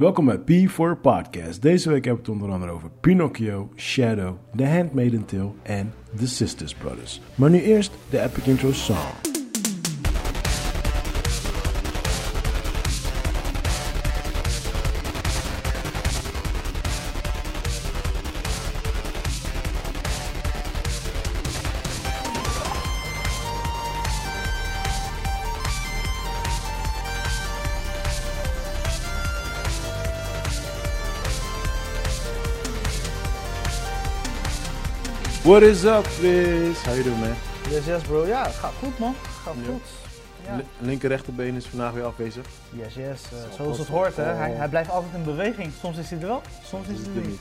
Welkom bij P4 Podcast. Deze week hebben we het onder andere over Pinocchio, Shadow, The Handmaiden Tale en The Sisters Brothers. Maar nu eerst de Epic Intro Song. What is up, Chris? How you doing, man? Yes, yes bro. Ja, het gaat goed man. Gaat Ja. goed. Ja. Li- linker rechterbeen is vandaag weer afwezig. Yes, yes. Zo, zoals het hoort hè. Hij, oh. hij blijft altijd in beweging. Soms is hij er wel, soms is hij er niet.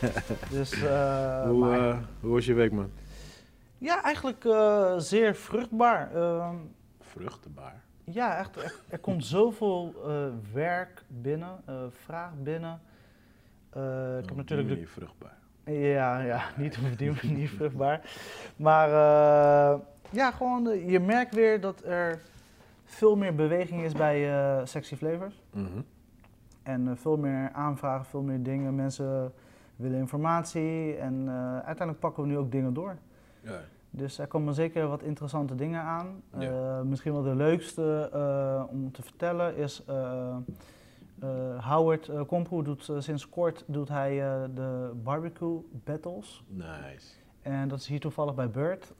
Dus, eh, hoe, maar- eh, hoe was je week, man? ja, eigenlijk zeer vruchtbaar. Ehm, Vruchtenbaar. ja, echt, echt, er komt zoveel werk binnen, vraag binnen. Ik heb natuurlijk de vruchtbaar. Ja, ja, niet op die manier niet vruchtbaar. Maar eh, ja, gewoon, eh, je merkt weer dat er veel meer beweging is bij eh, Sexy Flavors. Mhm. En veel meer aanvragen, veel meer dingen. Mensen willen informatie en uiteindelijk pakken we nu ook dingen door. Ja. Dus er komen zeker wat interessante dingen aan. Ja. Misschien wel de leukste om te vertellen is... eh, Howard uh, Komproe doet eh, sinds kort doet hij de barbecue battles. Nice. En dat is hier toevallig bij Bird.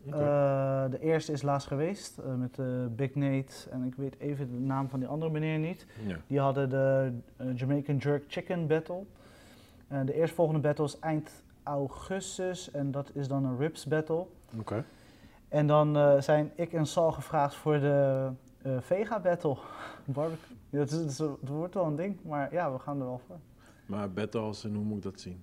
De eerste is laatst geweest met Big Nate en ik weet even de naam van die andere meneer niet. Ja. Die hadden de Jamaican Jerk Chicken Battle. De eerstvolgende battle is eind augustus en dat is dan een ribs battle. Oké. En dan zijn ik en Sal gevraagd voor de eh, Vega Battle. Barbecue. Het, is, wordt wel een ding, maar ja, we gaan er wel voor. Maar battles en hoe moet ik dat zien?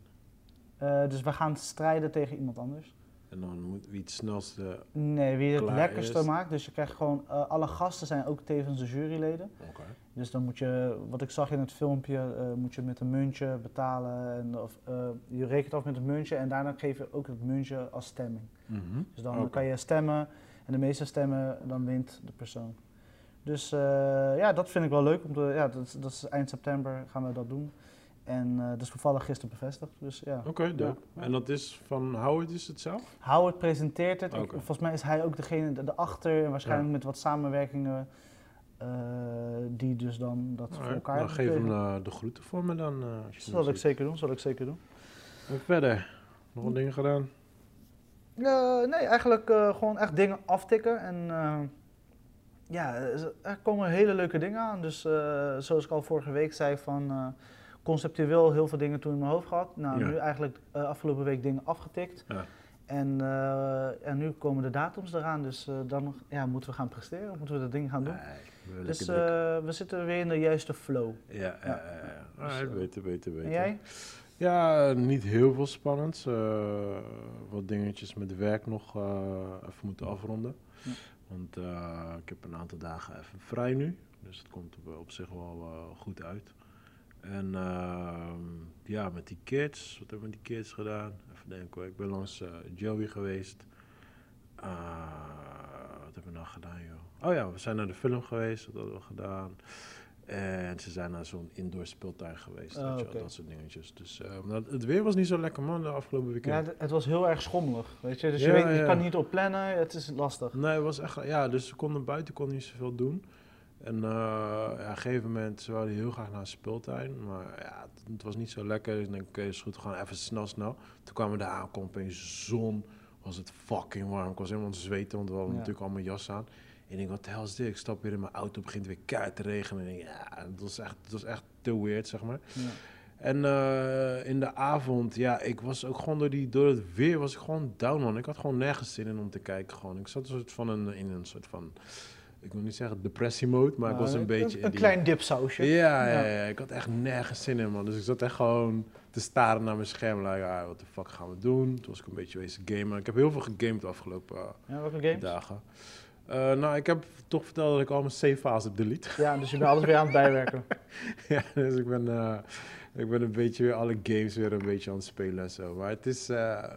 Eh, dus we gaan strijden tegen iemand anders. En dan moet wie het snelste... Nee, wie het lekkerste is. maakt. Dus je krijgt gewoon, eh, alle gasten zijn ook tevens de juryleden. Oké. Dus dan moet je, wat ik zag in het filmpje, moet je met een muntje betalen. En, of, eh, je rekent af met een muntje en daarna geef je ook het muntje als stemming. Mhm. Dus dan kan je stemmen en de meeste stemmen, dan wint de persoon. Dus eh, ja, dat vind ik wel leuk. Om te, ja, dat, is- dat is eind september gaan we dat doen. En eh dat is toevallig gisteren bevestigd. Dus ja. Oké, dope. Ja. En dat is van Howard is het zelf? Howard presenteert het. Ik- volgens mij is hij ook degene de- erachter. En waarschijnlijk Ja. met wat samenwerkingen eh, die dus dan dat voor elkaar nou, hebben geef hem de groeten voor me dan. Zal ik ziet. zeker doen, zal ik zeker doen. En verder, nog wat dingen gedaan? Nee, eigenlijk gewoon echt dingen aftikken. En ja, er komen hele leuke dingen aan. Dus eh, zoals ik al vorige week zei, van eh, conceptueel heel veel dingen toen in mijn hoofd gehad. Nou, Ja. nu eigenlijk eh, afgelopen week dingen afgetikt. Ja. En, en nu komen de datums eraan, dus dan ja, moeten we gaan presteren, moeten we dat ding gaan doen. Nee, Dus we zitten weer in de juiste flow. Ja, ja. Alright, eh, beter, beter, beter. En jij? Ja, niet heel veel spannends. Eh, wat dingetjes met werk nog eh, even moeten afronden. Ja. Want eh, ik heb een aantal dagen even vrij nu. Dus het komt op, op zich wel goed uit. En ehm, ja, met die kids. Wat hebben we met die kids gedaan? Even denken hoor. Ik ben langs Joey geweest. Wat hebben we nou gedaan joh? Oh ja, we zijn naar de film geweest. Dat hebben we gedaan. En ze zijn naar zo'n indoor speeltuin geweest. Oh, weet je dat soort dingetjes. Dus eh, het weer was niet zo lekker man de afgelopen weekend. Ja, het, was heel erg schommelig, weet je. Dus Ja, je, weet, je ja. kan niet op plannen, het is lastig. Nee, het was echt. Ja, dus ze konden buiten konden niet zoveel doen. En eh, ja, op een gegeven moment ze wilden heel graag naar een speeltuin. Maar ja, het, het was niet zo lekker. Dus ik denk, oké, is goed, gaan even snel, snel. Toen kwamen we daar aan, kwam opeens zon. Was het fucking warm. Ik was helemaal aan het zweten, want we hadden natuurlijk allemaal jas aan. En ik denk, wat de hel is dit? Ik stap weer in mijn auto, begint weer keihard te regenen. En ik denk, ja, het was echt, het was echt te weird, zeg maar. Ja. En eh, in de avond, ja, ik was ook gewoon door, die, door het weer was ik gewoon down, man. Ik had gewoon nergens zin in om te kijken, gewoon. Ik zat een soort van een, in een soort van, ik wil niet zeggen depressie-mode, maar ik was een beetje in Een die- klein dipsausje. Ja, ja, ik had echt nergens zin in, man. Dus ik zat echt gewoon te staren naar mijn scherm. Like, ah, wat de fuck gaan we doen? Toen was ik een beetje wezen gamen. Ik heb heel veel gegamed de afgelopen Ja, games? dagen. Eh, nou, ik heb toch verteld dat ik al mijn save files heb delete. Ja, dus je bent alles weer aan het bijwerken. ja, dus ik ben, eh, ik ben een beetje weer alle games weer een beetje aan het spelen en zo. Maar het is, eh,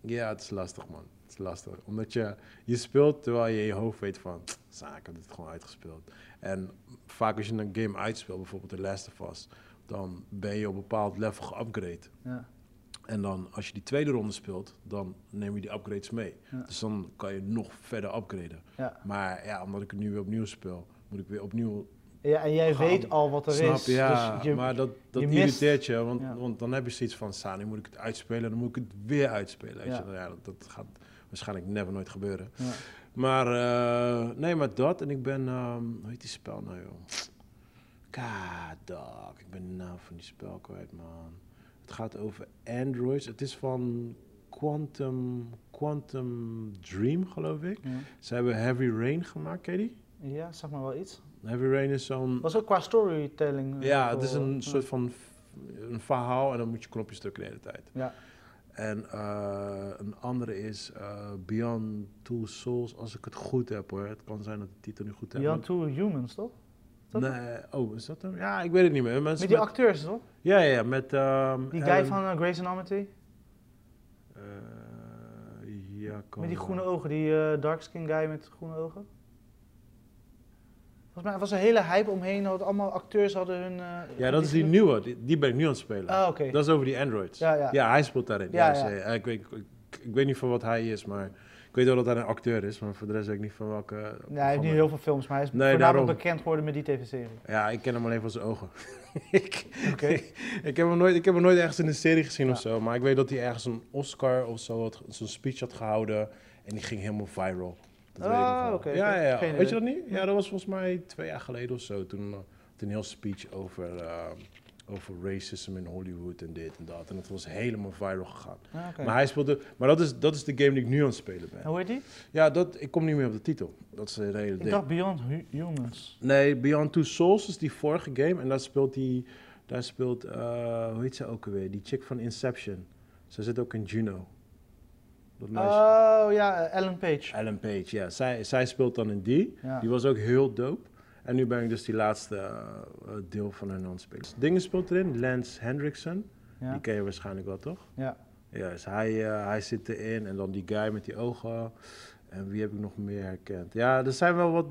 ja, het is lastig, man. Het is lastig. Omdat je, je speelt terwijl je in je hoofd weet van, zaak, ik heb dit gewoon uitgespeeld. En vaak als je een game uitspeelt, bijvoorbeeld The Last of Us, dan ben je op een bepaald level geupgrade. Ja. En dan als je die tweede ronde speelt, dan neem je die upgrades mee. Ja. Dus dan kan je nog verder upgraden. Ja. Maar ja, omdat ik het nu weer opnieuw speel, moet ik weer opnieuw ja, en jij Gaan. weet al wat er Snap is. je? Ja, dus je, maar dat, dat je mist- irriteert je, want, Ja. want dan heb je zoiets van, Sa, nu moet ik het uitspelen en dan moet ik het weer uitspelen. Ja. je? Dat, dat gaat waarschijnlijk never nooit gebeuren. ja. Maar eh, nee, maar dat en ik ben, ehm hoe heet die spel nou joh? God, dog. Ik ben de naam van die spel kwijt, man. Het gaat over androids. Het is van Quantum, Quantum Dream, geloof ik. Ja. Ze hebben Heavy Rain gemaakt, ken je die? ja, zeg maar wel iets. Heavy Rain is zo'n... Was ook qua storytelling. eh, Ja, het is een ja. soort van een verhaal en dan moet je knopjes drukken de hele tijd. Ja. En eh, een andere is eh, Beyond Two Souls, als ik het goed heb hoor. Het kan zijn dat ik de titel niet goed heb. Beyond Two Humans, toch? Nee, oh, is dat hem? Ja, ik weet het niet meer. Mensen Met die met- acteurs, toch? ja, ja, ja, met... ehm, Die guy Ellen- van uh, Grey's Anatomy. eh, ja, kan Met die groene ogen, die eh dark skin guy met groene ogen. Volgens mij was er een hele hype omheen, dat allemaal acteurs hadden hun... eh, Ja, dat is die nieuwe. Die, die ben ik nu aan het spelen. Ah, oké. Dat is over die androids. Ja, ja. hij speelt daarin. Ja, Ja, ja. Ik, weet, ik, ik weet niet van wat hij is, maar ik weet wel dat hij een acteur is, maar voor de rest weet ik niet van welke. Nee, hij heeft niet heel veel films, maar hij is Nee, voornamelijk daarom. bekend geworden met die tv-serie. Ja, ik ken hem alleen van zijn ogen. ik, Oké. ik, heb hem nooit, ik heb hem nooit ergens in een serie gezien Ja. of zo, maar ik weet dat hij ergens een Oscar of zo had, zo'n speech had gehouden en die ging helemaal viral. Dat Ah, oké, Ja, ja, Weet je dat niet? Ja, dat was volgens mij twee jaar geleden of zo. Toen had een heel speech over, uh, over racism in Hollywood en dit en dat. En het was helemaal viral gegaan. Ah. Maar hij speelde, maar dat is, dat is de game die ik nu aan het spelen ben. En hoe heet die? Ja, dat, ik kom niet meer op de titel. Dat is het hele Ik ding. dacht Beyond Hu- Humans. Nee, Beyond Two Souls is die vorige game. En daar speelt die, daar speelt, eh, hoe heet ze ook alweer? Die chick van Inception. Ze zit ook in Juno. Dat meisje. Oh ja, Ellen Page. Ellen Page, ja. Zij, zij speelt dan in die. Ja. Die was ook heel dope. En nu ben ik dus die laatste eh, eh, deel van hun aan het spelen. Dingen speelt erin. Lance Hendrickson. Ja. Die ken je waarschijnlijk wel, toch? ja. Ja, dus hij, eh, hij zit erin. En dan die guy met die ogen. En wie heb ik nog meer herkend? Ja, er zijn wel wat,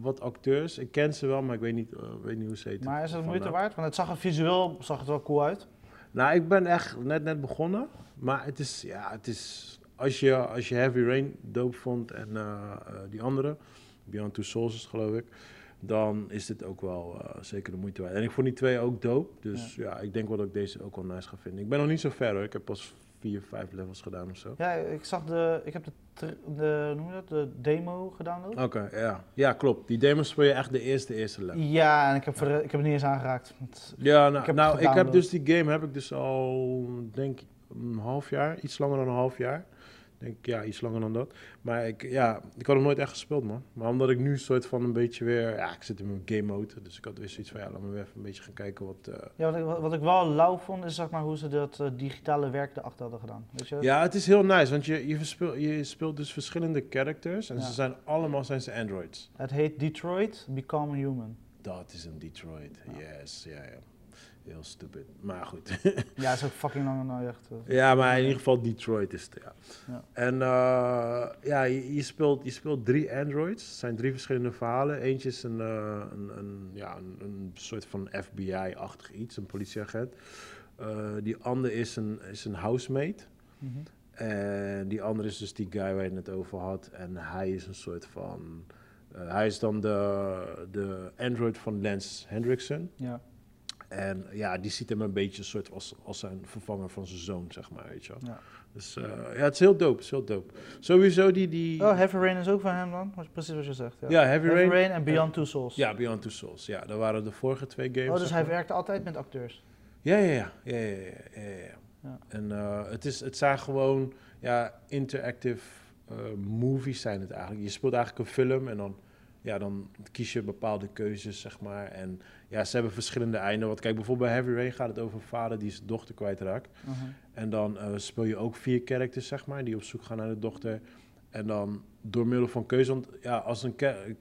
wat acteurs. Ik ken ze wel, maar ik weet niet, weet niet hoe ze heten. Maar is het moeite waard? Want het zag er visueel zag het wel cool uit. Nou, ik ben echt net net begonnen. Maar het is, ja, het is... Als je, als je Heavy Rain dope vond en die andere, Beyond Two Souls is geloof ik, dan is dit ook wel eh, zeker de moeite waard. En ik vond die twee ook dope, dus ja. ik denk wel dat ik deze ook wel nice ga vinden. Ik ben nog niet zo ver hoor, ik heb pas vier, vijf levels gedaan of zo. Ja, ik zag de, ik heb de, de, noem je dat, de demo gedownload. Oké, ja. Ja, klopt. Die demo speel je echt de eerste, eerste level. Ja, en ik heb, voor de- ik heb het niet eens aangeraakt. Ja, nou, Ik ik heb nou, ik heb dus die game heb ik dus al, denk ik, een half jaar, iets langer dan een half jaar. Denk ik, ja, iets langer dan dat. Maar ik, ja, ik had hem nooit echt gespeeld, man. Maar omdat ik nu soort van een beetje weer, ja, ik zit in mijn game mode. Dus ik had weer zoiets van, ja, laat me weer even een beetje gaan kijken wat... eh, Ja, wat ik, wat ik wel lauw vond, is zeg maar hoe ze dat eh, digitale werk erachter hadden gedaan. Weet je? Ja, het is heel nice, want je, je, verspeelt, je speelt dus verschillende characters. En Ja. ze zijn allemaal zijn ze androids. Het heet Detroit Become Human. Dat is een Detroit, Ja. yes, ja, ja. Heel stupid, maar goed. Ja, is ook fucking lang nou echt. eh. Ja, maar in ieder geval Detroit is het, ja. Ja. En eh, ja, je, je, speelt, je speelt drie androids. Het zijn drie verschillende verhalen. Eentje is een, eh, een, een, ja, een, een soort van FBI-achtig iets, een politieagent. Die andere is een, is een housemate. Mhm. En die andere is dus die guy waar je het over had. En hij is een soort van... hij is dan de, de android van Lance Hendrickson. Ja. En ja, die ziet hem een beetje een soort als, als zijn vervanger van zijn zoon, zeg maar, weet je wel. Ja. Dus eh, ja, het is heel dope, het is heel dope. Sowieso die... die Oh, Heavy Rain is ook van hem dan? Precies wat je zegt. Ja, ja, Heavy, Rain. en Beyond Two Souls. Ja, Beyond Two Souls. Ja, dat waren de vorige twee games. Oh, dus hij werkte altijd met acteurs. Ja, ja, ja. ja, ja, ja, ja, ja. Ja. En eh, het, is, het zijn gewoon ja, interactive eh, movies zijn het eigenlijk. Je speelt eigenlijk een film en dan, ja, dan kies je bepaalde keuzes, zeg maar. En ja, ze hebben verschillende einden. Want kijk, bijvoorbeeld bij Heavy Rain gaat het over een vader die zijn dochter kwijtraakt. Mhm. En dan eh, speel je ook vier characters, zeg maar, die op zoek gaan naar de dochter. En dan door middel van keuze, want ja, als een,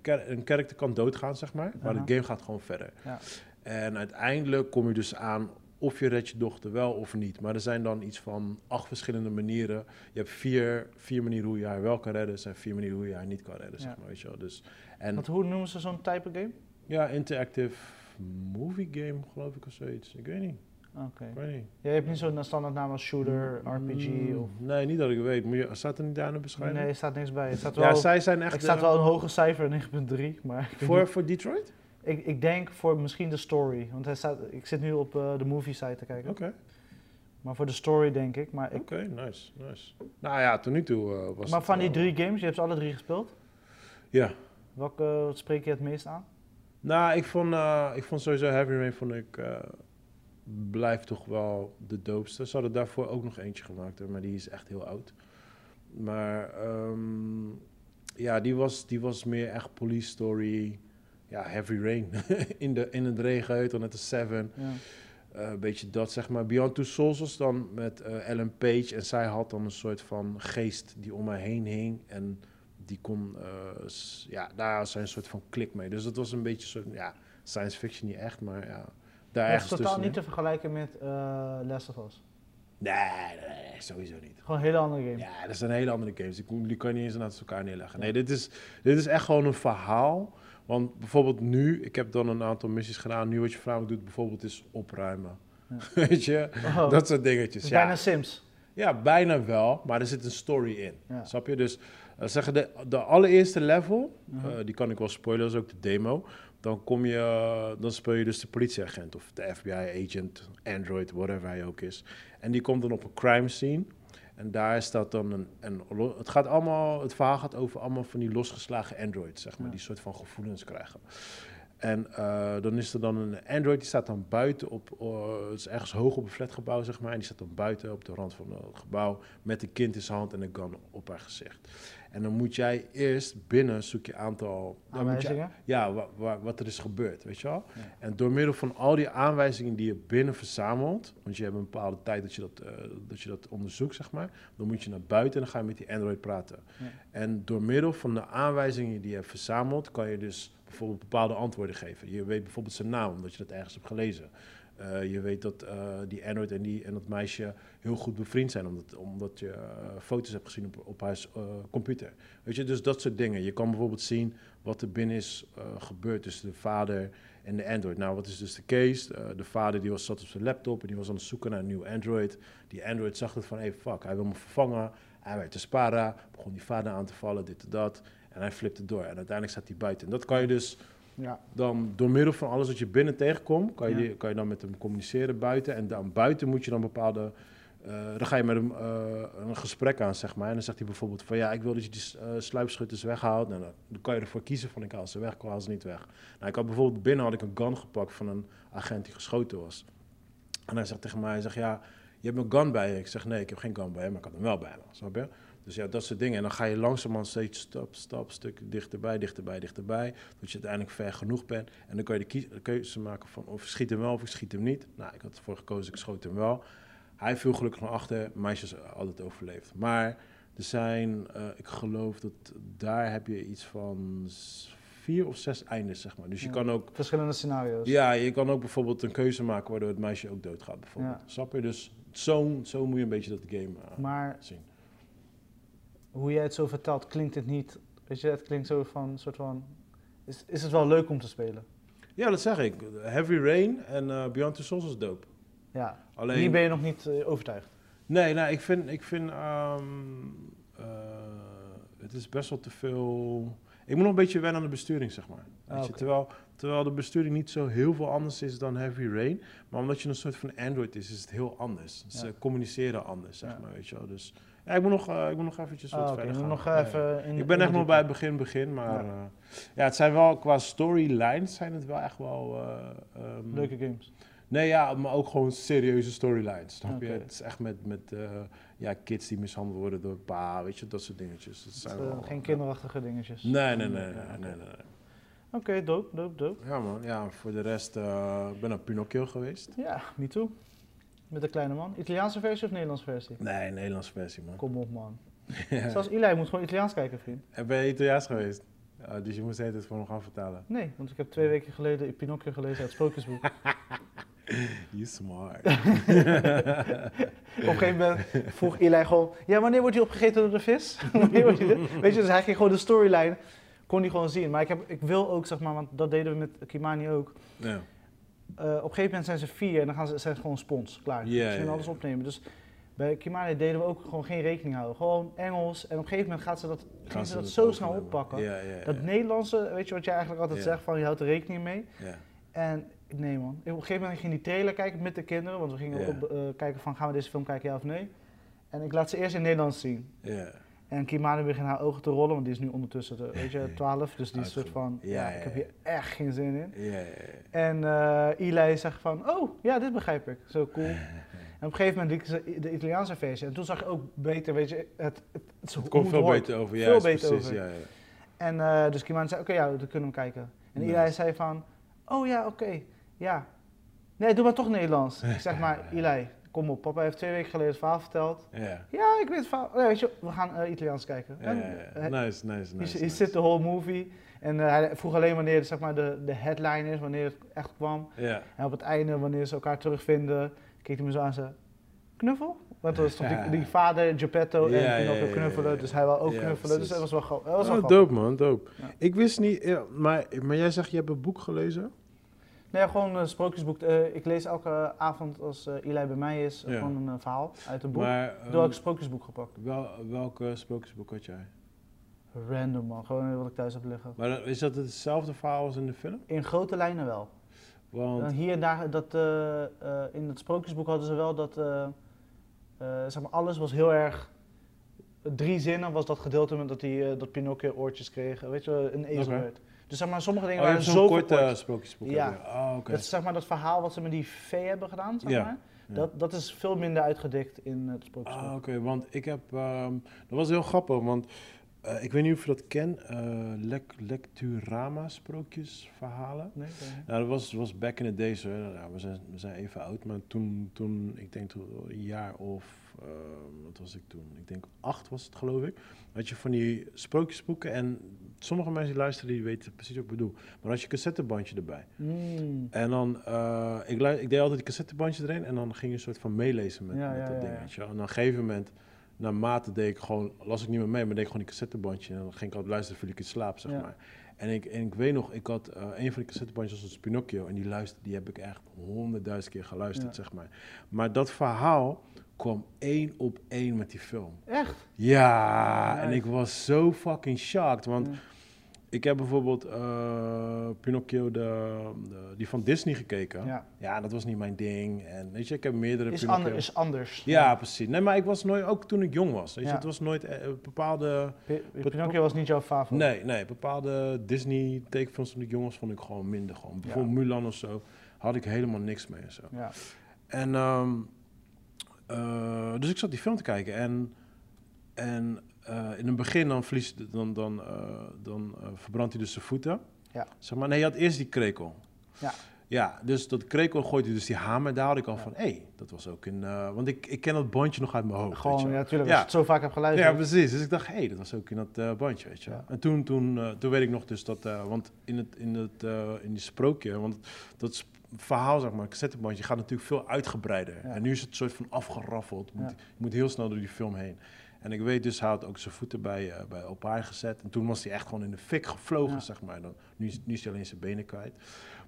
een character kan doodgaan, zeg maar, maar Aha. de game gaat gewoon verder. Ja. En uiteindelijk kom je dus aan of je redt je dochter wel of niet. Maar er zijn dan iets van acht verschillende manieren. Je hebt vier, vier manieren hoe je haar wel kan redden. Er zijn vier manieren hoe je haar niet kan redden, Ja. zeg maar, weet je wel. Dus, en Want hoe noemen ze zo'n type game? ja, interactive movie game, geloof ik, of zoiets. Ik weet niet. Oké. Ik weet niet. Jij hebt niet zo'n standaard naam als shooter, RPG Mm, of... Nee, niet dat ik weet. Je, staat er niet daar in de beschrijving? Nee, er staat niks bij. Het staat ja, wel, zij zijn echt... ik staat wel een hoger cijfer, 9.3, maar voor, voor Detroit? Ik, ik denk voor misschien de story. Want hij staat, ik zit nu op eh, de movie site te kijken. Oké, Maar voor de story denk ik. Maar, ik, oké, nice, nice. Nou ja, tot nu toe eh, was maar van die wel- drie games, je hebt ze alle drie gespeeld. Ja. Welke eh, spreek je het meest aan? Nou, ik vond, eh, ik vond sowieso Heavy Rain vond ik, eh, blijft toch wel de doopste. Ze hadden daarvoor ook nog eentje gemaakt, maar die is echt heel oud. Maar ehm, ja, die was, die was meer echt police story. Ja, Heavy Rain. in, de, in het regen net de Seven. Ja. Eh, een beetje dat, zeg maar. Beyond Two Souls was dan met eh, Ellen Page. En zij had dan een soort van geest die om mij heen hing. En die kon, eh, ja, daar had zij een soort van klik mee. Dus dat was een beetje soort, ja, science fiction niet echt, maar ja, daar Dat is totaal niet te vergelijken met Last of Us. Nee, nee, nee, sowieso niet. Gewoon een hele andere game. Ja, dat zijn hele andere games. Die, die kan je niet eens naast elkaar neerleggen. Nee, dit is, dit is echt gewoon een verhaal. Want bijvoorbeeld nu, ik heb dan een aantal missies gedaan. Nu wat je vrouw doet bijvoorbeeld is opruimen. Ja. Weet je? Oh, Dat soort dingetjes. Ja. bijna Sims. ja, bijna wel. Maar er zit een story in. Ja. Snap je? Dus eh, zeggen de, de allereerste level, Mhm. eh, die kan ik wel spoilen, dat is ook de demo. Dan kom je, eh, dan speel je dus de politieagent of de FBI-agent, Android, whatever hij ook is. En die komt dan op een crime scene. En daar staat dan een, een het gaat allemaal, het verhaal gaat over allemaal van die losgeslagen androids, zeg maar, Ja. die soort van gevoelens krijgen. En eh, dan is er dan een Android, die staat dan buiten op, eh, het is ergens hoog op een flatgebouw, zeg maar. En die staat dan buiten op de rand van het gebouw met een kind in zijn hand en een gun op haar gezicht. En dan moet jij eerst binnen zoek je aantal je- Aanwijzingen. ja, wa- wa- wat er is gebeurd, weet je wel. Ja. En door middel van al die aanwijzingen die je binnen verzamelt, want je hebt een bepaalde tijd dat je dat, eh, dat, je dat onderzoekt, zeg maar, dan moet je naar buiten en dan ga je met die Android praten. Ja. En door middel van de aanwijzingen die je hebt verzameld, kan je dus bijvoorbeeld bepaalde antwoorden geven. Je weet bijvoorbeeld zijn naam, omdat je dat ergens hebt gelezen. Eh, je weet dat eh, die Android en, die, en dat meisje heel goed bevriend zijn, omdat, omdat je eh, foto's hebt gezien op, op haar computer. Weet je, dus dat soort dingen. Je kan bijvoorbeeld zien wat er binnen is gebeurd tussen de vader en de Android. Nou, wat is dus de case? De vader die was, zat op zijn laptop en die was aan het zoeken naar een nieuw Android. Die Android zag het van, hey fuck, hij wil me vervangen. Hij werd te sparen, begon die vader aan te vallen, dit en dat. En hij flipte door. En uiteindelijk staat hij buiten. En dat kan je dus Ja. dan door middel van alles wat je binnen tegenkomt, kan je, Ja. kan je dan met hem communiceren buiten. En dan buiten moet je dan bepaalde. eh, dan ga je met hem eh, een gesprek aan, zeg maar. En dan zegt hij bijvoorbeeld van ja, ik wil dat je die uh, sluipschutters weghaalt. Nou, dan, dan kan je ervoor kiezen van ik haal ze weg, ik haal ze niet weg. Nou, ik had bijvoorbeeld binnen had ik een gun gepakt van een agent die geschoten was. En hij zegt tegen mij, hij zegt ja, je hebt een gun bij je. Ik zeg nee, ik heb geen gun bij je, maar ik had hem wel bij me, snap je? Dus ja, dat soort dingen. En dan ga je langzamerhand steeds stap, stap, stuk dichterbij, dichterbij, dichterbij. Dat je uiteindelijk ver genoeg bent. En dan kan je de, keuze maken van of ik schiet hem wel of ik schiet hem niet. Nou, ik had ervoor gekozen, ik schoot hem wel. Hij viel gelukkig naar achter, meisjes altijd overleefd. Maar er zijn, eh, ik geloof dat daar heb je iets van vier of zes eindes, zeg maar. Dus je Ja. kan ook Verschillende scenario's. ja, je kan ook bijvoorbeeld een keuze maken waardoor het meisje ook doodgaat, bijvoorbeeld. Ja. Snap je? Dus zo, zo moet je een beetje dat game eh, Maar zien. Hoe jij het zo vertelt, klinkt het niet. Weet je, het klinkt zo van soort van. Is, is het wel leuk om te spelen? Ja, dat zeg ik. Heavy Rain en eh Beyond Two Souls is dope. Ja. Alleen, Hier ben je nog niet eh, overtuigd. Nee, nou, ik vind, ik vind ehm, eh, het is best wel te veel... Ik moet nog een beetje wennen aan de besturing, zeg maar. Weet Ah, je, oké. terwijl, terwijl de besturing niet zo heel veel anders is dan Heavy Rain. Maar omdat je een soort van Android is, is het heel anders. Ze Ja. communiceren anders, zeg Ja. maar, weet je wel. Dus ja, ik moet nog, eh, ik moet nog eventjes wat Ah, oké, verder gaan. nog even in Ik ben in echt nog bij het begin, begin, maar Ja. ja. ja, het zijn wel qua storylines zijn het wel echt wel. eh, ehm, Leuke games. Nee, ja, maar ook gewoon serieuze storylines. Snap je? Het is echt met, met eh, ja, kids die mishandeld worden door pa, weet je, dat soort dingetjes. Dat zijn Eh, wel, geen kinderachtige dingetjes. Nee, nee, nee, nee, nee, nee, nee. Oké, dope, dope, dope. Ja man, ja, voor de rest, eh, ik ben naar Pinocchio geweest. Ja, me too. Met de kleine man. Italiaanse versie of Nederlandse versie? Nee, Nederlandse versie man. Kom op, man. Ja. Zoals Eli, moet gewoon Italiaans kijken, vriend. En ben je Italiaans geweest? Ja, dus je moest het voor nog gaan vertalen. Nee, want ik heb twee weken geleden Pinocchio gelezen uit het sprookjesboek. You smart. Op een gegeven moment vroeg Eli gewoon... Ja, wanneer wordt hij opgegeten door de vis? Wanneer wordt hij? Weet je, dus hij ging gewoon de storyline... Kon hij gewoon zien. Maar ik, heb, ik wil ook, zeg maar, want dat deden we met Kimani ook. ja. Eh, op een gegeven moment zijn ze vier en dan gaan ze, zijn ze gewoon spons, klaar. Ze ja. alles opnemen. Dus bij Kimani deden we ook gewoon geen rekening houden. Gewoon Engels. En op een gegeven moment gaat ze dat, gaan ze dat zo snel oppakken. Ja, ja, ja. Dat Nederlandse, weet je wat jij eigenlijk altijd zegt, van je houdt er rekening mee. ja. En nee man, op een gegeven moment ging die trailer kijken met de kinderen, want we gingen op, eh, kijken van gaan we deze film kijken ja of nee. En ik laat ze eerst in Nederlands zien. En Kimani begint haar ogen te rollen, want die is nu ondertussen de, weet je, 12, dus die is soort van, ja, Ja, ja, ik heb hier echt geen zin in. Ja, ja, ja. En eh Eli zegt van, oh ja, dit begrijp ik, zo cool. En op een gegeven moment liet ze de Italiaanse versie en toen zag je ook beter, weet je, het, het, het, komt veel beter over. Ja, Veel beter precies. over. Ja, ja. En eh, dus Kimani zei, oké, ja, dan kunnen we hem kijken. En Nice. Eli zei van, oh ja, oké, ja. Nee, doe maar toch Nederlands. Ik zeg maar, Eli, kom op, papa heeft twee weken geleden het verhaal verteld. Ja. Ja, ik weet het verhaal. Nee, weet je, we gaan eh, Italiaans kijken. Ja, ja, eh. Nice, nice, nice. he nice. zit de whole movie. En eh, hij vroeg alleen wanneer zeg maar, de, de headline is, wanneer het echt kwam. Ja. En op het einde, wanneer ze elkaar terugvinden, keek hij me zo aan en zei, knuffel? Want dat toch die, die vader, Geppetto en Ja, knuffelen, dus hij wou ook knuffelen. Dus dat was wel, dat was wel Oh, dope man, dope. Ik wist niet, maar, maar jij zegt je hebt een boek gelezen? Nee, gewoon een sprookjesboek. Eh, ik lees elke avond als eh Eli bij mij is, Ja. gewoon een eh, verhaal uit een boek. Maar Ik heb ehm, sprookjesboek gepakt. wel, welke sprookjesboek had jij? Random man, gewoon wat ik thuis heb liggen. Maar is dat hetzelfde verhaal als in de film? In grote lijnen wel. Want, hier en daar, dat, eh, eh, in het sprookjesboek hadden ze wel dat, eh, eh, zeg maar, alles was heel erg, drie zinnen was dat gedeelte met dat, die, eh, dat Pinocchio oortjes kreeg, weet je, wel, een ezel werd. Dus zeg maar, sommige oh, dingen je waren zo kort kort. eh, sprookjesboek. Ja. Oh. Dat is zeg maar dat verhaal wat ze met die vee hebben gedaan, zeg Ja. maar. Ja. Dat, dat is veel minder uitgedikt in het sprookjesboek. Ah, oké, want ik heb, ehm, dat was heel grappig, want eh, ik weet niet of je dat kent, lec Lecturama sprookjesverhalen. Nee, niet. Nou, dat was, was back in the days, hoor. Nou, we, zijn, we zijn even oud, maar toen, toen ik denk toen een jaar of, eh, wat was ik toen? Ik denk acht was het geloof ik. Had je van die sprookjesboeken en sommige mensen die luisteren, die weten precies wat ik bedoel. Maar had je een cassettebandje erbij. Mm. En dan, eh, ik, ik deed altijd die cassettebandje erin en dan ging je een soort van meelezen met, Ja, met dat ja, ding, ja. weet je wel. En op een gegeven moment, naarmate deed ik gewoon, las ik niet meer mee, maar deed ik gewoon die cassettebandje. En dan ging ik altijd luisteren, viel ik in slaap, zeg maar. En ik, en ik weet nog, ik had eh, een van die cassettebandjes was Pinocchio. En die, luister, die heb ik echt honderdduizend keer geluisterd, zeg maar. Maar dat verhaal kwam één op één met die film. Echt? Ja, en ik was zo fucking shocked. Want Ja. ik heb bijvoorbeeld eh, Pinocchio, de, de- die van Disney gekeken. Ja. Ja. dat was niet mijn ding. En weet je, ik heb meerdere Is, Pinocchio. ander, is anders. Ja, precies. Nee, maar ik was nooit, ook toen ik jong was. Weet je, Ja. het was nooit eh, bepaalde... Pi- Pinocchio was niet jouw favoriet. Nee, nee, bepaalde Disney tekenfilms toen ik jong was, vond ik gewoon minder. Gewoon. Bijvoorbeeld Mulan of zo, had ik helemaal niks mee en zo. Ja. En, ehm, eh, dus ik zat die film te kijken en, en eh, in het begin dan, verlies, dan, dan, eh, dan verbrandt hij dus zijn voeten. Ja. Zeg maar, nee, hij had eerst die krekel. Ja. Ja, dus dat krekel gooit hij dus die hamer. Daar had ik al Ja. van, hé, hey, dat was ook in... want ik, ik ken dat bandje nog uit mijn hoofd. weet Gewoon, je ja, natuurlijk. Ja. Als je het zo vaak hebt geluisterd. Ja, precies. Dus ik dacht, hé, hey, dat was ook in dat bandje, weet je. Ja. En toen, toen, toen weet ik nog dus dat, want in, het, in, het, in die sprookje, want dat verhaal, zeg maar, cassettebandje, gaat natuurlijk veel uitgebreider. Ja. En nu is het soort van afgeraffeld. Je moet, Ja. moet heel snel door die film heen. En ik weet dus, hij had ook zijn voeten bij, eh, bij gezet. En toen was hij echt gewoon in de fik gevlogen, Ja. zeg maar. Dan, nu, is, nu is hij alleen zijn benen kwijt.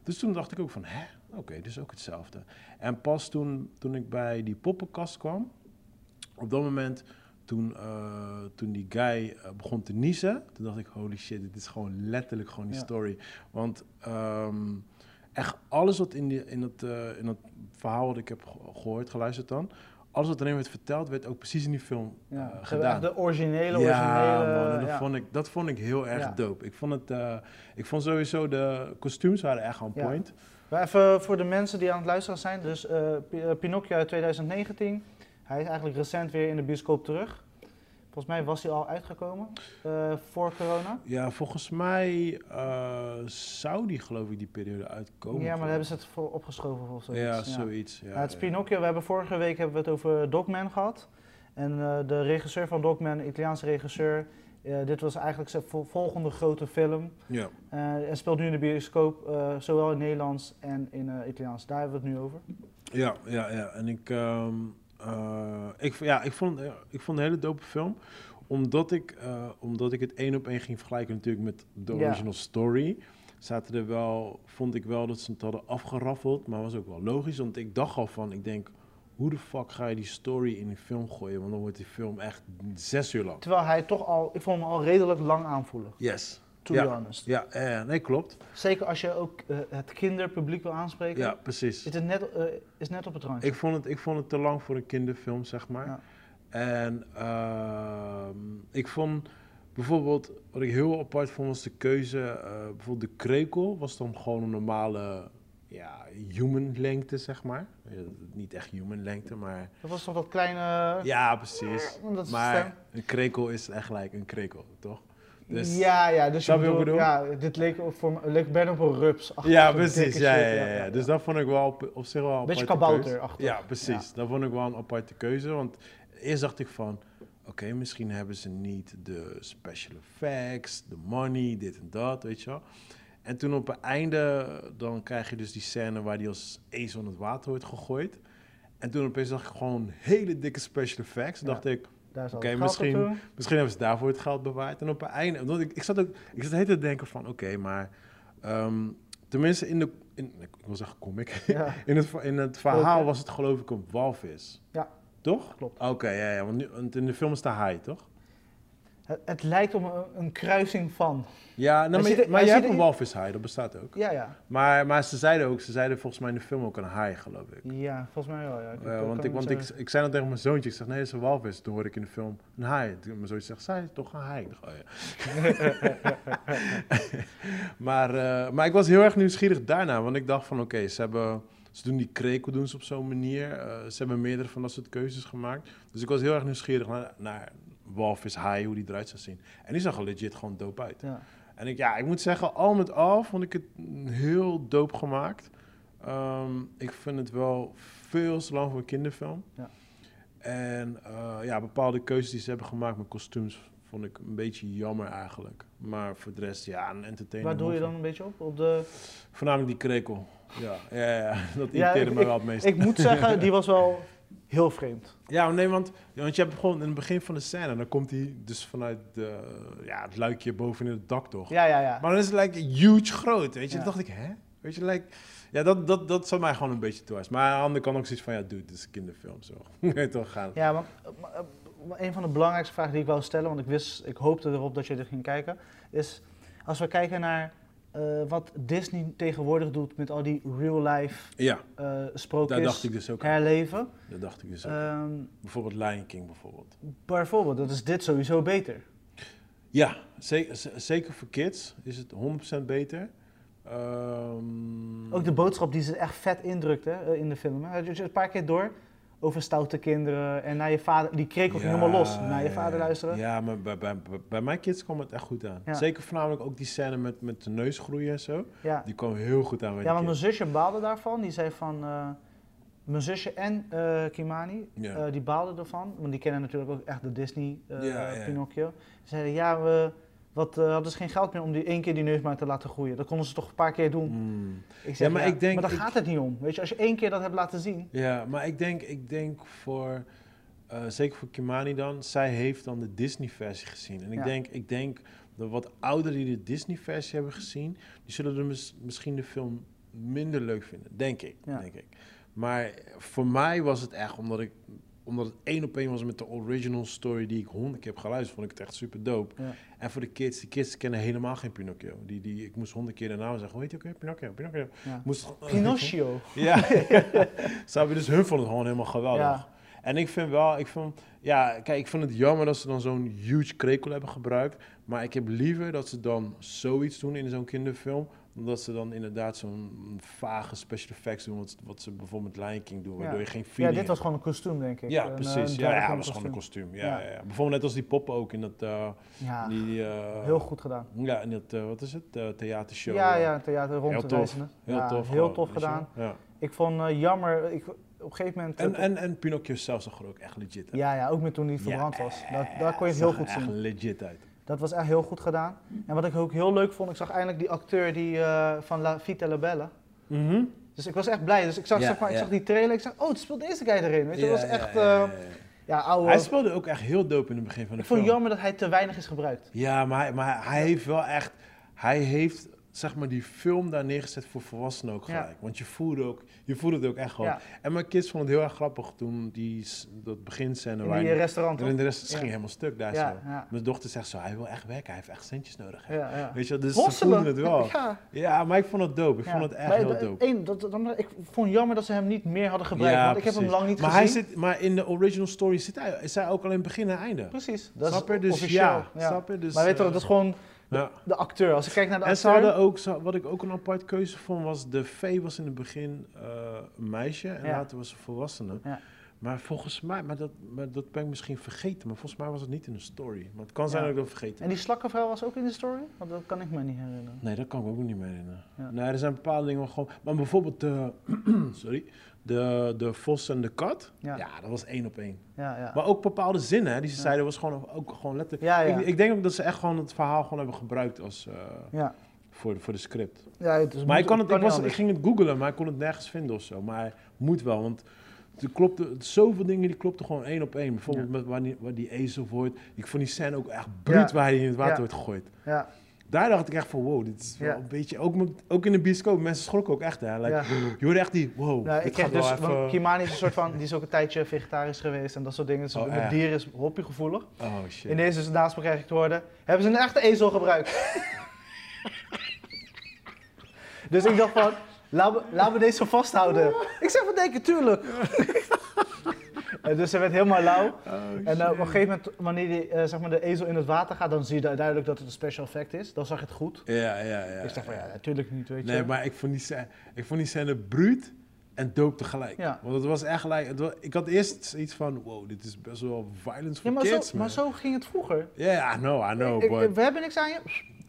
Dus toen dacht ik ook van, hè, oké, dus ook hetzelfde. En pas toen, toen ik bij die poppenkast kwam, op dat moment, toen, eh, toen die guy eh, begon te niezen, toen dacht ik, holy shit, dit is gewoon letterlijk gewoon die Ja. story. Want ehm, echt alles wat in, die, in, het, eh, in het verhaal wat ik heb ge- gehoord, geluisterd dan, alles wat erin werd verteld, werd ook precies in die film Ja. eh, gedaan. de originele, Ja, originele... man, en dat, ja. vond ik, dat vond ik heel erg Ja. dope. Ik vond, het, eh, ik vond sowieso de kostuums waren echt on Ja. point. Maar even voor de mensen die aan het luisteren zijn. Dus eh, Pinocchio uit 2019. Hij is eigenlijk recent weer in de bioscoop terug. Volgens mij was hij al uitgekomen eh, voor corona. Ja, volgens mij eh, zou die geloof ik die periode uitkomen. ja, maar daar hebben ze het voor opgeschoven of zoiets. Ja, zoiets. Ja, Ja, het. Pinocchio. We hebben vorige week hebben we het over Dogman gehad. En eh, de regisseur van Dogman, Italiaanse regisseur. dit was eigenlijk zijn vol- volgende grote film. Ja. En speelt nu in de bioscoop, zowel in Nederlands en in Italiaans. Daar hebben we het nu over. Ja, ja, ja. En ik, ehm, eh, ik, ja, ik, vond, ja, ik vond een hele dope film. Omdat ik, eh, omdat ik het één op één ging vergelijken natuurlijk met de Ja. original story. zaten er wel, vond ik wel dat ze het hadden afgeraffeld, maar was ook wel logisch, want ik dacht al van, ik denk, hoe de fuck ga je die story in die film gooien, want dan wordt die film echt zes uur lang. Terwijl hij toch al, ik vond hem al redelijk lang aanvoelen, Yes. To Ja. be honest. Ja, eh, nee, klopt. Zeker als je ook eh, het kinderpubliek wil aanspreken. Ja, precies. Het is net, eh, is net op het randje. Ik vond, het, ik vond het te lang voor een kinderfilm, zeg maar. Ja. En ehm, ik vond bijvoorbeeld, wat ik heel apart vond, was de keuze. eh, bijvoorbeeld de krekel was dan gewoon een normale ja, human lengte, zeg maar. Niet echt human lengte, maar... Dat was toch dat kleine... Ja, precies. Want dat is Maar stem. een krekel is echt gelijk een krekel, toch? Dus- ja, ja, dus bedoel? ja, dit leek, voor, leek bijna op een rups. Ja, precies. Ja, ja, ja, ja. Dus dat vond ik wel op, op zich wel een Beetje keuze. kabouterachtig. Ja, precies. Dat vond ik wel een aparte keuze. Want eerst dacht ik van... Oké, misschien hebben ze niet de special effects, de money, dit en dat, weet je wel. En toen op het einde, dan krijg je dus die scène waar die als ezel in het water wordt gegooid. En toen opeens zag ik gewoon hele dikke special effects. Ja. dacht ik, Daar is al Oké, misschien- naartoe. Misschien hebben ze daarvoor het geld bewaard. En op het einde, want ik, ik zat ook, ik zat de hele tijd te denken van, oké, maar ehm, tenminste in de, in, ik wil zeggen comic, Ja, in het, in het verhaal was het geloof ik een walvis. Ja. Toch? Klopt. Oké, ja, ja, want, nu, want in de film is de haai, toch? Het, het lijkt op een, een kruising van. Ja, nou, maar, er- maar je hebt een walvishaai, dat bestaat ook. Ja, ja. Maar, maar ze zeiden ook, ze zeiden volgens mij in de film ook een haai, geloof ik. Ja, volgens mij wel, ja. Ik- ik want ik, want ik, ik zei dat tegen mijn zoontje, ik zeg nee, dat is een walvis. Toen hoorde ik in de film een haai. Toen mijn zoontje zegt, zij is toch een haai? Ik dacht, oh ja. maar, eh, maar ik was heel erg nieuwsgierig daarna, want ik dacht van oké, ze hebben... Ze doen die krekel doen ze op zo'n manier. Eh, ze hebben meerdere van dat soort keuzes gemaakt. Dus ik was heel erg nieuwsgierig naar, naar walvis, haai, hoe die eruit zou zien. En die zag er legit gewoon dope uit. Ja. En ik, ja, ik moet zeggen, al met al vond ik het heel dope gemaakt. Ehm, ik vind het wel veel te lang voor een kinderfilm. Ja. En eh, ja, bepaalde keuzes die ze hebben gemaakt met kostuums vond ik een beetje jammer eigenlijk. Maar voor de rest, ja, een entertainer. Waar doe je dan een beetje op? op de... Voornamelijk die krekel. Ja, ja, ja dat Ja, irriteerde ik- me wel het meest. Ik moet zeggen, die was wel heel vreemd. Ja, nee, want, want je hebt gewoon in het begin van de scène, dan komt hij dus vanuit de, ja, het luikje boven in het dak toch. Ja, ja, ja. Maar dan is het like huge groot, weet je. Ja. Dan dacht ik, hè? Weet je, like... Ja, dat, dat, dat zat mij gewoon een beetje toe. Maar aan de andere kant ook zoiets van, ja, dude, dit is een kinderfilm, zo. toch gaan. Ja, eh, maar, eh, maar een van de belangrijkste vragen die ik wou stellen, want ik wist, ik hoopte erop dat je er ging kijken, is als we kijken naar eh, wat Disney tegenwoordig doet met al die real-life Ja, eh sprookjes daar dacht ik dus ook herleven. Dat dacht ik dus ook. Ehm, Bijvoorbeeld Lion King, bijvoorbeeld. bijvoorbeeld, dat is dit sowieso beter. Ja, zeker, voor kids is het 100% beter. Ehm, Ook de boodschap die ze echt vet indrukt hè, in de film. hè. Een paar keer door over stoute kinderen en naar je vader, die kreeg ook Ja, helemaal los, naar je vader luisteren. Ja, maar bij, bij, bij- mijn kids kwam het echt goed aan. Ja. Zeker voornamelijk ook die scène met, met de neusgroeien en zo. Ja. Die kwam heel goed aan bij Ja, want mijn zusje baalde daarvan. Die zei van. eh, mijn zusje en eh, Kimani, eh, die baalden ervan. Want die kennen natuurlijk ook echt de Disney. Pinocchio. Ze zeiden ja, we wat, eh, hadden ze geen geld meer om die één keer die neus maar te laten groeien. Dat konden ze toch een paar keer doen. Mm. Ik zeg, Ja, maar ik denk- maar daar ik- gaat het niet om. Weet je, als je één keer dat hebt laten zien. Ja, maar ik denk, ik denk voor, eh, zeker voor Kimani dan, zij heeft dan de Disney-versie gezien. En ik, Ja. denk, ik denk dat wat ouderen die de Disney-versie hebben gezien, die zullen de mis- misschien de film minder leuk vinden. Denk ik, denk ik. Maar voor mij was het echt, omdat, ik, omdat het één op één was met de original story die ik honderd keer heb geluisterd, vond ik het echt super dope. Ja. En voor de kids, de kids kennen helemaal geen Pinocchio. Die, die, ik moest honderd keer de naam zeggen, hoe heet je ook weer? Pinocchio, Pinocchio. Ja. Moest, Pinocchio. ja, je? Dus hun vonden het gewoon helemaal geweldig. Ja. En ik vind wel, ik vind, ja, kijk, ik vind het jammer dat ze dan zo'n huge krekel hebben gebruikt. Maar ik heb liever dat ze dan zoiets doen in zo'n kinderfilm. Dan dat ze dan inderdaad zo'n vage special effects doen. Wat, wat ze bijvoorbeeld met Lion King doen. Waardoor Ja. je geen Ja, feeling dit was gewoon een kostuum, denk ik. Ja, Een, eh, precies. een Ja, ja, was gewoon een kostuum. Ja, Ja. ja. ja. Bijvoorbeeld net als die poppen ook in dat... eh, Ja, die, eh, heel goed gedaan. Ja, in dat, eh, wat is het? Eh, theatershow. ja, eh, ja, theater rond Heel te tof. Heel ja, tof. Heel tof gedaan. Ja. Ik vond eh, jammer, ik, op een gegeven moment... En, en, en Pinocchio zelf zag er ook echt legit uit. ja, ja, ook met toen hij verbrand Ja, was. Dat, daar kon je het heel goed echt zien. legit uit. Dat was echt heel goed gedaan. En wat ik ook heel leuk vond, ik zag eindelijk die acteur die, eh, van La Vita La Bella. Mhm. Dus ik was echt blij. Dus ik zag, Ja, zeg maar, ik ja. zag die trailer, ik zag, oh, het speelt deze guy erin. Weet je, dat was echt, ja, ja, ja, ja, ja. ja, oude... Hij speelde ook echt heel dope in het begin van de ik vond film. het jammer dat hij te weinig is gebruikt. Ja, maar, hij- maar hij heeft wel echt... Hij heeft zeg maar, die film daar neergezet voor volwassenen ook Ja. gelijk. Want je voelde, ook, je voelde het ook echt gewoon. Ja. En mijn kids vonden het heel erg grappig toen die, dat beginscène In waar die je- restaurant, in de rest ze Ja. ging helemaal stuk daar zo. Mijn dochter zegt zo, hij wil echt werken, hij heeft echt centjes nodig. Weet je, dus ze Hosselen. voelden het wel. Ja. Maar ik vond het dope. Ik vond het echt Maar heel dope. één, dat, dat, ik vond het jammer dat ze hem niet meer hadden gebruikt, want ik heb hem lang niet maar gezien. Hij zit, maar in de original story zit hij, is hij ook alleen begin en einde. Precies, dat Snap is je? Dus officieel. ja, snap je? Dus, maar weet je eh, dat is gewoon Ja. de acteur. Als ik kijk naar de En ze acteur... hadden ook, wat ik ook een apart keuze vond, was de Vee was in het begin eh, een meisje en later was ze volwassene. Ja. Maar volgens mij, maar dat, maar dat ben ik misschien vergeten, maar volgens mij was het niet in de story. Maar het kan zijn Ja. dat ik dat vergeten En die slakkenvrouw was ook in de story? Want dat kan ik me niet herinneren. Nee, dat kan ik ook niet meer herinneren. Ja. Nee, er zijn bepaalde dingen gewoon... Maar bijvoorbeeld de... sorry. De, de vos en de kat. Ja. Ja. dat was één op één. Ja, ja. Maar ook bepaalde zinnen hè, die ze zeiden, was gewoon, ook gewoon letterlijk... Ik, ik denk ook dat ze echt gewoon het verhaal gewoon hebben gebruikt als, ja. voor, de- voor de script. ja het is- maar ik, kon het, ik, was, ik ging het googlen, maar ik kon het nergens vinden of zo. Maar moet wel, want er klopte, zoveel dingen die klopten gewoon één op één. Bijvoorbeeld met waar die, waar die ezel wordt. Ik vond die scène ook echt bruut waar hij in het water wordt gegooid. Ja, Daar dacht ik echt van, wow, dit is wel Ja. een beetje... Ook, ook in de bioscoop, mensen schrokken ook echt, hè. Like, Ja. Je hoorde echt die, wow, Nou, ik wel dus, even... Kimani is een soort van, die is ook een tijdje vegetarisch geweest en dat soort dingen. Dus Oh, met echt? dieren is hoppiegevoelig. Oh, shit. Is het naast me krijg ik te horen, hebben ze een echte ezel gebruikt? dus ik dacht van, laat me, laat me deze vasthouden. Ik zeg van, denk je, tuurlijk. En dus ze werd helemaal lauw. Oh, En eh, op een gegeven moment, wanneer die, eh, zeg maar de ezel in het water gaat, dan zie je du- duidelijk dat het een special effect is. Dan zag je het goed. Ja, ja, ja. ik dacht van, ja, natuurlijk niet, weet je. Nee, maar ik vond die scène, ik vond die scène bruut en dope tegelijk. Ja. Want het was echt gelijk... Ik had eerst iets van, wow, dit is best wel violence Ja, for maar, kids, zo, maar man. zo ging het vroeger. Ja, I know, I know, Ik- but... we hebben niks aan je.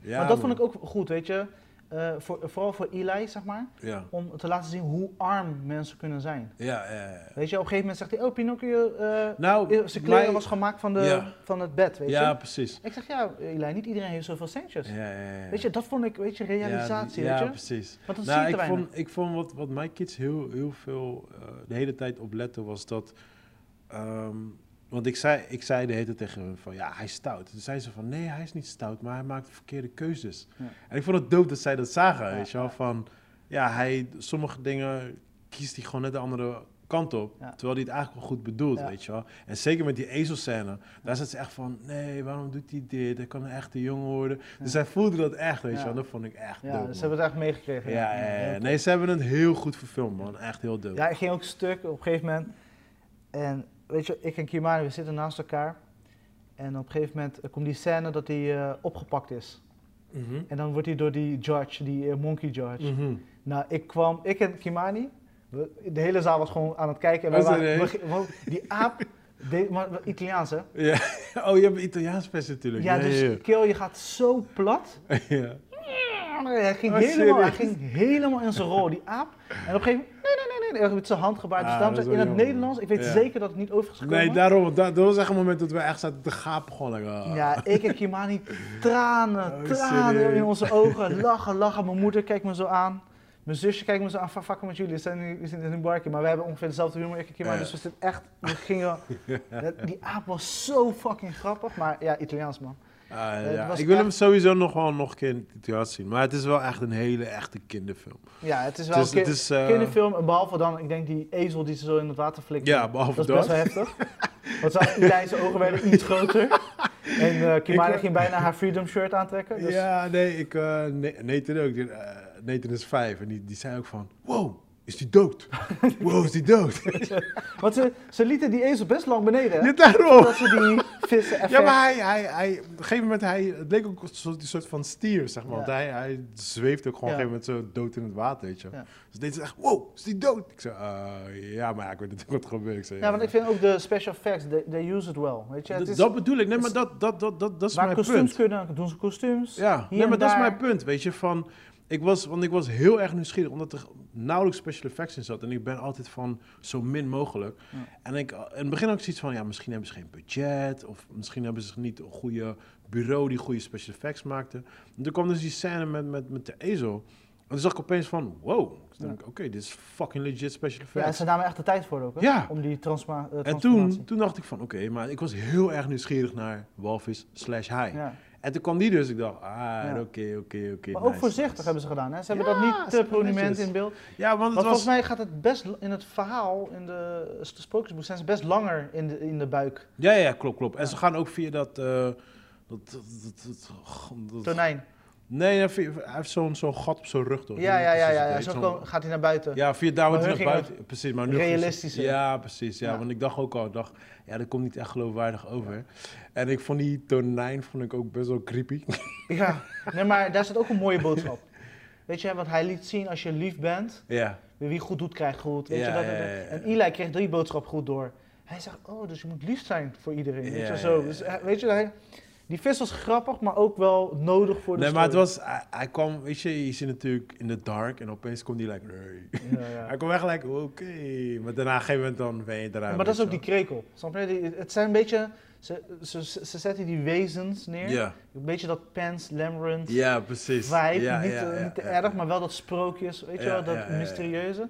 ja, maar dat man. vond ik ook goed, weet je. Eh, voor, vooral voor Eli, zeg maar. Ja, Om te laten zien hoe arm mensen kunnen zijn. ja, ja. ja. Weet je, op een gegeven moment zegt hij, oh Pinocchio, eh, Nou, zijn kleren mij- was gemaakt van, de, Ja. van het bed, weet Ja, je. precies. Ik zeg, ja, Eli, niet iedereen heeft zoveel centjes. Ja, ja, ja. Weet je, dat vond ik, weet je, realisatie, ja, weet Ja, je. precies. Want dat Nou, zie je ik vond, ik vond wat, wat mijn kids heel, heel veel eh, de hele tijd op letten was dat... ehm, want ik zei, ik zei de hele tijd tegen hun van, ja, hij is stout. Toen zei ze van, nee, hij is niet stout, maar hij maakt verkeerde keuzes. Ja. En ik vond het dope dat zij dat zagen, Ja, weet je wel. Van, ja, hij, sommige dingen kiest hij gewoon net de andere kant op. Terwijl hij het eigenlijk wel goed bedoelt, weet je wel. En zeker met die ezelscène, daar zat ze echt van, nee, waarom doet hij dit? Hij kan een echte jongen worden. Dus zij voelde dat echt, weet je wel. Dat vond ik echt Ja, dope, ze hebben het echt meegekregen. Ja, ja, Nee, ze hebben het heel goed verfilmd, man. Echt heel dope. Ja, ik ging ook stuk op een gegeven moment. En weet je, ik en Kimani, we zitten naast elkaar. En op een gegeven moment komt die scène dat hij eh, opgepakt is. Mhm. En dan wordt hij door die judge, die eh, monkey judge. Mhm. Nou, ik kwam, ik en Kimani, we- de hele zaal was gewoon aan het kijken. En waren, we we- die aap, de, maar Italiaans hè? Ja. Oh, je hebt een Italiaans pers natuurlijk. Ja, dus ja. Kill, je gaat zo plat. ja. Hij ging, Oh, helemaal, hij ging helemaal in zijn rol, die aap. En op een gegeven moment, met zijn hand gebaard. Dus Ah, daarom in het. Nederlands, ik weet zeker dat het niet over is gekomen. Nee, daarom. Dat, dat was echt een moment dat we echt zaten te gapen. Gewoon, ah. Ja, ik en Kimani, tranen, Oh, tranen in onze ogen, lachen, lachen. Mijn moeder kijkt me zo aan. Mijn zusje kijkt me zo aan, fucken met jullie, we zijn nu, we zitten in een barkje. Maar we hebben ongeveer dezelfde humor, ik en Kimani. Dus we zitten echt, we gingen, die aap was zo fucking grappig. Maar ja, Italiaans man. Het ja. Ik wil hem sowieso nog wel nog een keer in het zien. Maar het is wel echt een hele echte kinderfilm. Ja, het is wel Dus een is, eh, kinderfilm. Behalve dan, ik denk die ezel die ze zo in het water flikt. Ja, behalve dat is best wel heftig. Want zijn ogen werden iets groter. En eh Kimani Ik- ging bijna haar freedom shirt aantrekken. Dus Ja, nee, ik, eh nee, Nathan ook. Eh, Nathan is vijf en die, die zei ook van, wow, is die dood? wow, is die dood? Want ze, ze lieten die ezel best lang beneden, hè? ja, daarom. Dat ze die vissen effect... Ja, maar hij, hij, hij, op een gegeven moment, hij, het leek ook een soort, van stier, zeg maar. Ja. Want hij, hij zweeft ook gewoon Ja. op een gegeven moment zo dood in het water, weet je. Ja. Dus deed ze echt, wow, is die dood? Ik zei, eh, ja, maar ik weet natuurlijk wat er gebeurt. Ik zei, Ja, want ik vind ook de special effects, they, they use it well, weet je? Het dat, is, dat bedoel ik. Nee, maar dat, dat, dat, dat, dat is waar mijn kostuums punt. kunnen, doen ze kostuums. Ja, nee, maar dat is mijn punt, weet je. Van, ik was, want ik was heel erg nieuwsgierig, omdat er nauwelijks special effects in zat. En ik ben altijd van zo min mogelijk. Ja. En ik, in het begin had ik zoiets van, ja, misschien hebben ze geen budget. Of misschien hebben ze niet een goede bureau die goede special effects maakte. En toen kwam dus die scène met, met, met de ezel. En toen zag ik opeens van, wow. Dus Ja. oké, dit is fucking legit special Ja, en effects. ze namen echt de tijd voor ook, hè? Ja. Om die transma eh, en transformatie. toen, toen dacht ik van, oké, maar ik was heel erg nieuwsgierig naar walvis slash haai. Ja. En toen kwam die dus, ik dacht, ah, oké, oké, oké. Maar ook voorzichtig hebben ze gedaan, hè? Ze hebben dat niet te prominent in beeld. Ja, want Want het volgens mij gaat het best in het verhaal, in de, de sprookjesboek, zijn ze best langer in de, in de buik. Ja, ja, klopt, klopt. En ze gaan ook via dat... eh, dat, dat, dat, dat- dat- Tonijn. Nee, hij heeft zo'n zo'n gat op zijn rug, toch? Ja, ja, ja, ja, ja. Zo gaat hij naar buiten. Ja, via daar Maar wordt hij naar buiten. Precies, maar nu realistischer. Ja, precies. Ja, Ja. want ik dacht ook al, ik dacht, ja, dat komt niet echt geloofwaardig over. En ik vond die tonijn vond ik ook best wel creepy. Ja, nee, maar daar zit ook een mooie boodschap. Weet je, want hij liet zien als je lief bent, ja, wie goed doet krijgt goed. Weet je, dat. En Eli kreeg die boodschap goed door. Hij zegt, oh, dus je moet lief zijn voor iedereen. Weet je, zo. ja, Dus, hij- weet je, hij, die vis was grappig, maar ook wel nodig voor de nee, maar het was, hij, hij kwam, weet je, je ziet natuurlijk in the dark en opeens komt hij like. Ja, ja. Hij kwam echt like, oké. Maar daarna, op een gegeven moment dan ben je eraan. Ja, maar dat is ook die krekel. Snap je? Die- het zijn een beetje, ze, ze, ze ze zetten die wezens neer. Ja, Een beetje dat Pans, Labyrinth ja, precies. vibe. Niet, eh, niet te erg, maar wel dat sprookjes, weet je wel, dat mysterieuze.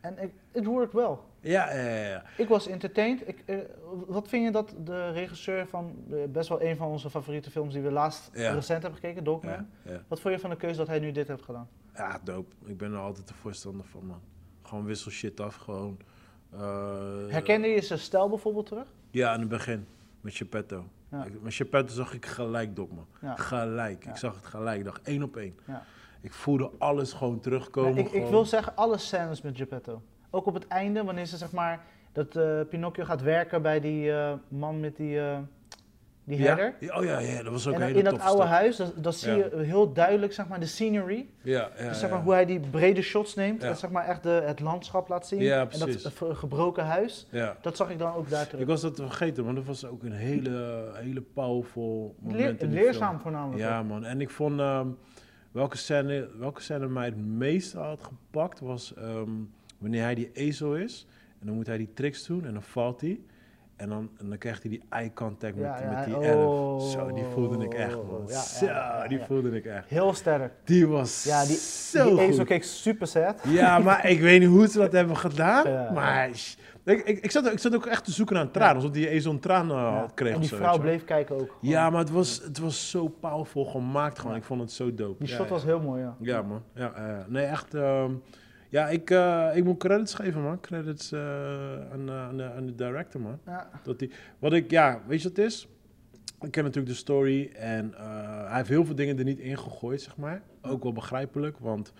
En het workt wel. Ja, ja, ja, ja. Ik was entertained. Ik, eh, wat vind je dat de regisseur van eh, best wel een van onze favoriete films die we laatst Ja. recent hebben gekeken, Dogman. Ja, ja. Wat vond je van de keuze dat hij nu dit heeft gedaan? Ja, dope. Ik ben er altijd de voorstander van, man. Gewoon wissel shit af, gewoon. eh, Herkende je zijn stijl bijvoorbeeld terug? Ja, in het begin. Met Geppetto. Met Geppetto zag ik gelijk Dogma. Ja. Gelijk. Ja. Ik zag het gelijk. Ik dacht één op één. Ja. Ik voelde alles gewoon terugkomen. Ik, ik wil zeggen, alle scènes met Geppetto. Ook op het einde, wanneer ze zeg maar, dat eh, Pinocchio gaat werken bij die eh, man met die, eh, die herder. Ja? Oh ja, ja, dat was ook En een hele in dat oude stap. huis, dat, dat zie Ja. je heel duidelijk, zeg maar, de scenery. Ja, ja, dus zeg maar, hoe hij die brede shots neemt en zeg maar echt de, het landschap laat zien. Ja, en precies. dat eh, gebroken huis. ja. Dat zag ik dan ook daar terug. Ik was dat vergeten, want dat was ook een hele, hele powerful moment Leer, in die leerzaam film. voornamelijk. Ja, man. En ik vond ehm, welke, scène, welke scène mij het meest had gepakt was ehm, wanneer hij die ezel is. En dan moet hij die tricks doen en dan valt hij. En dan, en dan krijgt hij die eye contact met, Ja, met die oh. elf. Zo, die voelde ik echt, man. Zo, die voelde ik echt. Heel sterk. Die was Ja, die, zo die goed. ezel keek super sad. Ja, maar ik weet niet hoe ze dat hebben gedaan. Maar ik, ik, ik, zat, ook- ik zat ook echt te zoeken naar een traan. Alsof die ezel een traan eh, Ja. had kreeg. En die vrouw bleef kijken ook. Ja, maar het was, het was zo powerful gemaakt gewoon. Ik vond het zo dope. Die Ja, shot ja. was heel mooi, ja. Ja, man. Ja, nee, echt. ehm, ja, ik, eh, ik moet credits geven, man. Credits eh, aan, eh, aan, de, aan de director, man. Ja. Dat die, wat ik, ja, weet je wat het is? Ik ken natuurlijk de story en hij heeft heel veel dingen er niet in gegooid, zeg maar. Ook wel begrijpelijk, want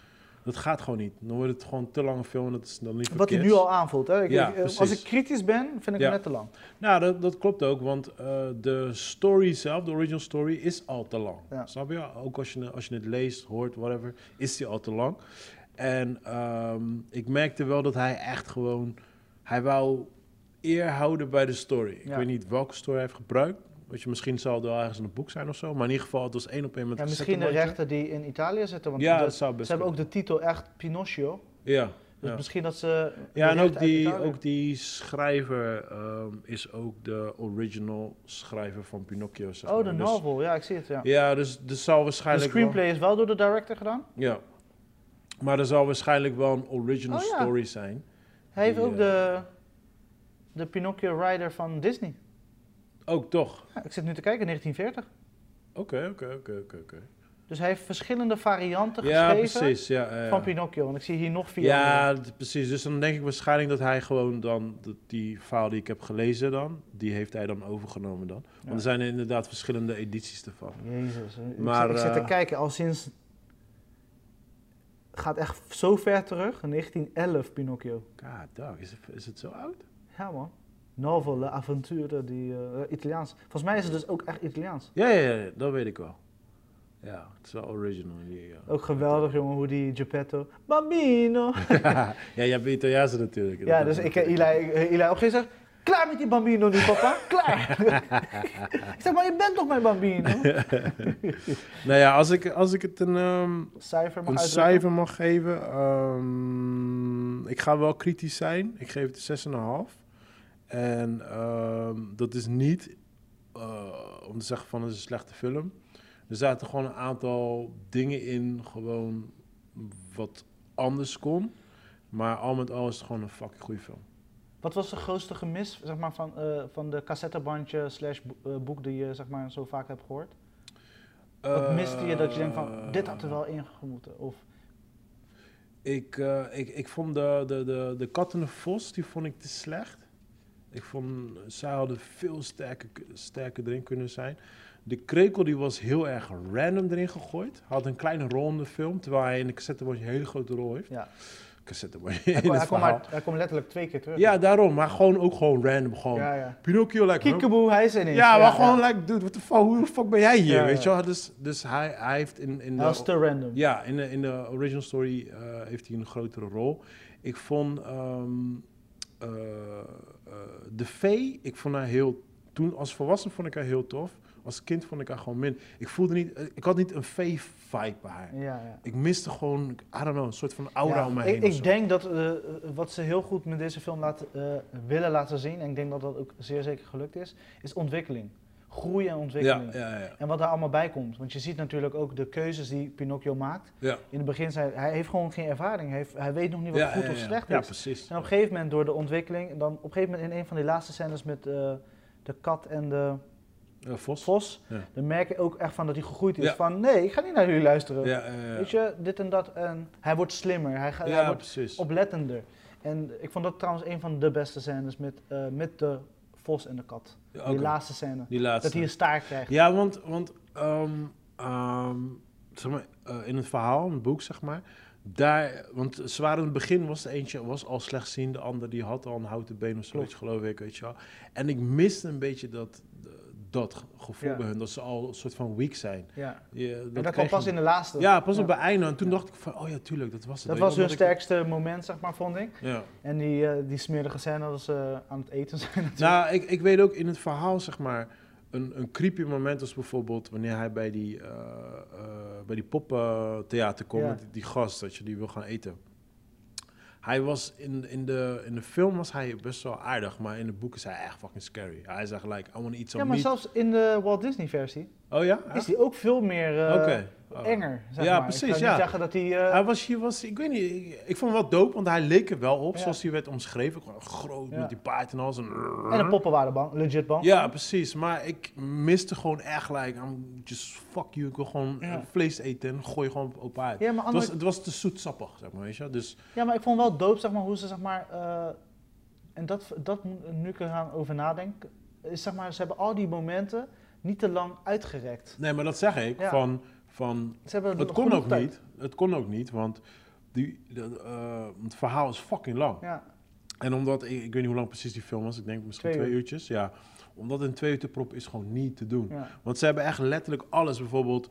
dat gaat gewoon niet. Dan wordt het gewoon te lange film en dat is dan niet Wat hij nu al aanvoelt. Hè? Ik, Ja, ik, als ik kritisch ben, vind ik Ja. hem net te lang. Nou, dat, dat klopt ook, want de story zelf, de original story, is al te lang. Ja. Snap je? Ook als je, als je het leest, hoort, whatever, is die al te lang. En ehm, ik merkte wel dat hij echt gewoon, hij wou eer houden bij de story. Ik Ja. weet niet welke story hij heeft gebruikt. Weet je, misschien zal het wel ergens in een boek zijn of zo. Maar in ieder geval, het was één op één met Ja, misschien de rechten die in Italië zitten. Want Ja, de- dat zou ze best hebben ook de titel echt Pinocchio. Ja, Dus ja. misschien dat ze... ja de en ook die, ook die schrijver ehm, is ook de original schrijver van Pinocchio, zeg Oh, de. Dus- novel. Ja, ik zie het, ja. Ja, dus er zal De waarschijnlijk screenplay is wel door de director gedaan. Ja. Maar er zal waarschijnlijk wel een original Oh, ja. story zijn. Hij heeft Die, ook eh, de, de Pinocchio Rider van Disney. Ook toch? Ja, ik zit nu te kijken, 1940. Oké, oké, oké, oké, oké. Dus hij heeft verschillende varianten Ja, geschreven precies. Ja, ja, ja. van Pinocchio. En ik zie hier nog vier. Ja, precies. Dus dan denk ik waarschijnlijk dat hij gewoon dan, dat die verhaal die ik heb gelezen dan, die heeft hij dan overgenomen dan. Want er zijn er inderdaad verschillende edities ervan. Jezus. Ik, Maar, zit, ik zit te eh, kijken, al sinds... Gaat echt zo ver terug, 1911 Pinocchio. God, dog, is het, is het zo oud? Ja man. Novel, Le Avventure, die eh, Italiaans. Volgens mij is het dus ook echt Italiaans. Ja, ja, ja, dat weet ik wel. Ja, het is wel original. Die. Ook geweldig jongen, hoe die Geppetto... Bambino! ja, jij hebt Italiaanse natuurlijk. ja, dus ik heb Eli, Eli ook gezegd... Klaar met die Bambino nu papa, klaar! ik zeg, maar je bent toch mijn Bambino? Nou ja, als ik, als ik het een, ehm, Cijfer mag een cijfer mag geven, ehm, ik ga wel kritisch zijn. Ik geef het een 6,5. En ehm, dat is niet eh, om te zeggen van het is een slechte film. Er zaten gewoon een aantal dingen in, gewoon wat anders kon. Maar al met al is het gewoon een fucking goede film. Wat was de grootste gemis zeg maar, van, eh, van de cassettebandje slash eh, boek die je zeg maar, zo vaak hebt gehoord? Wat miste je dat je denkt Eh, van, dit had er wel ingemoeten? Of, Ik, eh, ik, ik vond de, de, de, de kat en de vos, die vond ik te slecht. Ik vond, zij hadden veel sterker, sterker erin kunnen zijn. De krekel die was heel erg random erin gegooid. Hij had een kleine rol in de film, terwijl hij in de cassettebandje een hele grote rol heeft. ja. Cassettebandje Hij, in hij, letterlijk twee keer terug. Ja, daarom. Maar gewoon ook gewoon random. Gewoon ja, ja. Pinocchio, like... huh? Kiekeboe, hij is ineens. Ja, maar gewoon like, dude, what the fuck, hoe de fuck ben jij hier, Ja, weet je ja. wel? Dus, dus hij, hij heeft in, in Dat was de... te random. Ja, in de, in de original story eh, heeft hij een grotere rol. Ik vond ehm, eh, eh, de vee, ik vond haar heel... Toen als volwassen vond ik haar heel tof. Als kind vond ik haar gewoon min. Ik voelde niet... Ik had niet een vee-vibe bij haar. Ja, ja. Ik miste gewoon, I don't know, een soort van aura Ja, om me heen. Ik, ik denk dat eh, wat ze heel goed met deze film laten, eh, willen laten zien, en ik denk dat dat ook zeer zeker gelukt is, is ontwikkeling. Groei en ontwikkeling. ja, ja, En wat daar allemaal bij komt. Want je ziet natuurlijk ook de keuzes die Pinocchio maakt. In het begin zei hij, heeft gewoon geen ervaring. Hij, heeft, hij weet nog niet wat goed of slecht Ja, is. precies. En op een gegeven moment door de ontwikkeling, dan op een gegeven moment in een van die laatste scènes met eh, de kat en de Ja, Vos. vos, Ja. dan merk je ook echt van dat hij gegroeid is. Ja. Van nee, ik ga niet naar jullie luisteren. Ja. Weet je, dit en dat. En hij wordt slimmer, hij, gaat, hij wordt precies. oplettender. En ik vond dat trouwens een van de beste scènes met, eh, met de vos en de kat. Die laatste scène. Die laatste. Dat hij een staart krijgt. Ja, want, want ehm, ehm, zeg maar, eh, in het verhaal, in het boek, zeg maar, daar, want ze waren in het begin, was de eentje was al slechtziend, de ander die had al een houten been of zoiets, geloof ik, weet je wel. En ik miste een beetje dat, dat gevoel Ja. bij hun, dat ze al een soort van weak zijn. Ja. Je, En dat kwam pas in de laatste. Ja, pas op bij einde. En toen dacht ik van, oh ja, tuurlijk, dat was het. Dat was hun ik- sterkste moment, zeg maar, vond ik. Ja. En die, eh, die smerige scène dat ze aan het eten zijn natuurlijk. Nou, ik, ik weet ook in het verhaal, zeg maar, een, een creepy moment was bijvoorbeeld wanneer hij bij die, eh eh bij die poppentheater komt, Ja. met die, die gast, dat je die wil gaan eten. Hij was in, in, de, in de film was hij best wel aardig, maar in het boek is hij echt fucking scary. Hij gelijk, I want eat some ja, maar meat. zelfs in de Walt Disney versie Oh ja? is die ook veel meer eh, Oké. Enger, zeg Ja, maar. precies, Ik ja. niet zeggen dat hij... eh, Hij was hier, was, ik weet niet, ik, ik vond hem wel dope, want hij leek er wel op, Ja. zoals hij werd omschreven. Gewoon groot Ja. met die paard en alles. En, en de poppen waren bang, legit bang. Ja, precies. Maar ik miste gewoon echt, like, I'm just fuck you. Ik wil gewoon vlees eten en gooi gewoon open uit. Ja, maar Het andere- was, het was te zoetsappig, zeg maar, weet je. Dus, Ja, maar ik vond wel dope, zeg maar, hoe ze, zeg maar, eh, en dat, dat moet- nu ik er aan over nadenk, is zeg maar, ze hebben al die momenten niet te lang uitgerekt. nee, maar dat zeg ik, van, van het kon ook tijd. niet. Het kon ook niet, want die, de, eh, het verhaal is fucking lang. Ja, En omdat, ik, ik weet niet hoe lang precies die film was, ik denk misschien Twee twee, uur. uurtjes. Ja, omdat in twee uur te proppen is gewoon niet te doen. ja. Want ze hebben echt letterlijk alles. Bijvoorbeeld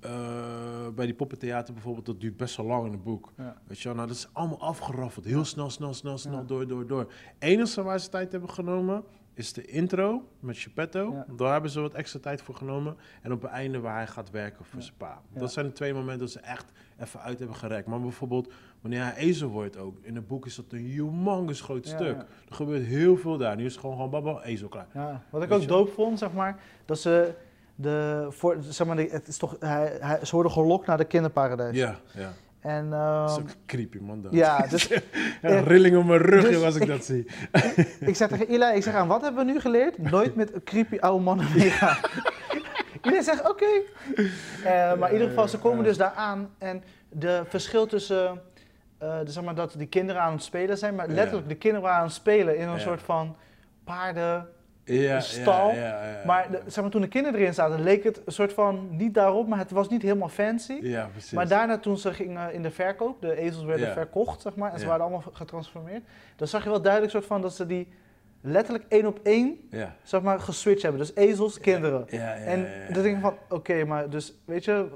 eh, bij die poppentheater bijvoorbeeld, dat duurt best wel lang in het boek. Ja. Weet je wel, nou dat is allemaal afgeraffeld. Heel snel, snel, snel, snel, Ja. door, door, door. enige waar ze tijd hebben genomen is de intro met Geppetto. Ja. Daar hebben ze wat extra tijd voor genomen. En op het einde waar hij gaat werken voor Ja. zijn pa. Ja. Dat zijn de twee momenten dat ze echt even uit hebben gerekt. Maar bijvoorbeeld wanneer hij ezel wordt ook. In het boek is dat een humongous groot stuk. Er gebeurt heel veel daar. Nu is het gewoon, gewoon babbel, ezel klaar. Wat ik Weet ook dope vond, zeg maar, dat ze de, voor, zeg maar, het is toch, hij, hij, ze worden gelokt naar de kinderparadijs. Ja, ja. En, Dat is ehm, ook creepy man. Dat. ja, dus een rilling op mijn rug Dus als ik ik- dat zie. ik zeg tegen Ila, ik zeg aan, wat hebben we nu geleerd? Nooit met creepy oude mannen meegaan. Iedereen zegt, oké. Eh, maar in ieder geval, ze komen dus daar aan en de verschil tussen, eh, de, zeg maar, dat die kinderen aan het spelen zijn, maar Ja. letterlijk de kinderen waren aan het spelen in een soort van paarden, Ja, stal, ja, ja, ja, Maar de- zeg maar, toen de kinderen erin zaten, leek het een soort van niet daarop, maar het was niet helemaal fancy. Ja, precies. Maar daarna toen ze gingen in de verkoop, de ezels werden verkocht, zeg maar, en ze waren allemaal getransformeerd. Dan zag je wel duidelijk soort van dat ze die letterlijk één op één, ja. zeg maar, geswitcht hebben. Dus ezels, kinderen. Ja, ja, en dan denk ik van, oké, maar dus, weet je,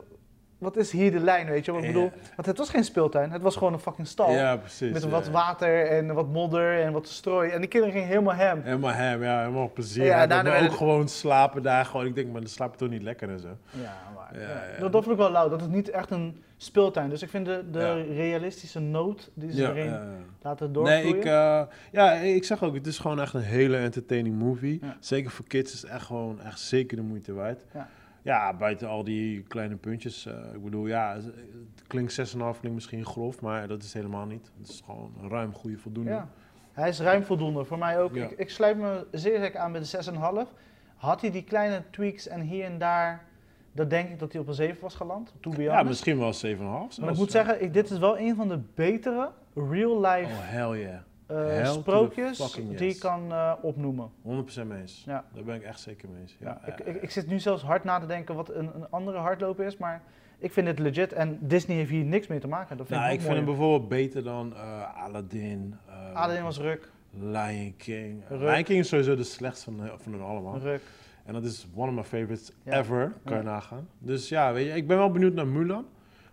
wat is hier de lijn, weet je wat ik bedoel? Want het was geen speeltuin, het was gewoon een fucking stal. Ja, precies. met wat water en wat modder en wat strooi. En die kinderen gingen helemaal hem. Helemaal hem, ja, helemaal plezier. Ja, daarna werd ook het- gewoon slapen daar. Gewoon, ik denk, maar dan slaap je toch niet lekker en zo. Ja, maar Ja. Dat, dat vond ik wel lauw. Dat het niet echt een speeltuin. Dus ik vind de, de realistische noot die ze erin laten doorvloeien. Nee, ik, eh, ja, ik zeg ook, het is gewoon echt een hele entertaining movie. Zeker voor kids is het echt gewoon echt zeker de moeite waard. Ja. Ja, buiten al die kleine puntjes. eh, ik bedoel, ja, het klinkt 6,5 klinkt misschien grof, maar dat is helemaal niet. Het is gewoon een ruim goede voldoende. Ja. Hij is ruim voldoende. Voor mij ook. Ja. Ik, ik sluit me zeer zeker aan met de 6,5. Had hij die kleine tweaks en hier en daar dan denk ik dat hij op een 7 was geland. To be Ja, misschien wel 7,5 maar ik moet zeggen, ik, dit is wel een van de betere real-life Oh, hell yeah. Eh, sprookjes die ik kan eh, opnoemen. 100% mee eens. Ja. Daar ben ik echt zeker mee eens. Ja, ik, ja, ik, ik zit nu zelfs hard na te denken wat een, een andere hardloper is, maar ik vind het legit. En Disney heeft hier niks mee te maken. Dat vind Nou, ik, ik vind hem bijvoorbeeld beter dan eh, Aladdin. Aladdin was ruk, Lion King. Ruk. Lion King is sowieso de slechtste van, van hun allemaal. ruk. En dat is one of my favorites ever, kan je nagaan. Dus ja, weet je, ik ben wel benieuwd naar Mulan.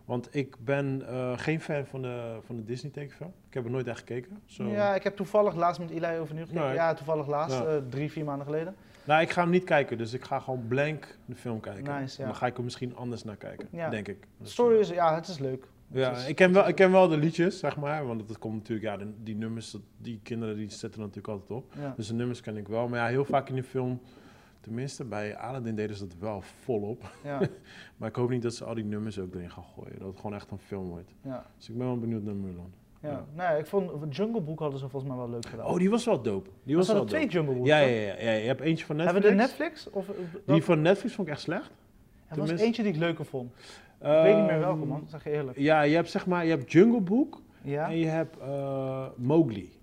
Want ik ben geen fan van de, van de Disney tekenfilm. Ik heb er nooit echt gekeken. Ja, ik heb toevallig laatst met Eli over nu gekeken. Nee. Ja, toevallig laatst, Ja. eh, drie, vier maanden geleden. Nou, ik ga hem niet kijken, dus ik ga gewoon blank de film kijken. Nice, ja. Dan ga ik er misschien anders naar kijken, Ja. denk ik. De Dus, story is, ja, het is leuk. Ja, is- ik ken, wel, ik ken wel de liedjes, zeg maar. Want het komt natuurlijk, ja, de- die nummers, dat- die kinderen die zetten er natuurlijk altijd op. Dus de nummers ken ik wel. Maar ja, heel vaak in die film, tenminste bij Aladdin deden ze dat wel volop. Ja, Maar ik hoop niet dat ze al die nummers ook erin gaan gooien. Dat het gewoon echt een film wordt. ja, Dus ik ben wel benieuwd naar Mulan. Ja. Nee, ik vond Jungle Book hadden ze volgens mij wel leuk gedaan. Oh, die was wel dope. Die was was wel twee. Jungle Books? Ja, ja, ja, ja. Je hebt eentje van Netflix. Hebben we de Netflix? Of, eh, Die van Netflix vond ik echt slecht. er was eentje die ik leuker vond. Ik weet niet meer welke Ehm, man, zeg je eerlijk. Ja, je hebt zeg maar, je hebt Jungle Book Ja? en je hebt eh, Mowgli.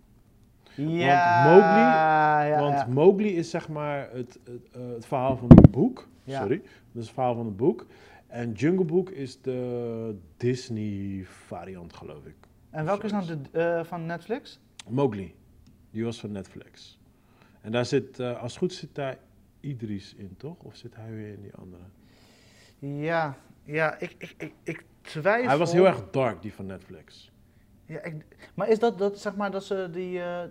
Ja, Mowgli- ja, Want ja. Mowgli is zeg maar het, het, eh, het verhaal van het boek. Sorry, dat is het verhaal van het boek. En Jungle Book is de Disney variant, geloof ik. En welke is nou de, eh, van Netflix? Mowgli, die was van Netflix. En daar zit, eh, als het goed zit daar Idris in, toch? Of zit hij weer in die andere? Ja, ja ik, ik, ik, ik twijfel. Hij was heel erg dark, die van Netflix. Ja, ik, maar is dat, dat, zeg maar, dat ze die, eh,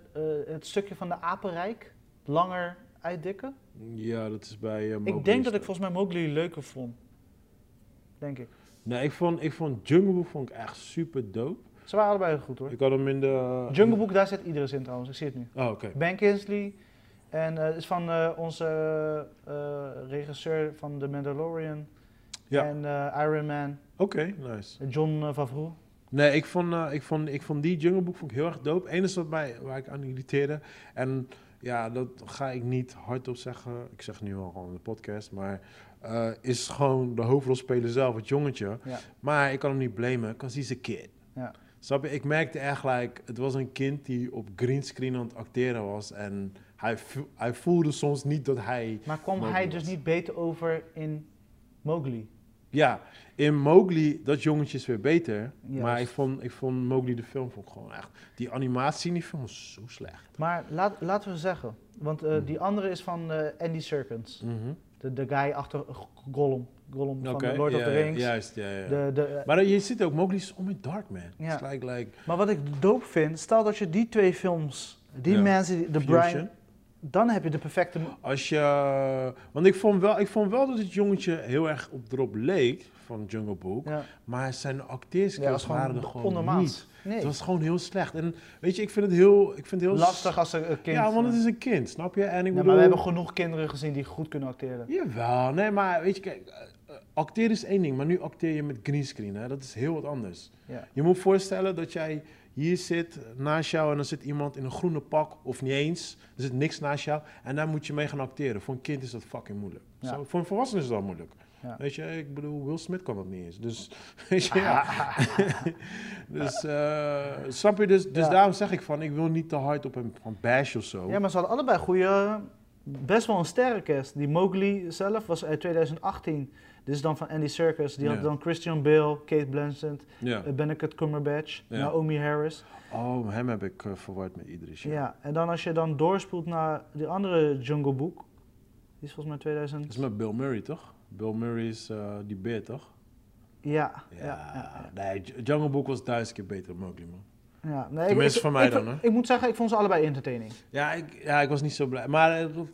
het stukje van de apenrijk langer uitdikken? Ja, dat is bij uh, Mowgli. ik denk dat ik volgens mij Mowgli leuker vond. Denk ik. Nee, ik vond, ik vond Jungle Book vond ik echt super dope. Ze waren allebei goed hoor. Ik had hem in de... Jungle Book, daar zit iedereen in trouwens. Ik zie het nu. Oh, oké. Ben Kingsley. En het is van eh, onze eh, regisseur van The Mandalorian. Ja. En eh, Iron Man. Oké, nice. John Favreau. Nee, ik vond, eh, ik, vond, ik vond die Jungle Book vond ik heel erg dope. Eén wat mij, waar ik aan irriteerde. En ja, dat ga ik niet hardop zeggen. Ik zeg nu al gewoon in de podcast. Maar eh, is gewoon de hoofdrolspeler zelf, het jongetje. Ja. Maar ik kan hem niet blamen, because he's a kid. Ja. Snap je? Ik merkte echt, like, het was een kind die op greenscreen aan het acteren was. En hij, hij voelde soms niet dat hij... Maar kwam Mowgli hij dus was. niet beter over in Mowgli? Ja, in Mowgli, dat jongetje is weer beter. Juist. Maar ik vond, ik vond Mowgli de film vond ik gewoon echt... Die animatie in die film was zo slecht. Maar laat, laten we zeggen, want eh, die andere is van eh, Andy Serkins. Mhm. De, de guy achter Gollum, Gollum van Oké, de Lord of the Rings. Juist, ja, ja. De, de, eh, maar je ziet ook, Mowgli is om in dark, man. Ja. Like, like maar wat ik dope vind, stel dat je die twee films, die Ja. mensen, de Fusion. Brian, dan heb je de perfecte... Als je... Want ik vond wel, ik vond wel dat het jongetje heel erg op erop leek van Jungle Book. Ja, Maar zijn ja, acteerskills is waren er gewoon niet. Nee, Het was gewoon heel slecht. En weet je, ik vind het heel... Ik vind het heel lastig als er een kind... Ja, want het is een kind, snap je? En ik ja, bedoel... maar we hebben genoeg kinderen gezien die goed kunnen acteren. Jawel, nee, maar weet je, kijk, eh, eh, acteren is één ding, maar nu acteer je met greenscreen, hè? dat is heel wat anders. Ja. Je moet voorstellen dat jij hier zit, naast jou, en dan zit iemand in een groene pak, of niet eens, er zit niks naast jou, en daar moet je mee gaan acteren. Voor een kind is dat fucking moeilijk. Ja. Zo, voor een volwassene is dat moeilijk. Ja. Weet je, ik bedoel, Will Smith kan dat niet eens. Dus, weet je, ja. dus, eh, snap je? Dus, dus daarom zeg ik van, ik wil niet te hard op hem van bash of zo. Ja, maar ze hadden allebei goede, best wel een sterrencast. Die Mowgli zelf was uit 2018. Dit is dan van Andy Serkis. Die had dan Christian Bale, Kate Blanchett, ja. eh, Benedict Cumberbatch. Naomi Harris. Oh, hem heb ik eh, verward met Idris. Ja. en dan als je dan doorspoelt naar die andere Jungle Book. Die is volgens mij 2000. Dat is met Bill Murray, toch? Bill Murray is eh, die beer, toch? Ja, Ja, ja, ja. nee, Jungle Book was duizend keer beter dan Mowgli, man. ja. Nee, ik- Tenminste ik- van mij ik- dan, hè? Ik moet zeggen, ik vond ze allebei entertaining. Ja ik, ja, ik was niet zo blij. Maar dat-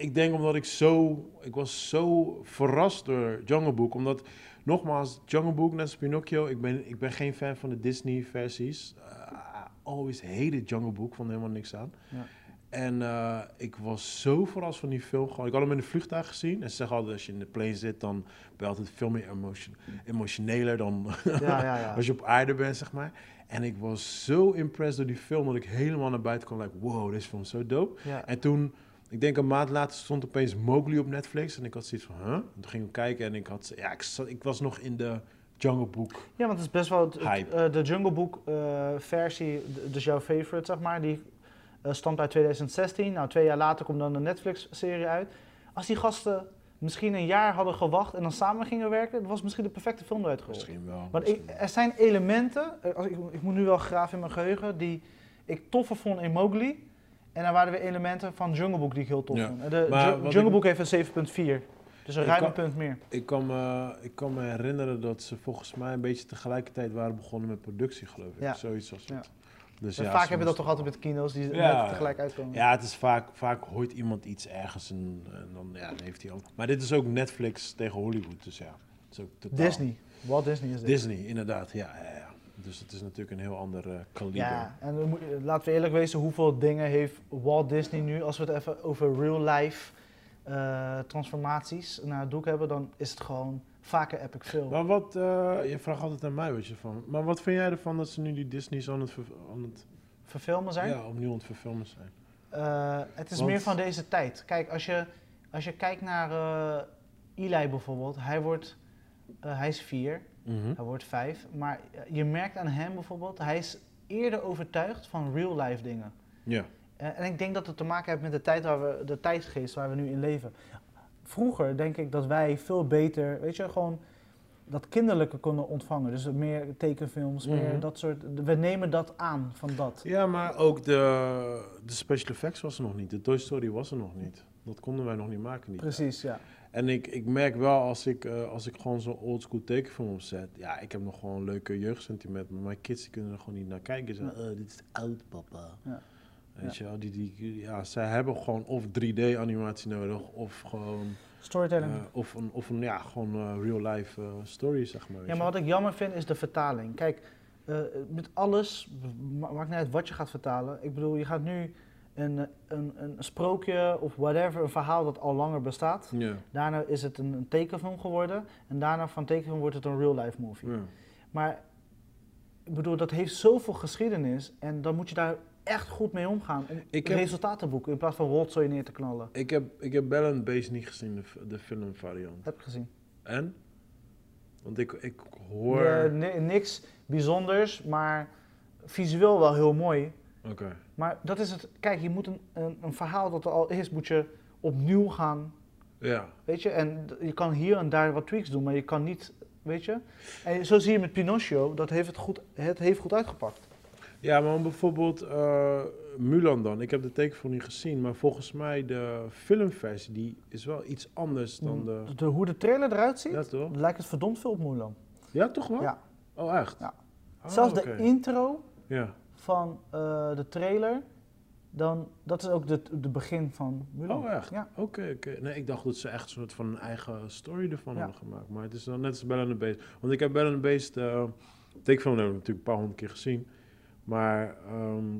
ik denk omdat ik zo... Ik was zo verrast door Jungle Book. Omdat, nogmaals, Jungle Book, net als Pinocchio... Ik ben, ik ben geen fan van de Disney-versies. Eh, I always hated Jungle Book. Vond helemaal niks aan. Ja. En eh, ik was zo verrast van die film. Gewoon, ik had hem in de vliegtuig gezien. En ze zeggen altijd, als je in de plane zit... dan ben je altijd veel meer emotion, emotioneler dan... Ja, ja, ja. Als je op aarde bent, zeg maar. En ik was zo impressed door die film dat ik helemaal naar buiten kwam. Like, wow, deze film is zo dope. ja. En toen Ik denk een maand later stond opeens Mowgli op Netflix. En ik had zoiets van, huh? En toen ging ik kijken en ik had... Ja, ik, zat, ik was nog in de Jungle Book. Ja, want het is best wel... het- het, Hype. eh, de Jungle Book eh, versie, dus jouw favorite, zeg maar, die eh, stamt uit 2016. Nou, twee jaar later komt dan de Netflix-serie uit. Als die gasten misschien een jaar hadden gewacht en dan samen gingen werken, was misschien de perfecte film eruit gerold. Misschien wel. Want ik, misschien er zijn elementen, als ik, ik moet nu wel graven in mijn geheugen, die ik toffer vond in Mowgli. En dan waren er weer elementen van Jungle Book die ik heel tof Ja. vond. De Maar Jungle ik- Book heeft een 7.4. Dus een ruim punt meer. Ik kan, me, ik kan me herinneren dat ze volgens mij een beetje tegelijkertijd waren begonnen met productie, geloof ik. Ja. Zoiets als Ja. het. Dus ja, vaak ze heb je dat toch altijd met kino's die Ja. net tegelijk uitkomen. Ja, het is vaak, vaak hoort iemand iets ergens en, en dan, ja, dan heeft hij ook. Maar dit is ook Netflix tegen Hollywood, dus ja. Het is ook totaal. Disney. Walt Disney is dit. Disney, inderdaad, ja, ja, ja. Dus het is natuurlijk een heel ander eh, kaliber. Ja, en we moet- laten we eerlijk wezen, hoeveel dingen heeft Walt Disney nu, als we het even over real life eh, transformaties naar het doek hebben, dan is het gewoon vaker epic film. Maar wat, eh, je vraagt altijd aan mij wat je van. Maar wat vind jij ervan dat ze nu die Disney's aan het, aan het Verfilmen zijn. ja, opnieuw aan het verfilmen zijn? Het is Want- meer van deze tijd. Kijk, als je, als je kijkt naar Eli bijvoorbeeld, hij, wordt, eh, hij is vier, Mhm. hij wordt vijf, maar je merkt aan hem bijvoorbeeld, hij is eerder overtuigd van real life dingen. Ja. En, en ik denk dat het te maken heeft met de tijd waar we, de tijdsgeest waar we nu in leven. Vroeger denk ik dat wij veel beter, weet je, gewoon dat kinderlijke konden ontvangen. Dus meer tekenfilms, Mhm. meer dat soort. We nemen dat aan van dat. Ja, maar ook de, de special effects was er nog niet. De Toy Story was er nog niet. Dat konden wij nog niet maken. Niet. Precies, ja. En ik, ik merk wel als ik, eh, als ik gewoon zo'n oldschool tekenfilm opzet. Ja, ik heb nog gewoon leuke jeugdsentiment. Maar mijn kids die kunnen er gewoon niet naar kijken. Ze zeggen, "Oh, dit is oud, papa. Ja. Weet je wel, die, die, ja, zij hebben gewoon of 3D-animatie nodig. Of gewoon, Storytelling. eh, of een, of een ja, gewoon eh, real-life eh, story, zeg maar. ja, maar wat ik jammer vind is de vertaling. Kijk, eh, met alles, ma- maakt niet uit wat je gaat vertalen. Ik bedoel, je gaat nu een, een, een sprookje of whatever, een verhaal dat al langer bestaat. Daarna is het een, een tekenfilm geworden. En daarna van tekenfilm wordt het een real-life movie. Maar ik bedoel, dat heeft zoveel geschiedenis. En dan moet je daar echt goed mee omgaan. Om Ik heb- resultaat te boeken in plaats van rotzooi neer te knallen. Ik heb, ik heb Bell and Base niet gezien, de, de filmvariant. Heb ik gezien. En? Want ik, ik hoor... Ja, niks bijzonders, maar visueel wel heel mooi. Oké. Maar dat is het. Kijk, je moet een, een, een verhaal dat er al is, moet je opnieuw gaan. Ja. Weet je, en je kan hier en daar wat tweaks doen, maar je kan niet. Weet je? En zo zie je met Pinocchio, dat heeft het goed, het heeft goed uitgepakt. Ja, maar bijvoorbeeld eh, Mulan dan. Ik heb de tekenfilm niet gezien, maar volgens mij de filmversie die is wel iets anders dan de... De, hoe de trailer eruit ziet, Ja, toch? lijkt het verdomd veel op Mulan. Ja, toch wel? Ja. Oh, echt? Ja. Oh, Zelfs oké. de intro Ja. Van eh, de trailer, dan, dat is ook de, de begin van Mulan. Oh, echt? Ja. Oké, oké. Nee, ik dacht dat ze echt een soort van een eigen story ervan Ja. hadden gemaakt. Maar het is dan net als Bell and the Beast. Want ik heb Bell and the Beast, eh tekenfilm heb ik natuurlijk een paar honderd keer gezien. Maar ehm,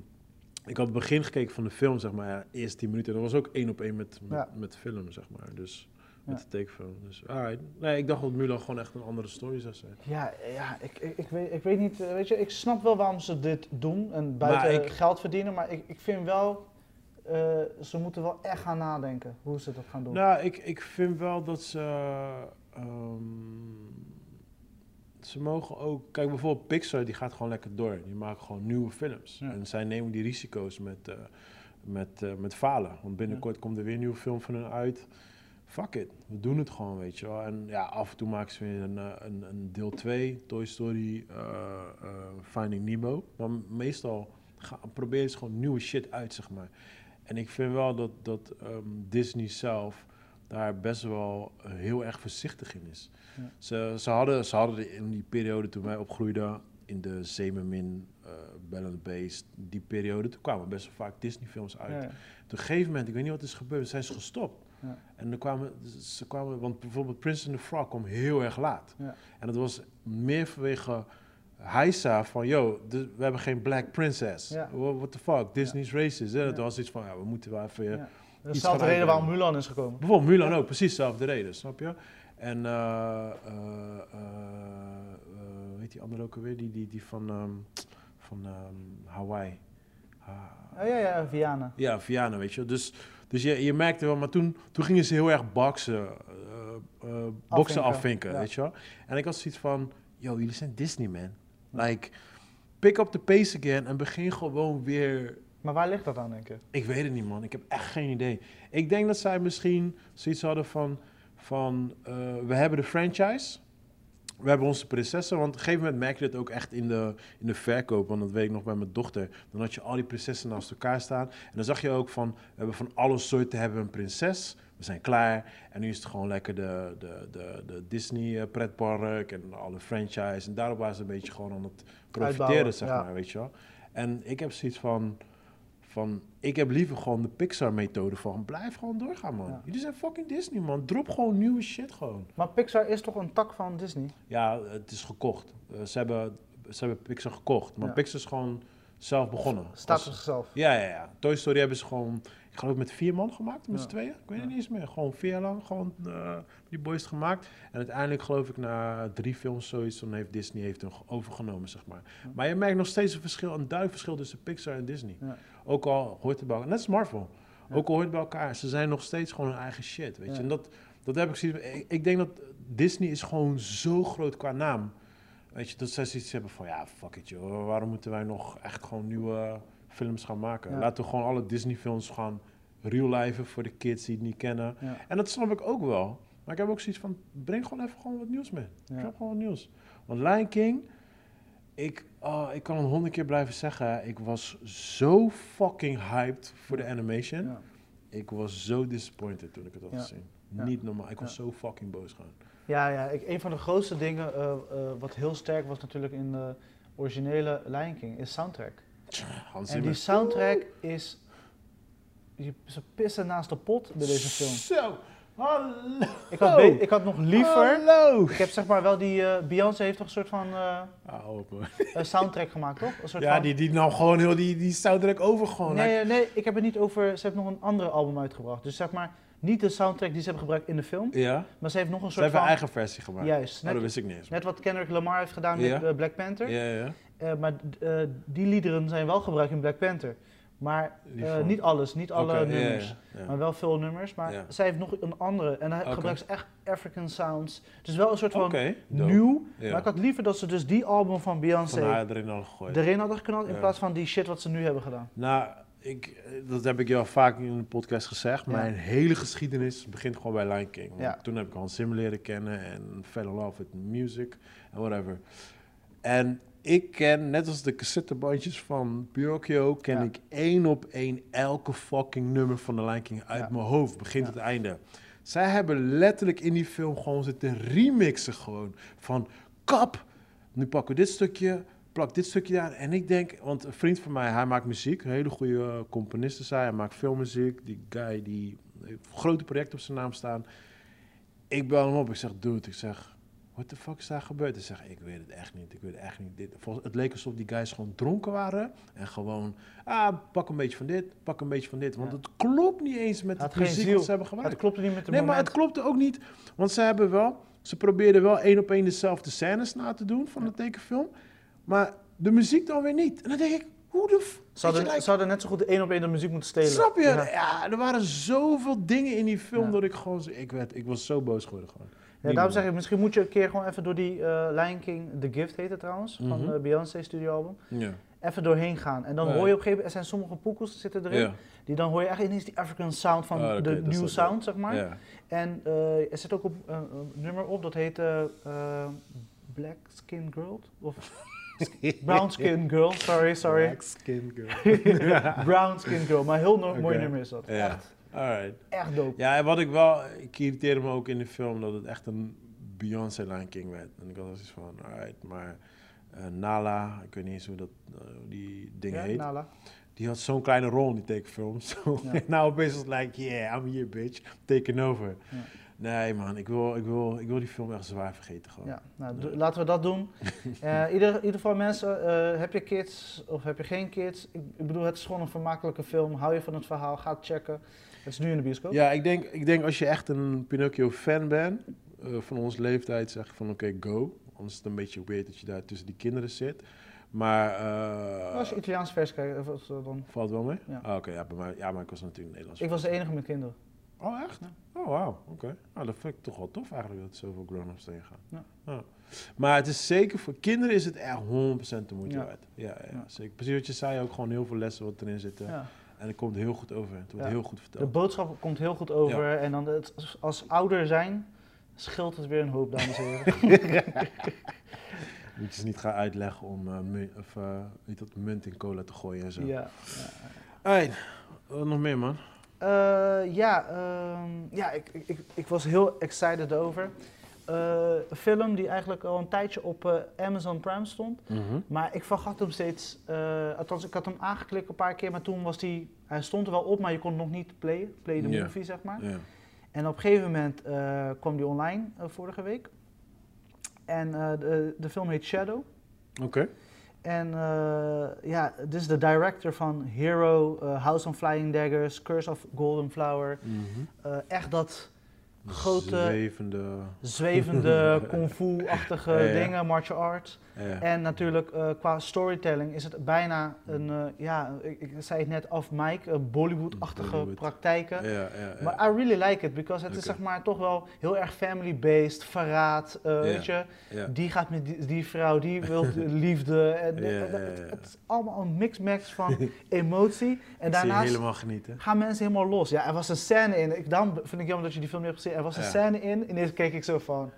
ik had het begin gekeken van de film, zeg maar, ja, eerst 10 minuten. Dat was ook één op één met, met, Ja. met de film, zeg maar. Dus met de tekenfilm. Dus, alright. Nee, ik dacht dat Mulan gewoon echt een andere story zou zijn. Ja, ja ik, ik, ik, weet, ik weet niet, eh, weet je, ik snap wel waarom ze dit doen en buiten ik- geld verdienen, maar ik, ik vind wel, eh, ze moeten wel echt gaan nadenken hoe ze dat gaan doen. Nou, ik, ik vind wel dat ze. ehm, ze mogen ook. Kijk, bijvoorbeeld Pixar, die gaat gewoon lekker door. Die maken gewoon nieuwe films. Ja. En zij nemen die risico's met, eh, met, met falen. Want binnenkort komt er weer een nieuwe film van hen uit. Fuck it, we doen het gewoon, weet je wel. En ja, af en toe maken ze weer een, eh, een, een deel 2, Toy Story, eh, eh, Finding Nemo. Maar meestal proberen ze gewoon nieuwe shit uit, zeg maar. En ik vind wel dat, dat ehm, Disney zelf daar best wel heel erg voorzichtig in is. Ja. Ze, ze, hadden, ze hadden in die periode toen wij opgroeiden, in de Zemermin, eh Bell and the Beast, die periode, toen kwamen best wel vaak Disney-films uit. Ja, ja. Op een gegeven moment, ik weet niet wat is gebeurd, zijn ze gestopt. Ja. En er kwamen, ze kwamen, want bijvoorbeeld Prince and the Frog kwam heel erg laat. Ja. En dat was meer vanwege Heisa van, yo, dus we hebben geen black princess. Ja. What the fuck, Disney's racist. Hè? Dat was iets van, ja, we moeten wel even... Ja. Dat is dezelfde reden waarom. Mulan is gekomen. Bijvoorbeeld Mulan ook, precies dezelfde reden, snap je? En, eh eh, weet die andere ook alweer? Die, die, die van, ehm, van ehm, Hawaii. Oh, ja, ja, Viana. Ja, Viana, weet je. Dus, dus je, je merkte wel, maar toen, toen gingen ze heel erg boksen, eh, eh, boksen Afvinken, ja. weet je wel. En ik had zoiets van, yo, jullie zijn Disney, man. Like, pick up the pace again en begin gewoon weer Maar waar ligt dat aan, denk je? Ik weet het niet, man. Ik heb echt geen idee. Ik denk dat zij misschien zoiets hadden van... van eh, we hebben de franchise. We hebben onze prinsessen. Want op een gegeven moment merk je het ook echt in de, in de verkoop. Want dat weet ik nog bij mijn dochter. Dan had je al die prinsessen naast elkaar staan. En dan zag je ook van... We hebben van alle soorten hebben een prinses. We zijn klaar. En nu is het gewoon lekker de, de, de, de Disney eh, pretpark. En alle franchise. En daarop waren ze een beetje gewoon aan het profiteren, Uitbouwen, zeg ja. maar. Weet je wel. En ik heb zoiets van van ik heb liever gewoon de Pixar-methode van blijf gewoon doorgaan, man. Ja. Jullie zijn fucking Disney, man. Drop gewoon nieuwe shit gewoon. Maar Pixar is toch een tak van Disney? Ja, het is gekocht. Eh, ze, hebben, ze hebben Pixar gekocht, maar Ja. Pixar is gewoon zelf begonnen. Staat zichzelf. ja, ja, ja. Toy Story hebben ze gewoon, ik geloof met vier man gemaakt, met Ja. z'n tweeën. Ik weet het niet eens meer. Gewoon vier jaar lang, gewoon eh, die boys gemaakt. En uiteindelijk geloof ik na drie films zoiets, dan heeft Disney heeft hem overgenomen, zeg maar. Maar je merkt nog steeds een verschil, een duidelijk verschil tussen Pixar en Disney. Ook al hoort het bij elkaar, net als Marvel. Ja. Ook al hoort het bij elkaar, ze zijn nog steeds gewoon hun eigen shit, weet je. En dat, dat heb ik. Ik, ik denk dat Disney is gewoon zo groot qua naam. Weet je, dat zij zoiets hebben van, ja, fuck it joh, waarom moeten wij nog echt gewoon nieuwe films gaan maken? Laten we gewoon alle Disney films gaan real life voor de kids die het niet kennen. En dat snap ik ook wel. Maar ik heb ook zoiets van, breng gewoon even gewoon wat nieuws mee. Ja. Ik heb gewoon wat nieuws. Want Lion King, ik, oh, ik kan het honderd keer blijven zeggen, ik was zo fucking hyped voor de animation. Ja. Ik was zo disappointed toen ik het had Ja. gezien. Ja. Niet normaal. Ik was zo fucking boos gaan. Ja, ja ik, een van de grootste dingen eh, eh, wat heel sterk was natuurlijk in de originele Lion King is soundtrack. Hans En die soundtrack is... Ze pissen naast de pot bij deze film. Zo, hallo. Ik had, ik had nog liever... Hallo. Ik heb zeg maar wel die... eh, Beyoncé heeft toch een soort van eh, soundtrack gemaakt, toch? Een soort Ja, van, die, die nam gewoon heel die, die soundtrack over gewoon. Nee, nee, ik heb het niet over... Ze heeft nog een andere album uitgebracht. Dus zeg maar, niet de soundtrack die ze hebben gebruikt in de film. ja, Maar ze heeft nog een ze soort hebben van... een eigen versie gemaakt. Juist, Oh, dat net, wist ik niet eens. net wat Kendrick Lamar heeft gedaan Ja. met eh, Black Panther. Ja, ja. Maar die liederen zijn wel gebruikt in Black Panther. Maar eh, niet alles, niet alle nummers. Maar wel veel nummers. Maar zij heeft nog een andere. En hij gebruikt ze echt African sounds. Dus wel een soort van nieuw. Maar ik had liever dat ze dus die album van Beyoncé erin al gegooid. erin hadden geknald. In plaats van die shit wat ze nu hebben gedaan. Nou, ik, eh, dat heb ik al vaak in de podcast gezegd. Mijn hele geschiedenis begint gewoon bij Lion King. Ja. Toen heb ik Hans Zimmer leren kennen en fell in love with music en whatever. En ik ken, net als de cassettebandjes van Pinocchio, ken Ja. ik één op één elke fucking nummer van de Lion King uit Ja. mijn hoofd, begin Ja. tot einde. Zij hebben letterlijk in die film gewoon zitten remixen gewoon. Van kap, nu pakken we dit stukje, plak dit stukje aan. En ik denk, want een vriend van mij, hij maakt muziek. Een hele goede eh, componist is hij. Hij maakt filmmuziek. Die guy die heeft grote projecten op zijn naam staan. Ik bel hem op. Ik zeg, dude, ik zeg, what the fuck is daar gebeurd? Hij zegt, ik weet het echt niet. Ik weet het echt niet. Dit, het leek alsof die guys gewoon dronken waren. En gewoon, ah, pak een beetje van dit, pak een beetje van dit. Want Ja. het klopt niet eens met de muziek wat ze hebben gemaakt. Het klopte niet met de Nee, maar het klopte ook niet. Want ze hebben wel, ze probeerden wel één op één dezelfde scènes na te doen van de tekenfilm. Maar de muziek dan weer niet. En dan denk ik, hoe de... f- like, hadden net zo goed de één op één de muziek moeten stelen. snap je? Ja. Ja. er waren zoveel dingen in die film dat ik gewoon... Ik, werd, ik was zo boos geworden gewoon. Ja, daarom zeg ik, misschien moet je een keer gewoon even door die eh Lion King, The Gift heet het trouwens, van Mhm. de Beyoncé studioalbum, Ja. even doorheen gaan. En dan Ja. hoor je op een gegeven moment, er zijn sommige poekels zitten erin, Ja. die dan hoor je echt ineens die African sound van Ah, de new sound, zeg maar. Ja. En eh, er zit ook op, eh, een nummer op, dat heet eh, eh, Black Skin Girl, of Brown Skin Girl, sorry, sorry. Black skin girl. Brown Skin Girl, maar heel no- mooi nummer is dat. Ja. Echt, Alright. echt dope. Ja, en wat ik wel... Ik irriteerde me ook in de film dat het echt een Beyoncé Lion King werd. En ik had zoiets van, alright, maar... eh, Nala, ik weet niet eens hoe dat, eh, die ding Ja, heet. Nala. Die had zo'n kleine rol in die tekenfilm. Ja. nou, opeens was het like, yeah, I'm here, bitch. Taken over. Ja. Nee, man, ik wil, ik, wil, ik wil die film echt zwaar vergeten gewoon. Ja, nou, laten we dat doen. Ieder, in ieder geval mensen, heb je kids of heb je geen kids? Ik, ik bedoel, het is gewoon een vermakelijke film. Hou je van het verhaal, ga het checken. Het is nu in de bioscoop. Ja, ik denk, ik denk als je echt een Pinocchio-fan bent, eh, van onze leeftijd, zeg ik van oké, go. Anders is het een beetje weird dat je daar tussen die kinderen zit. Maar eh, Als je Italiaanse versie kijkt, eh, dan... valt wel mee? Ja. Ah, Oké, ja, bij mij, ja, maar ik was natuurlijk Nederlands. Ik was de enige met kinderen. Oh, echt? Oh, wauw. Oké. Nou, dat vind ik toch wel tof eigenlijk dat er zoveel grown-ups tegen gaan. Ja. Maar het is zeker voor kinderen is het echt 100% de moeite waard. Ja, ja, Ja. zeker. Precies wat je zei, ook gewoon heel veel lessen wat erin zitten. En het komt heel goed over. Het wordt heel goed De verteld. boodschap komt heel goed over. En dan het, als- ouder zijn, scheelt het weer een hoop, dames en heren. Moet je ze niet gaan uitleggen om eh, mu- of, eh, weet dat, munt in cola te gooien en zo. ja. Hey, wat nog meer man? Eh, ja, ehm, ja ik, ik, ik, ik was heel excited over. Eh, een film die eigenlijk al een tijdje op eh, Amazon Prime stond. Maar ik vergat hem steeds. eh, althans, ik had hem aangeklikt een paar keer, maar toen was die. Hij stond er wel op, maar je kon nog niet playen. Play the movie, zeg maar. En op een gegeven moment eh, kwam die online eh, vorige week. En eh, de, de film heet Shadow. Oké. En eh, ja, dit is de director van Hero, eh, House on Flying Daggers, Curse of Golden Flower. Mhm. Eh, echt dat grote, Zwevende. zwevende, kung fu-achtige Ja, ja. dingen, martial arts. Ja. En natuurlijk eh, qua storytelling is het bijna een, eh, ja, ik, ik zei het net af mic, eh, Bollywood-achtige Bollywood. praktijken. Maar I really like it, because het is zeg maar toch wel heel erg family-based, verraad, eh, weet je. Die gaat met die, die vrouw, die wil de liefde. En, het, is allemaal een mix-max van emotie. En daarnaast helemaal genieten. gaan mensen helemaal los. Ja, er was een scène in. Ik, daarom vind ik jammer dat je die film niet hebt gezien. Er was een Ja. scène in. Ineens keek ik zo van...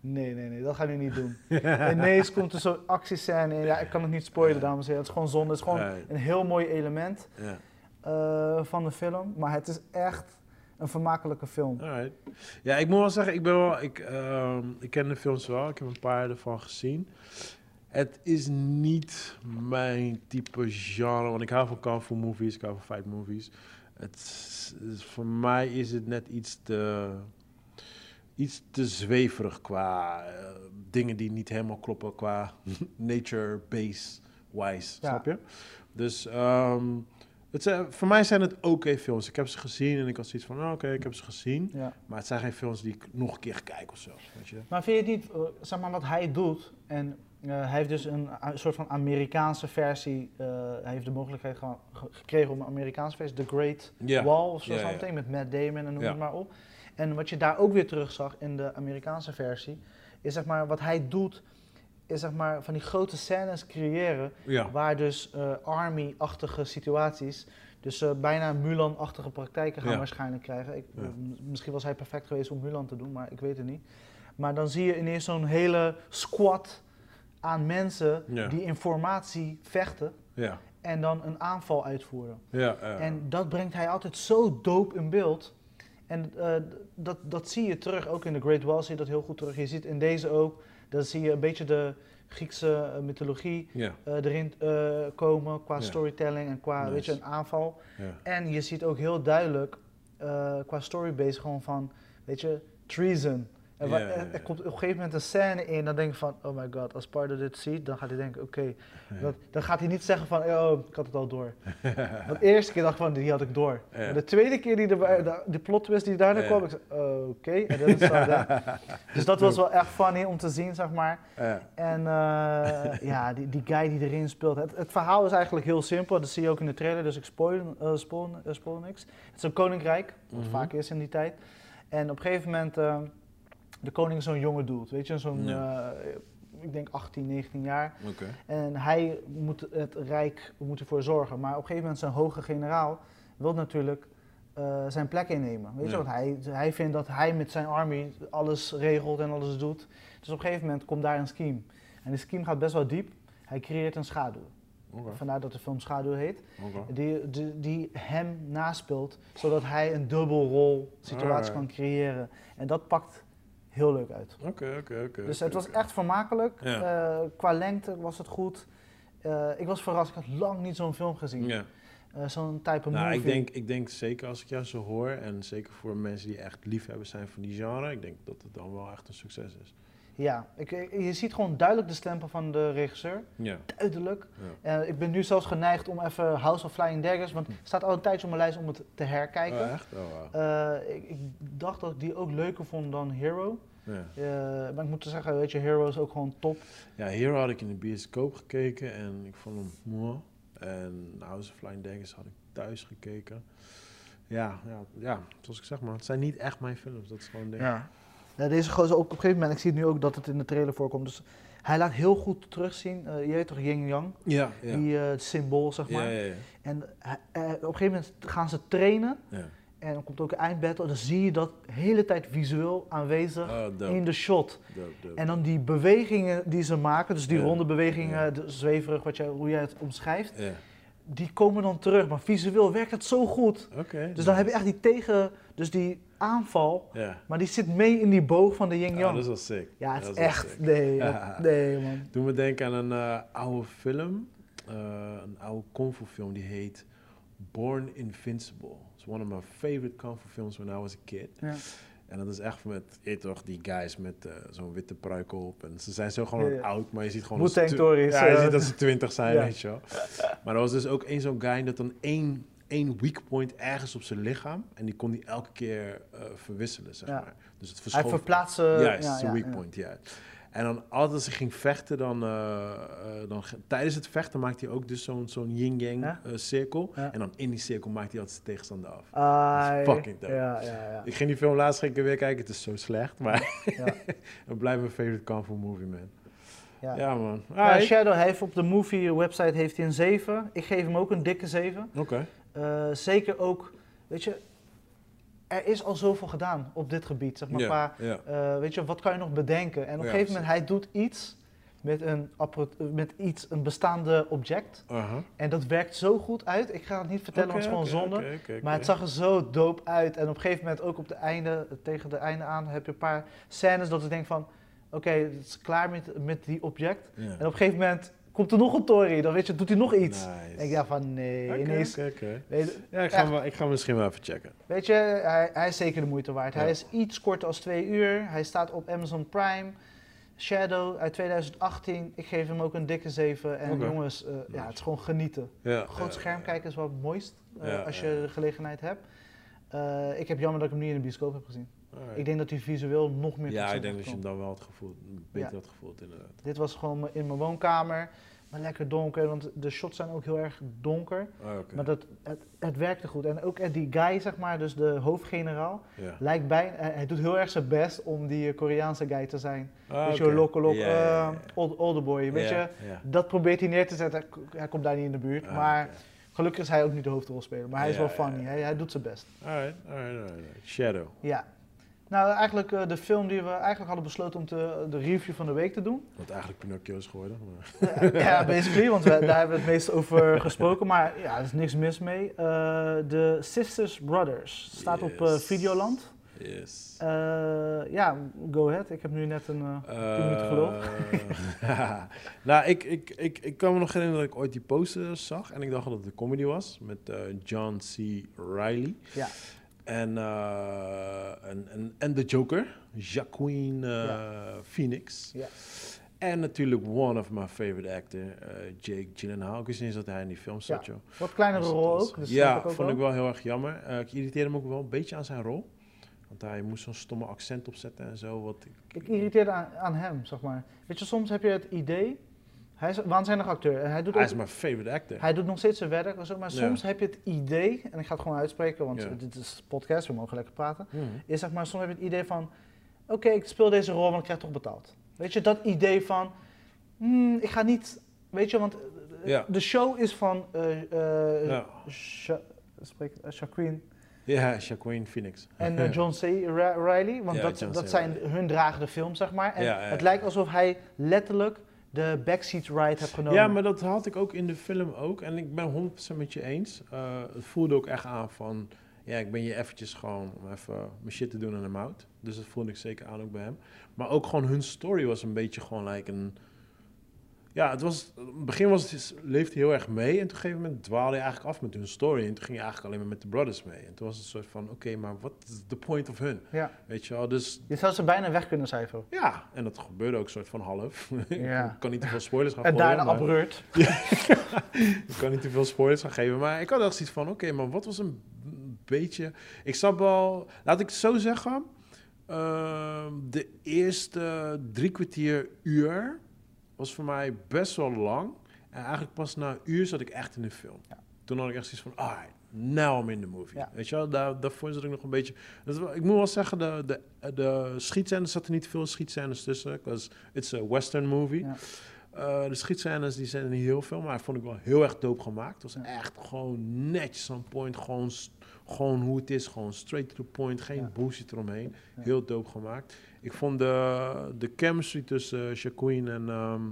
Nee, nee, nee, dat gaan we niet doen. Ineens komt er zo'n actiescène in. Ja, ik kan het niet spoilen, dames en heren. Het is gewoon zonde. Het is gewoon een heel mooi element Ja. eh, van de film. Maar het is echt een vermakelijke film. Alright. Ja, ik moet wel zeggen, ik ben wel, ik, ehm, ik ken de films wel, ik heb een paar ervan gezien. Het is niet mijn type genre, want ik hou van kung fu movies, ik hou van fight movies. Het, voor mij is het net iets te, iets te zweverig qua eh, dingen die niet helemaal kloppen qua nature-base-wise, Ja. snap je? Dus ehm, het zijn, voor mij zijn het oké films. Ik heb ze gezien en ik had zoiets van, oh, oké, ik heb ze gezien. Ja. Maar het zijn geen films die ik nog een keer ga kijken of zo, weet je? Maar vind je het niet, eh, zeg maar, wat hij doet, en hij heeft dus een, soort van Amerikaanse versie, eh, hij heeft de mogelijkheid ge- ge- gekregen om een Amerikaanse versie, The Great. Wall of zo, met Matt Damon en noem het maar op. En wat je daar ook weer terug zag in de Amerikaanse versie, is zeg maar, wat hij doet, is zeg maar van die grote scènes creëren, Ja. waar dus eh, army-achtige situaties, dus eh, bijna Mulan-achtige praktijken gaan Ja. waarschijnlijk krijgen. Ik, Ja. Misschien was hij perfect geweest om Mulan te doen, maar ik weet het niet. Maar dan zie je ineens zo'n hele squad aan mensen Ja. die in formatie vechten Ja. en dan een aanval uitvoeren. Ja. ja. En dat brengt hij altijd zo dope in beeld. En eh, dat, dat zie je terug, ook in The Great Wall zie je dat heel goed terug. Je ziet in deze ook, dan zie je een beetje de Griekse eh, mythologie ja. eh, erin komen qua storytelling en qua Nice. weet je, een aanval. En je ziet ook heel duidelijk qua storybase gewoon van, weet je, treason. En er, komt op een gegeven moment een scène in, dan denk je van, oh my god, als Pardo dit ziet, dan gaat hij denken, oké. Dan gaat hij niet zeggen van, oh, ik had het al door. Want de eerste keer dacht ik van, die had ik door. Maar de tweede keer, die de, de plot twist die daarna kwam, ik zei, oh, oké. En dat is zo, ja. Dus dat was wel echt funny om te zien, zeg maar. En eh, ja, die, die guy die erin speelt. Het, het verhaal is eigenlijk heel simpel. Dat zie je ook in de trailer, dus ik spoil, eh, spoil, eh, spoil niks. Het is een koninkrijk, wat Mhm. vaak is in die tijd. En op een gegeven moment, eh, de koning is zo'n jonge dude, weet je, zo'n, Ja. eh, ik denk 18, 19 jaar. En hij moet het rijk moet ervoor zorgen. Maar op een gegeven moment zijn hoge generaal wil natuurlijk eh, zijn plek innemen. Weet je, Ja. want hij, hij vindt dat hij met zijn army alles regelt en alles doet. Dus op een gegeven moment komt daar een scheme. En die scheme gaat best wel diep. Hij creëert een schaduw. Vandaar dat de film Schaduw heet. Die, die, die hem naspeelt, zodat hij een dubbelrol situatie Alright. kan creëren. En dat pakt heel leuk uit. Oké, oké, oké. Dus het was echt vermakelijk. Ja. Eh, qua lengte was het goed. Eh, ik was verrast, ik had lang niet zo'n film gezien. Ja. Eh, zo'n type Nou, movie. ik denk, ik denk zeker als ik jou zo hoor, en zeker voor mensen die echt liefhebber zijn van die genre, ik denk dat het dan wel echt een succes is. Ja, ik, je ziet gewoon duidelijk de stempel van de regisseur. Ja. Duidelijk. ja. Eh, ik ben nu zelfs geneigd om even House of Flying Daggers, want het staat al een tijdje op mijn lijst om het te herkijken. Oh, echt? Oh, wauw. Eh, ik, ik dacht dat ik die ook leuker vond dan Hero. Ja. Eh, maar ik moet zeggen, weet je, Hero is ook gewoon top. ja, Hero had ik in de bioscoop gekeken en ik vond hem mooi. En House of Flying Daggers had ik thuis gekeken. Ja, ja, ja, zoals ik zeg maar, het zijn niet echt mijn films. Dat is gewoon een ding. Ja. Deze gozer ook op een gegeven moment, ik zie het nu ook dat het in de trailer voorkomt. Dus hij laat heel goed terugzien, eh, je weet toch, Yin Yang, Ja, ja. die eh, het symbool zeg maar. ja, ja, ja. En eh, op een gegeven moment gaan ze trainen ja. en dan komt ook een eindbattle. En dan zie je dat de hele tijd visueel aanwezig Oh, dope, in de shot. dope, dope. En dan die bewegingen die ze maken, dus die ronde bewegingen, zweverig, wat jij, hoe jij het omschrijft, die komen dan terug. Maar visueel werkt het zo goed. Dus dan heb je echt die tegen, dus die aanval, Ja. maar die zit mee in die boog van de yin Ja, yang. dat is wel sick. Ja, het Dat is echt. sick. Nee, Ja. nee, man. Doe me denken aan een eh, oude film. eh, een oude kung fu film die heet Born Invincible. It's one of my favorite kung fu films when I was a kid. Ja. En dat is echt met, je toch, die guys met eh, zo'n witte pruik op. En ze zijn zo gewoon Ja, ja. oud, maar je ziet gewoon... Wu-Tang Tories, Ja, je eh. ziet dat ze twintig zijn, Ja. weet je wel. Maar er was dus ook één zo'n guy dat dan één, één weak point ergens op zijn lichaam. En die kon die elke keer eh, verwisselen, zeg maar. Dus het Hij verschoof... verplaatst. eh, Juist, ja, zijn weak point, ja. En dan altijd als hij ging vechten, dan, eh, dan tijdens het vechten maakte hij ook dus zo'n zo'n yin-yang Ja. eh, cirkel. Ja. En dan in die cirkel maakte hij altijd zijn tegenstander af. Ai, Dat is fucking dope. Ja, ja, ja. Ik ging die film laatst een keer weer kijken, het is zo slecht, maar ja. het blijft mijn favorite kung fu movie, man. ja. Ja, man. Alright. Shadow heeft op de movie website heeft hij een 7. Ik geef hem ook een dikke 7. Oké. Zeker ook, weet je, er is al zoveel gedaan op dit gebied. Zeg maar, Ja, qua, ja. eh, weet je, wat kan je nog bedenken? En op een Ja, gegeven moment, hij doet iets met een, met iets, een bestaande object. En dat werkt zo goed uit. Ik ga het niet vertellen, want het is gewoon zonde. Maar het zag er zo dope uit. En op een gegeven moment ook op de einde, tegen de einde aan, heb je een paar scènes dat ik denk van... Oké, het is klaar met, met die object. En op een gegeven moment komt er nog een Tory. Dan weet je, doet hij nog iets. Nice. Ik dacht van nee, Oké, ineens... Weet, Ja, ik ga, ik ga misschien wel even checken. weet je, hij, hij is zeker de moeite waard. Ja. Hij is iets korter als twee uur. Hij staat op Amazon Prime. Shadow uit 2018. Ik geef hem ook een dikke 7. En jongens, eh, ja, het is gewoon genieten. Ja, Groot scherm kijken is wel het mooist. eh, als je de gelegenheid hebt. Eh, ik heb jammer dat ik hem niet in de bioscoop heb gezien. Alright. Ik denk dat hij visueel nog meer Ja, ik denk dat je hem dan wel had gevoeld, beter Ja. had gevoeld, inderdaad. Dit was gewoon in mijn woonkamer. Maar lekker donker, want de shots zijn ook heel erg donker. Ah. Maar dat, het, het werkte goed. En ook die guy, zeg maar, dus de hoofdgeneraal, Ja. lijkt bij, hij, doet heel erg zijn best om die eh, Koreaanse guy te zijn. Ah, weet je, oké. Loco ja. old, Olderboy, weet je. Dat probeert hij neer te zetten. Hij komt daar niet in de buurt. Ah, maar gelukkig is hij ook niet de hoofdrolspeler. Maar hij is wel funny. Hij, hij doet zijn best. Alright, alright, alright. Shadow. Ja. Nou, eigenlijk eh, de film die we eigenlijk hadden besloten om te, de review van de week te doen. Wat eigenlijk Pinocchio is geworden. Maar... Eh, ja, basically, want we, daar hebben we het meest over gesproken. Maar ja, er is niks mis mee. Eh, De Sisters Brothers staat op eh. Videoland. Yes. Eh, ja, go ahead. Ik heb nu net een eh 10 minuten geloof. Eh, nou, ik, ik, ik, ik kan me nog herinneren dat ik ooit die poster zag. En ik dacht dat het een comedy was. Met eh, John C. Reilly. Ja. En, eh, en, en, en de Joker. Jacqueline eh. Phoenix. Ja. En natuurlijk one of my favorite actor, eh, Jake Gyllenhaal. Ik wist niet eens dat hij in die film zat, Ja. joh. Wat kleinere Dus rol was- ook. Dus ja, snap ik ook vond wel. ik wel heel erg jammer. Ik irriteerde me ook wel een beetje aan zijn rol. Want hij moest zo'n stomme accent opzetten en zo. Wat ik, Ik irriteerde aan, aan hem, zeg maar. Weet je, soms heb je het idee. Hij is een waanzinnig acteur. En hij doet, hij ook, is mijn favorite actor. hij doet nog steeds zijn werk. Maar Ja. soms heb je het idee, en ik ga het gewoon uitspreken, want Ja. dit is een podcast, we mogen lekker praten. Mhm. Is zeg maar, soms heb je het idee van: oké, ik speel deze rol, want ik krijg toch betaald. Weet je, dat idee van: hmm, ik ga niet. Weet je, want eh, Ja. de show is van. eh eh Ja. Sha- spreek, uh, Ja, Phoenix. en eh, John C. Ri- Riley. Want dat, dat zijn hun dragende films, zeg maar. En het lijkt alsof hij letterlijk de backseat ride heeft genomen. Ja, maar dat had ik ook in de film ook. En ik ben 100% met je eens. Eh, het voelde ook echt aan van... Ja, ik ben hier eventjes gewoon om even mijn shit te doen en hem out. Dus dat voelde ik zeker aan ook bij hem. Maar ook gewoon hun story was een beetje gewoon like een... Ja, het was... In het begin was het, leefde hij heel erg mee. En op een gegeven moment dwaalde je eigenlijk af met hun story. En toen ging je eigenlijk alleen maar met de brothers mee. En toen was het een soort van... Oké, maar wat is the point of hun? Ja. Weet je wel? Dus Je zou ze bijna weg kunnen cijferen. ja, en dat gebeurde ook soort van half. Ja. ik kan niet te veel spoilers gaan En gooien, daarna abreurt. ik kan niet te veel spoilers gaan geven, maar ik had echt zoiets van, oké, maar wat was een beetje... Ik snap wel, laat ik het zo zeggen, Ehm, de eerste drie kwartier uur was voor mij best wel lang. En eigenlijk pas na een uur zat ik echt in de film. Ja. Toen had ik echt zoiets van, ah, now I'm in the movie. Ja. Weet je wel, daar, daarvoor zat ik nog een beetje... Is ik moet wel zeggen, de, de, de schietscènes zaten niet veel schietscènes tussen. Because it's a western movie. Ja. Eh, de schietscènes die zijn er niet heel veel, maar vond ik wel heel erg dope gemaakt. Het was echt gewoon netjes on point, gewoon, gewoon hoe het is, gewoon straight to the point, geen bullshit eromheen. Heel dope gemaakt. Ik vond de, de chemistry tussen uh, Shaquille en ehm,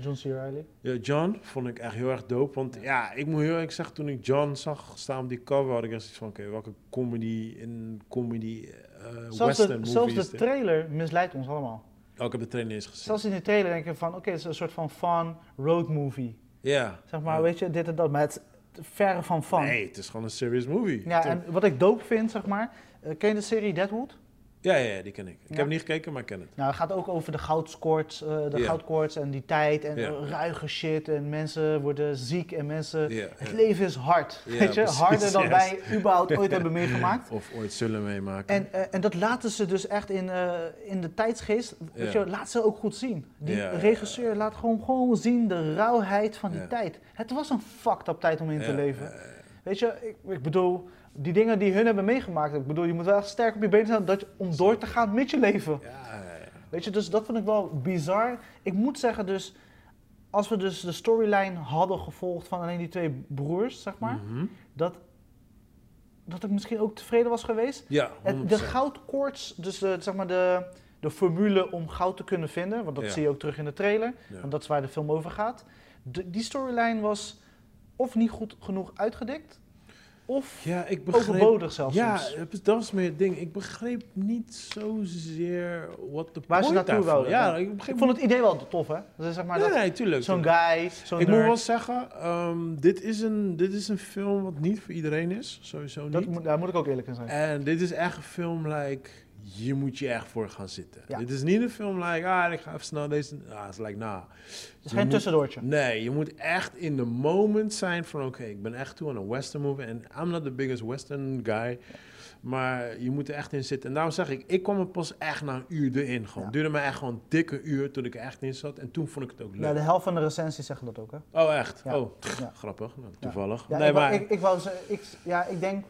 John C. Reilly. ja, John vond ik echt heel erg dope. Want ja, ik moet heel eerlijk zeggen, toen ik John zag staan op die cover, had ik echt zoiets van, oké, welke comedy in comedy eh Zelfs western de, zelfs de trailer misleidt ons allemaal. Oh, ik heb de trailer eens gezien. Zelfs in de trailer denk je van, oké, het is een soort van fun road movie. ja. Zeg maar, Ja. weet je, dit en dat. Maar het verre van fun. Nee, het is gewoon een serious movie. Ja, en wat ik dope vind, zeg maar, eh, ken je de serie Deadwood? Ja, ja, ja, die ken ik. Ik Ja. heb niet gekeken, maar ik ken het. Nou, het gaat ook over de goudkoorts, eh, de Ja. goudkoorts en die tijd en ruige shit en mensen worden ziek en mensen... Ja, Het leven is hard, weet je? precies, Harder dan yes. wij überhaupt ooit hebben meegemaakt. Of ooit zullen meemaken. En, eh, en dat laten ze dus echt in, eh, in de tijdsgeest, weet je, laat ze ook goed zien. Die regisseur laat gewoon, gewoon zien de rauwheid van die tijd. Het was een fucked up tijd om in te leven. Weet je, ik, ik bedoel, die dingen die hun hebben meegemaakt, ik bedoel, je moet wel echt sterk op je benen staan dat je, om door te gaan met je leven. Ja, ja, ja. Weet je, dus dat vind ik wel bizar. Ik moet zeggen dus, als we dus de storyline hadden gevolgd van alleen die twee broers, zeg maar, Mhm. dat, dat ik misschien ook tevreden was geweest. Ja, Het, 100%. de goudkoorts, dus de, zeg maar de, de formule om goud te kunnen vinden, want dat zie je ook terug in de trailer, want dat is waar de film over gaat. De, die storyline was of niet goed genoeg uitgedikt, of Ja, ik begreep... overbodig zelfs Ja, dat was meer het ding. Ik begreep niet zozeer wat de Waar ze point naartoe daarvan- wouden. Ja, ja. ik begreep Ik vond het idee wel tof, hè? Dus zeg maar Nee, dat nee, tuurlijk. zo'n guy, zo'n Ik moet wel zeggen, ehm, dit, is een, dit is een film wat niet voor iedereen is. Sowieso dat niet. moet, daar moet ik ook eerlijk in zijn. En dit is echt een film, like, hier moet je echt voor gaan zitten. Ja. Dit is niet een film, like, ah, ik ga even snel deze... Ah, het is like, nah. Het is Je geen moet- tussendoortje. Nee, je moet echt in de moment zijn van, oké, ik ben echt toe aan een western movie. En I'm not the biggest western guy. Maar je moet er echt in zitten. En daarom zeg ik, ik kwam er pas echt na een uur erin. Gewoon. Ja. Duurde me echt gewoon een dikke uur toen ik er echt in zat. En toen vond ik het ook leuk. Ja, de helft van de recensies zeggen dat ook, hè? Oh, echt? Ja. Oh, Ja. grappig. Nou, toevallig. Ja, nee, ik, maar... ik, ik ze, ik, ja, ik denk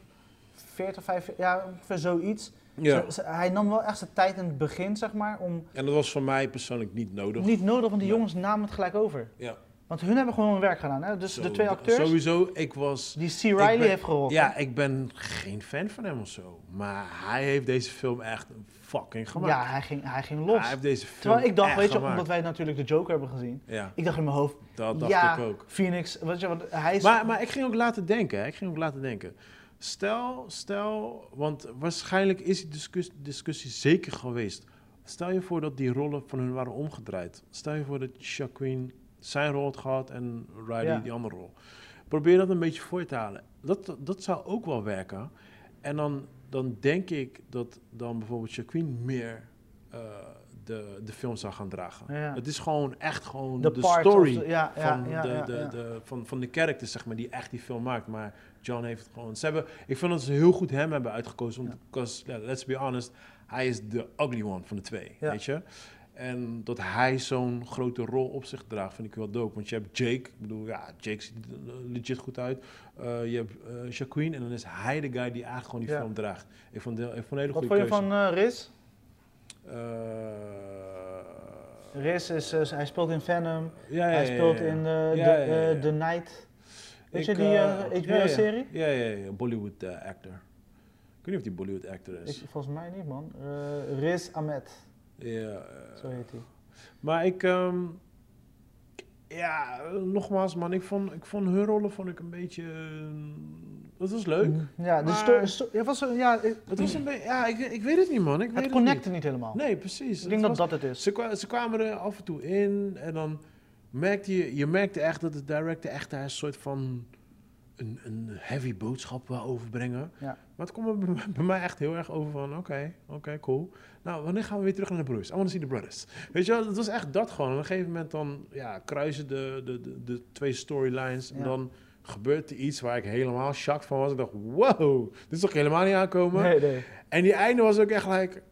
40, 50, ja, ongeveer zoiets. Ja. Hij nam wel echt zijn tijd in het begin, zeg maar, om... En dat was voor mij persoonlijk niet nodig. Niet nodig, want die Nee. jongens namen het gelijk over. Ja. Want hun hebben gewoon hun werk gedaan, hè? Dus de twee acteurs, Sowieso, ik was... die C. Riley ben- heeft gerold. Ja, ik ben geen fan van hem of zo. Maar hij heeft deze film echt fucking gemaakt. ja hij, ging, hij ging los. Hij heeft deze film Terwijl ik dacht, weet je, omdat wij natuurlijk de Joker hebben gezien. Ja, Ik dacht in mijn hoofd, dat dacht ja, ik ook. Phoenix, weet je, want hij is... Maar, maar ik ging ook laten denken, hè. ik ging ook laten denken. Stel, stel, want waarschijnlijk is die discussie, discussie zeker geweest. Stel je voor dat die rollen van hun waren omgedraaid. Stel je voor dat Shaquille zijn rol had gehad en Riley Ja. die andere rol. Probeer dat een beetje voor te halen. Dat, dat zou ook wel werken. En dan, dan denk ik dat dan bijvoorbeeld Shaquille meer eh, de, de film zou gaan dragen. Ja. Het is gewoon echt gewoon de story the- ja, van, de, de, van, van de characters, zeg maar, die echt die film maakt. Maar John heeft het gewoon... Ze hebben, ik vind dat ze heel goed hem hebben uitgekozen. Want, ja, let's be honest, hij is de ugly one van de twee, Ja. weet je? En dat hij zo'n grote rol op zich draagt, vind ik wel dope. Want je hebt Jake, ik bedoel, ja, Jake ziet er legit goed uit. Uh, je hebt uh, Shaquille en dan is hij de guy die eigenlijk gewoon die Ja. film draagt. Ik vond, de, ik vond een hele Wat goede vond je keuze. van eh Riz? Eh, Riz is, eh, hij speelt in Venom, ja, ja, hij speelt in eh, eh. The Night. Weet je die eh, eh, ja, ja. HBO-serie? Ja, ja, ja, Bollywood eh, actor. Ik weet niet of die Bollywood actor is. Ik, volgens mij niet, man. Riz Ahmed, Ja, zo heet hij. maar ik, ehm, ja, nogmaals man, ik vond, ik vond hun rollen vond ik een beetje, dat was leuk. Ja, de Maar- sto- sto- ja, was, een- ja, ik- Het was een beetje, ja, ik, ik weet het niet man, ik weet het het connecte niet. niet helemaal. Nee, precies. ik Het denk dat was- dat het is. Ze, ze kwamen er af en toe in en dan merkte je, je merkte echt dat de director echt daar een soort van een, een heavy boodschap wil overbrengen. Ja. Maar het er bij, bij mij echt heel erg over van, oké, oké, cool. Nou, wanneer gaan we weer terug naar de broers? I want to see the brothers. Weet je wel, het was echt dat gewoon. Op een gegeven moment dan, ja, kruisen de, de, de, de twee storylines en Ja. dan gebeurt er iets waar ik helemaal shocked van was. Ik dacht, wow, dit is toch helemaal niet aankomen? Nee, nee. En die einde was ook echt like,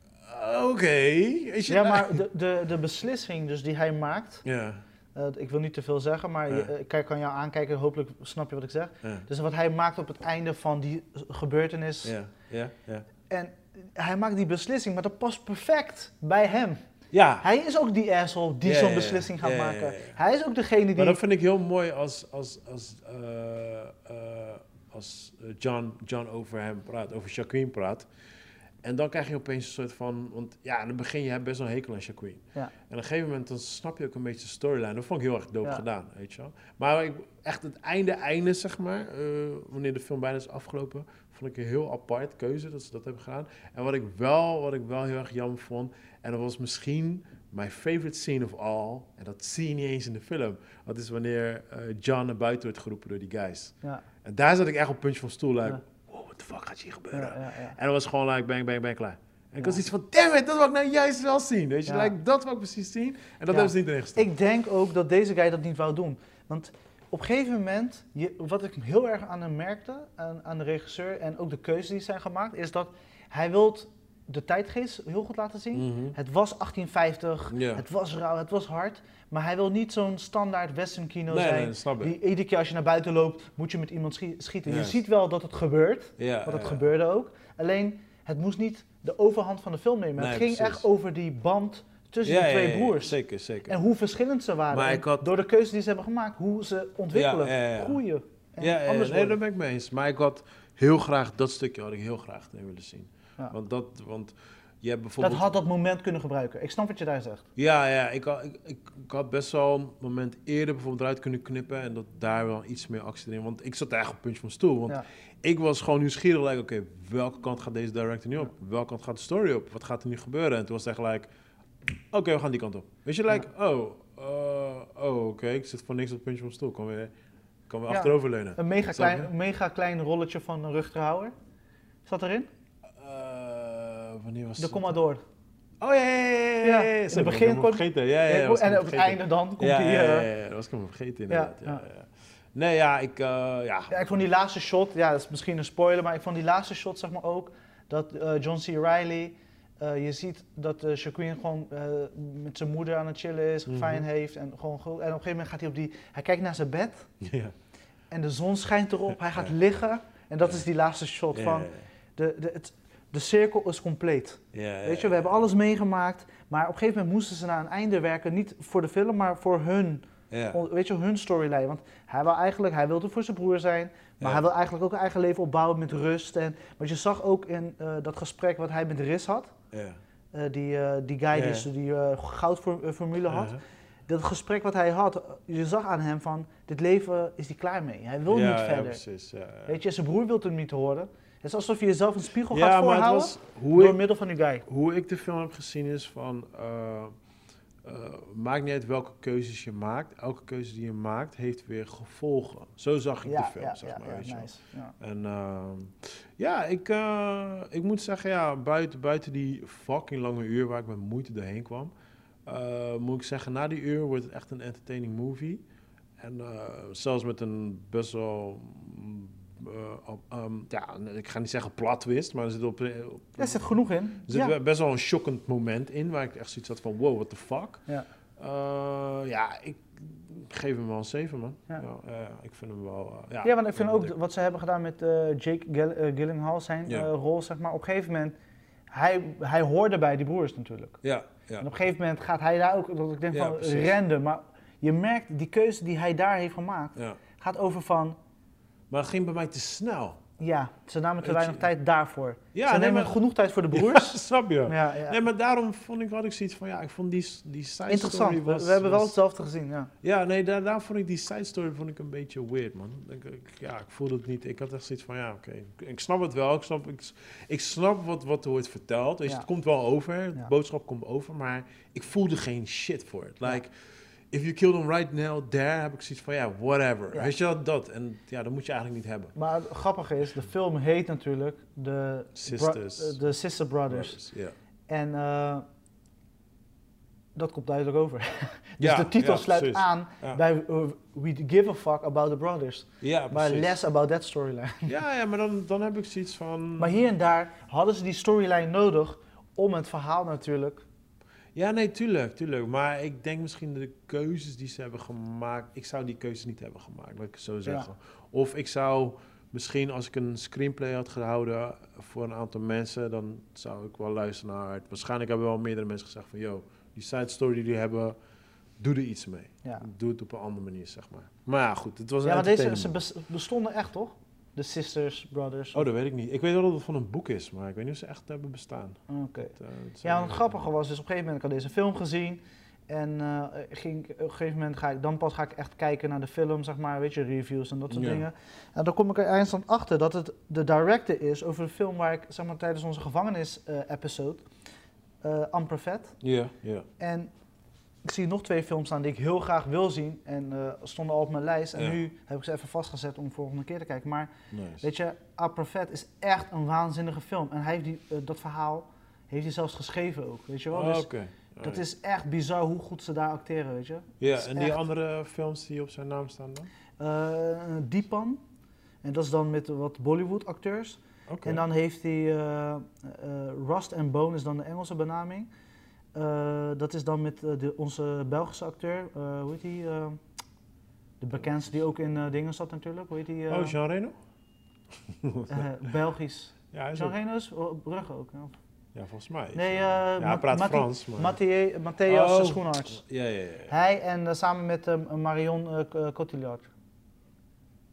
oké. Je, Ja, maar de, de, de beslissing dus die hij maakt, Ja, eh, ik wil niet te veel zeggen, maar Ja. je, eh, ik kan jou aankijken, hopelijk snap je wat ik zeg. ja, Dus wat hij maakt op het einde van die gebeurtenis, ja, ja, ja. en hij maakt die beslissing, maar dat past perfect bij hem. Ja, Hij is ook die asshole die Ja, zo'n beslissing gaat maken. Hij is ook degene die... maar dat vind ik heel mooi als, als, als, eh, als John, John over hem praat, over Shaquille praat. En dan krijg je opeens een soort van... Want ja, in het begin, je hebt best wel een hekel aan Shaquille. Ja. En op een gegeven moment, dan snap je ook een beetje de storyline. Dat vond ik heel erg dope Ja. gedaan, weet je wel. Maar ik, echt het einde, einde, zeg maar, eh, wanneer de film bijna is afgelopen... vond ik een heel apart keuze dat ze dat hebben gedaan. En wat ik wel, wat ik wel heel erg jammer vond... en dat was misschien mijn favorite scene of all... en dat zie je niet eens in de film... dat is wanneer eh, John naar buiten wordt geroepen door die guys. Ja, En daar zat ik echt op puntje van stoel, like... What the fuck gaat hier gebeuren? En dat was gewoon like, bang, bang, bang, klaar. En ik was iets van, damn it, dat wil ik nou juist wel zien. Weet je, like, dat wil ik precies zien. En dat hebben ze niet erin gestopt. Ik denk ook dat deze guy dat niet wou doen. Want op een gegeven moment, je, wat ik heel erg aan hem merkte, aan, aan de regisseur en ook de keuzes die zijn gemaakt, is dat hij wil de tijdgeest heel goed laten zien. Mhm. Het was 1850, Ja. het was rauw, het was hard. Maar hij wil niet zo'n standaard western kino Nee, zijn. nee, die, iedere keer als je naar buiten loopt, moet je met iemand schi- schieten. Je ziet wel dat het gebeurt, Ja, want het ja. gebeurde ook. Alleen, het moest niet de overhand van de film nemen. het ging precies. echt over die band tussen die ja, twee broers. Zeker, zeker. En hoe verschillend ze waren. Had- Door de keuzes die ze hebben gemaakt, hoe ze ontwikkelen, groeien. En ja, ja, anders nee, daar ben ik mee eens. Maar ik had heel graag, dat stukje had ik heel graag willen zien. Ja. Want dat, want je hebt Dat bijvoorbeeld... had dat moment kunnen gebruiken. Ik snap wat je daar zegt. Ja, ja ik, had, ik, ik, ik had best wel een moment eerder bijvoorbeeld eruit kunnen knippen en dat daar wel iets meer actie erin. Want ik zat echt op het puntje van mijn stoel. Want Ja. ik was gewoon nieuwsgierig. Like, oké, welke kant gaat deze director nu op? Welke kant gaat de story op? Wat gaat er nu gebeuren? En toen was het like, oké, we gaan die kant op. Weet je, like, oh, uh, oh oké, ik zit voor niks op het puntje van mijn stoel. Kan weer, kan weer achteroverleunen. Een mega klein, een mega klein rolletje van Rutger Hauer. Zat erin? Wanneer was De? Commodore. Oh ja, ja, ja, ja. In het begin vergeten. En op het vergeten. einde dan komt ja, eh, ja, ja, dat was ik hem vergeten inderdaad. Ja. Nee, ja, ik, eh, ja. Ja, ik vond die laatste shot, ja, dat is misschien een spoiler, maar ik vond die laatste shot zeg maar ook, dat eh, John C. Reilly, eh, je ziet dat uh, Shaquille gewoon met zijn moeder aan het chillen is, Mhm. fijn heeft en gewoon. En op een gegeven moment gaat hij op die, hij kijkt naar zijn bed en de zon schijnt erop, hij gaat liggen en dat is die laatste shot van, de, de, het, de cirkel is compleet. Weet je, we hebben alles meegemaakt, maar op een gegeven moment moesten ze naar een einde werken, niet voor de film, maar voor hun Ja. weet je, hun storyline. Want hij wil eigenlijk, hij wilde voor zijn broer zijn, maar Ja. hij wil eigenlijk ook een eigen leven opbouwen met rust. En, want je zag ook in eh, dat gesprek wat hij met Riz had, Ja. eh, die, eh, die guy die, die goudformule had. Dat gesprek wat hij had, je zag aan hem van, dit leven is hij klaar mee. Hij wil niet ja, verder. precies. Weet je, zijn broer wil hem niet horen. Het is alsof je jezelf een spiegel ja, gaat voorhouden was door ik, middel van die guy. hoe ik de film heb gezien is van... eh, eh, maakt niet uit welke keuzes je maakt. Elke keuze die je maakt heeft weer gevolgen. Zo zag ik de film, ja, zeg ja, maar. ja, weet je wel. nice. Ja. En ehm, ja, ik, eh, ik moet zeggen, ja, buiten, buiten die fucking lange uur waar ik met moeite doorheen kwam, moet ik zeggen, na die uur wordt het echt een entertaining movie. En zelfs met een best wel, eh, ehm, ja, ik ga niet zeggen plat twist, maar er zit, op, op, Er zit genoeg in. er zit ja. best wel een shockend moment in, waar ik echt zoiets had van, wow, what the fuck. Ja. Eh, ja, ik geef hem wel een 7, man. Ja. Ik vind hem wel... eh, ja, Ja, want ik vind ook dik. wat ze hebben gedaan met eh, Jake Gill- eh, Gyllenhaal, zijn Ja. eh, rol, zeg maar. Op een gegeven moment, hij, hij hoorde bij die broers natuurlijk. Ja, ja. En op een gegeven moment gaat hij daar ook, dat ik denk Ja, van, precies. random. Maar je merkt, die keuze die hij daar heeft gemaakt, ja. gaat over van, Maar het ging bij mij te snel. ja, ze namen te weinig tijd daarvoor. Ja, ze nemen maar- genoeg tijd voor de Ja, broers. snap je? Ja, ja. Nee, maar daarom vond ik, had ik zoiets van, ja, ik vond die, die side Interessant, story we, was... we hebben wel hetzelfde gezien, ja. Ja, nee, daar, daar vond ik die side story vond ik een beetje weird, man. Ik, ik- ja, ik voelde het niet. Ik had echt zoiets van, ja, oké. Ik, ik snap het wel. Ik snap, ik, ik snap wat, wat er wordt verteld. Weet je, Ja. Het komt wel over. De boodschap komt over. Maar ik voelde geen shit voor het. Like, if you kill them right now, there, heb ik zoiets van, ja, whatever. Ja. Weet je wel, dat. En ja, dat moet je eigenlijk niet hebben. Maar het grappige is, de film heet natuurlijk de, Sisters. Bro- eh, de Sister Brothers. En eh, dat komt duidelijk over. dus Ja, de titel ja, sluit precies. aan bij uh, We Give a Fuck About the Brothers. Ja, Maar less about that storyline. Ja, ja, maar dan, dan heb ik zoiets van... Maar hier en daar hadden ze die storyline nodig om het verhaal natuurlijk. Ja, nee, tuurlijk, tuurlijk. Maar ik denk misschien de keuzes die ze hebben gemaakt... Ik zou die keuzes niet hebben gemaakt, laat ik het zo zeggen. Of ik zou misschien als ik een screenplay had gehouden voor een aantal mensen... dan zou ik wel luisteren naar het. Waarschijnlijk hebben wel meerdere mensen gezegd van... Yo, die side story die jullie hebben, doe er iets mee. Ja, Doe het op een andere manier, zeg maar. Maar ja, goed, het was een ja maar deze ze bestonden echt, toch? De Sisters, Brothers. Oh, dat weet ik niet. Ik weet wel dat het van een boek is, maar ik weet niet of ze echt hebben bestaan. Oké. Eh, Ja, wat het grappige was, dus op een gegeven moment, ik had deze film gezien. En eh, ging, op een gegeven moment ga ik, dan pas ga ik echt kijken naar de film, zeg maar, weet je, reviews en dat soort Ja. dingen. En dan kom ik er eindstand achter dat het de director is over de film waar ik, zeg maar, tijdens onze gevangenis-episode, eh Amper Vet. Ja, ja. En ik zie nog twee films staan die ik heel graag wil zien en eh, stonden al op mijn lijst. En Ja. nu heb ik ze even vastgezet om de volgende keer te kijken. Maar Nice. Weet je, Upper Vet is echt een waanzinnige film. En hij heeft die, eh, dat verhaal heeft hij zelfs geschreven ook, weet je wel. Oh, Dus dat is echt bizar hoe goed ze daar acteren, weet je. Ja, en die echt- andere films die op zijn naam staan dan? Eh Deepan, en dat is dan met wat Bollywood acteurs. En dan heeft hij Rust and Bone is dan de Engelse benaming. Eh, dat is dan met eh, de, onze Belgische acteur, eh, hoe heet die? de bekendste die ook in dingen zat natuurlijk, hoe heet die? oh, Jean Reno? Belgisch. Ja, Jean ook- Reno is Brugge ook. ja. ja, volgens mij. is Nee, eh, ja, hij praat Frans, maar... Oh. Schoenarts. Ja, ja, ja. Hij en samen met Marion Cotillard.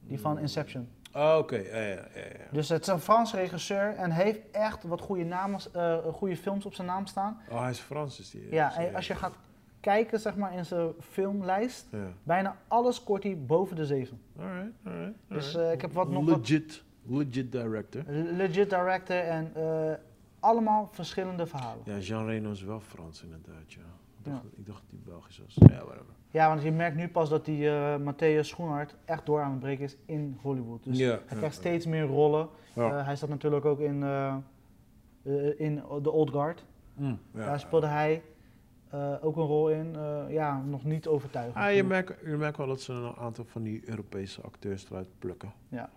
Die van Inception. Oh, oké. Ja, ja, ja, ja. Dus het is een Frans regisseur en heeft echt wat goede, namen, eh, goede films op zijn naam staan. Oh, hij is Frans, is die. Ja, Zie en als je gaat kijken zeg maar, in zijn filmlijst, Ja. bijna alles scoort hij boven de 7. Alright, alright. Dus alright. eh, ik heb wat nog wat Legit, legit director. legit director en eh, allemaal verschillende verhalen. Ja, Jean Reno is wel Frans inderdaad, ja. Ik dacht, Ja. ik dacht dat hij Belgisch was. Ja, whatever. Ja, want je merkt nu pas dat die eh Matthäus Schoenhart echt door aan het breken is in Hollywood. Dus ja, hij krijgt steeds meer rollen. Ja. Eh, hij zat natuurlijk ook in, eh, in The Old Guard. Mm, ja. Daar speelde hij eh, ook een rol in. Eh, ja, nog niet overtuigend. Ah, je, merkt, je merkt wel dat ze een aantal van die Europese acteurs eruit plukken. Ja.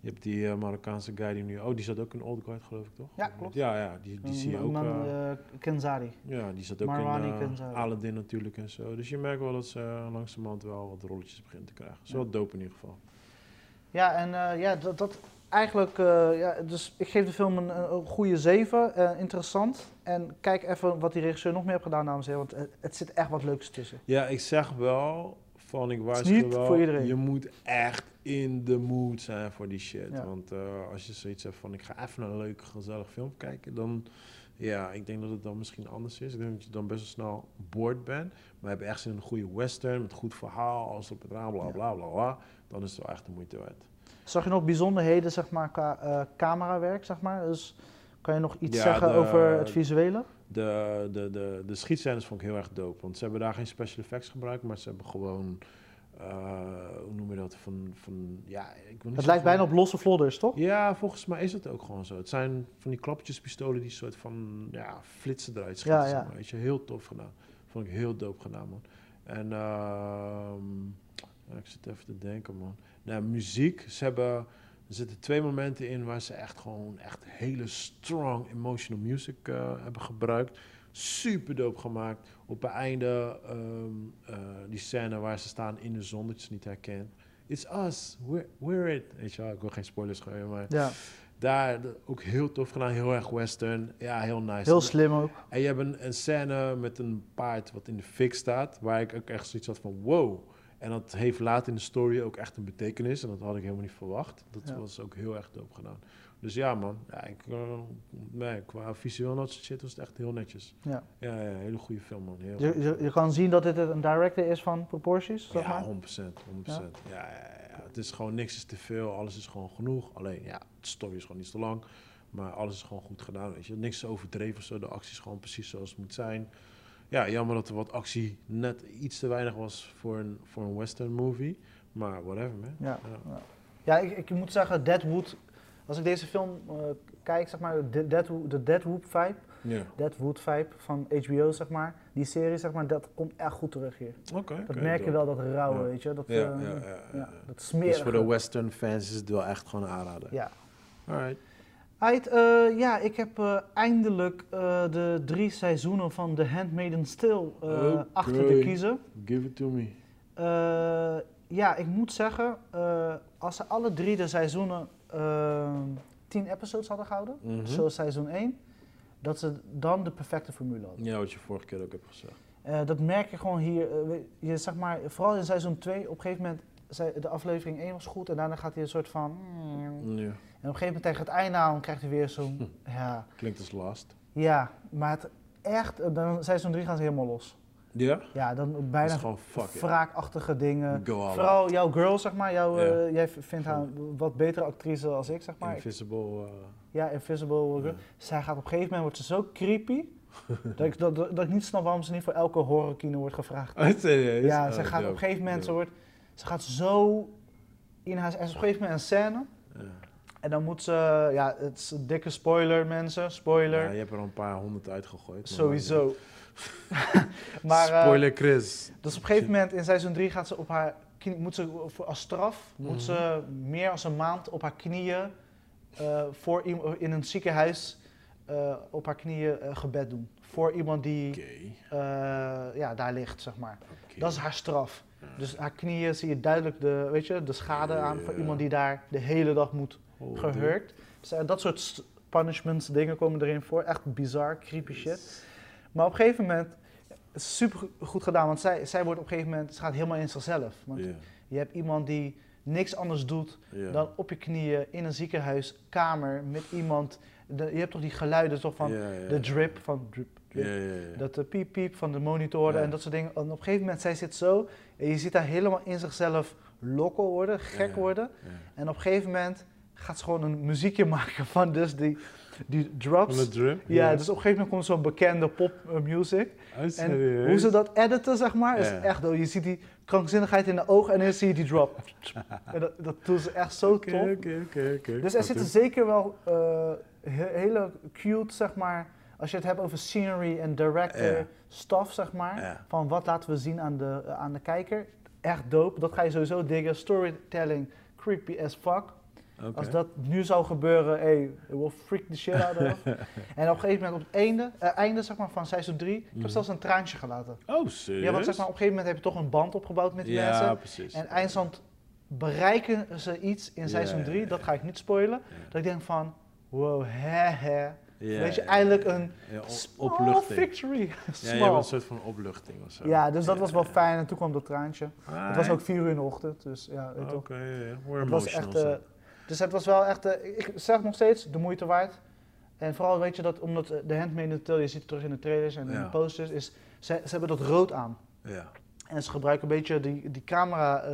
Je hebt die eh, Marokkaanse guy die nu... Oh, die zat ook in Old Guard, geloof ik, toch? Ja, klopt. Ja, ja die, die zie je ook... man, eh, eh, Kenzari. ja, die zat ook Marwani in eh, Kenzari. Aladdin natuurlijk en zo. Dus je merkt wel dat ze uh, langzamerhand wel wat rolletjes begint te krijgen. Is wel dope in ieder geval. Ja, en ja, dat, dat eigenlijk, ja, dus ik geef de film een, een goede 7, eh, interessant. En kijk even wat die regisseur nog meer heeft gedaan, dames en heren, want het, zit echt wat leuks tussen. Ja, ik zeg wel van, ik waarschuw wel, voor iedereen. je moet echt in de mood zijn voor die shit. Ja. Want eh, als je zoiets hebt van, ik ga even een leuk, gezellig film kijken, dan, ja, ik denk dat het dan misschien anders is. Ik denk dat je dan best wel snel boord bent. Maar heb je echt zin in een goede western, met goed verhaal, alles op het raam, bla bla bla bla, dan is het wel echt de moeite waard. Zag je nog bijzonderheden, zeg maar, qua eh, camerawerk, zeg maar? Dus kan je nog iets Ja, zeggen de- over het visuele? De, de, de, de schietscènes vond ik heel erg dope. Want ze hebben daar geen special effects gebruikt, maar ze hebben gewoon, hoe noem je dat, van, van ja, ik wil niet Het lijkt bijna op losse vlodders, toch? Ja, volgens mij is het ook gewoon zo. Het zijn van die klappertjespistolen die soort van ja, flitsen eruit schieten. Ja, zeg ja. maar. Weet je, heel tof gedaan. Vond ik heel dope gedaan, man. En ehm, ik zit even te denken, man. Nou, muziek. Ze hebben, er zitten twee momenten in waar ze echt gewoon echt hele strong emotional music eh, hebben gebruikt. Super dope gemaakt. Op het einde ehm, eh, die scène waar ze staan in de zon, dat je ze niet herkent. It's us, we're, we're it. Weet je wel, ik wil geen spoilers geven, maar Ja, daar ook heel tof gedaan, heel erg western. Ja, heel nice. heel slim ook. En je hebt een, een scène met een paard wat in de fik staat, waar ik ook echt zoiets had van wow. En dat heeft later in de story ook echt een betekenis en dat had ik helemaal niet verwacht. Dat Ja. was ook heel erg dope gedaan. Dus ja man, ja, ik, eh, nee, qua visueel en dat soort shit was het echt heel netjes. Ja. Ja, ja hele goede film man. Heel Je, je, je kan zien dat dit een director is van Proporties, zeg ja, maar. 100%. 100%. Ja? Ja, ja, ja, Het is gewoon niks is te veel, alles is gewoon genoeg. Alleen ja, de story is gewoon niet te lang. Maar alles is gewoon goed gedaan, weet je. Niks is overdreven of zo. De actie is gewoon precies zoals het moet zijn. Ja, jammer dat er wat actie net iets te weinig was voor een, voor een western movie. Maar whatever, man. Ja. Ja. Ja, ik, ik moet zeggen, Deadwood, als ik deze film eh, kijk, zeg maar, de Deadwood, de Deadwood vibe, Ja, Deadwood vibe van HBO, zeg maar, die serie, zeg maar, dat komt echt goed terug hier. oké. Dat oké, merk je wel, dat rauwe, Ja. weet je, dat, Ja, eh, ja, dat Dus smerige. voor de western fans is het wel echt gewoon een aanrader. Ja. Alright. Uit, eh, ja, ik heb eh, eindelijk eh, de drie seizoenen van The Handmaid's Tale eh, Oké. achter de kiezen. Give it to me. Eh, ja, ik moet zeggen, eh, als ze alle drie de seizoenen tien episodes hadden gehouden, Mhm. zoals seizoen 1, dat ze dan de perfecte formule hadden. Ja, wat je vorige keer ook hebt gezegd. Eh, dat merk je gewoon hier, eh, je, zeg maar, vooral in seizoen 2, op een gegeven moment, zei, de aflevering 1 was goed en daarna gaat hij een soort van... mm. Ja, En op een gegeven moment tegen het einde aan krijgt hij weer zo'n... Ja, klinkt als last. ja, maar het echt, dan seizoen 3 gaan ze helemaal los. Ja? Ja, dan bijna wraakachtige dingen. Vooral jouw girl, zeg maar. Jouw, Ja. eh, jij vindt haar een wat betere actrice als ik, zeg maar. Invisible. eh, Ja, Invisible. ja. Zij gaat op een gegeven moment, wordt ze zo creepy, dat, ik, dat, dat, ik niet snap waarom ze niet voor elke horrorkino wordt gevraagd. Oh, serieus? Ja, Oh, ze gaat op een gegeven moment, ze, wordt, ze gaat zo in haar, er is op een gegeven moment een scène. En dan moet ze, ja, het is een dikke spoiler mensen, spoiler. Ja, je hebt er al een paar honderd uitgegooid. Sowieso. maar, eh, Spoiler Chris. Dus op een gegeven moment in seizoen 3 gaat ze op haar moet ze als straf moet Mhm. ze meer dan een maand op haar knieën eh, voor in een ziekenhuis eh, op haar knieën gebed doen. Voor iemand die ja, daar ligt, zeg maar. Dat is haar straf. Ja. Dus haar knieën zie je duidelijk de, weet je, de schade aan voor iemand die daar de hele dag moet Oh, gehurkt. Dus, dat soort punishments dingen komen erin voor. Echt bizar, creepy shit. Maar op een gegeven moment, super go- goed gedaan, want zij, zij wordt op een gegeven moment, ze gaat helemaal in zichzelf. Want je hebt iemand die niks anders doet dan op je knieën in een ziekenhuiskamer met iemand. De, je hebt toch die geluiden toch van de drip, van drip. Dat de piep piep van de monitoren en dat soort dingen. En op een gegeven moment, zij zit zo en je ziet haar helemaal in zichzelf lokkel worden, gek worden. En op een gegeven moment gaat ze gewoon een muziekje maken van dus die, die drops. Van de drip? Ja, dus op een gegeven moment komt zo'n bekende pop eh, music. Oh, En hoe ze dat editen, zeg maar, is echt, oh, je ziet die krankzinnigheid in de ogen en dan zie je die drop. en dat, dat doen ze echt zo oké, oké. Dus er zitten zeker wel eh, he- hele cute, zeg maar, als je het hebt over scenery en director stuff, zeg maar, van wat laten we zien aan de, aan de kijker. Echt dope, dat ga je sowieso diggen. Storytelling, creepy as fuck. Als dat nu zou gebeuren, hey, it will freak the shit out of. en op een gegeven moment op het einde, eh, einde zeg maar, van seizoen 3, ik heb Mhm. zelfs een traantje gelaten. Oh, serieus? Ja, want zeg maar, op een gegeven moment heb je toch een band opgebouwd met die ja, mensen. precies. En eindstand bereiken ze iets in seizoen 3, ja, dat ga ik niet spoilen. Dat ik denk van, wow, hè hè. Weet je, eindelijk een Ja, opluchting. victory. Ja, je een soort van opluchting of zo. Ja, dus dat was wel fijn. En toen kwam dat traantje. Ah, Het was ook vier uur in de ochtend, dus ja, Oké. We're Het was echt, zo. Dus het was wel echt, eh, ik zeg nog steeds, de moeite waard. En vooral weet je dat, omdat eh, de Handmaid's Tale, je ziet het terug in de trailers en in de posters, is, ze, ze hebben dat rood aan. ja. En ze gebruiken een beetje die, die camera, eh,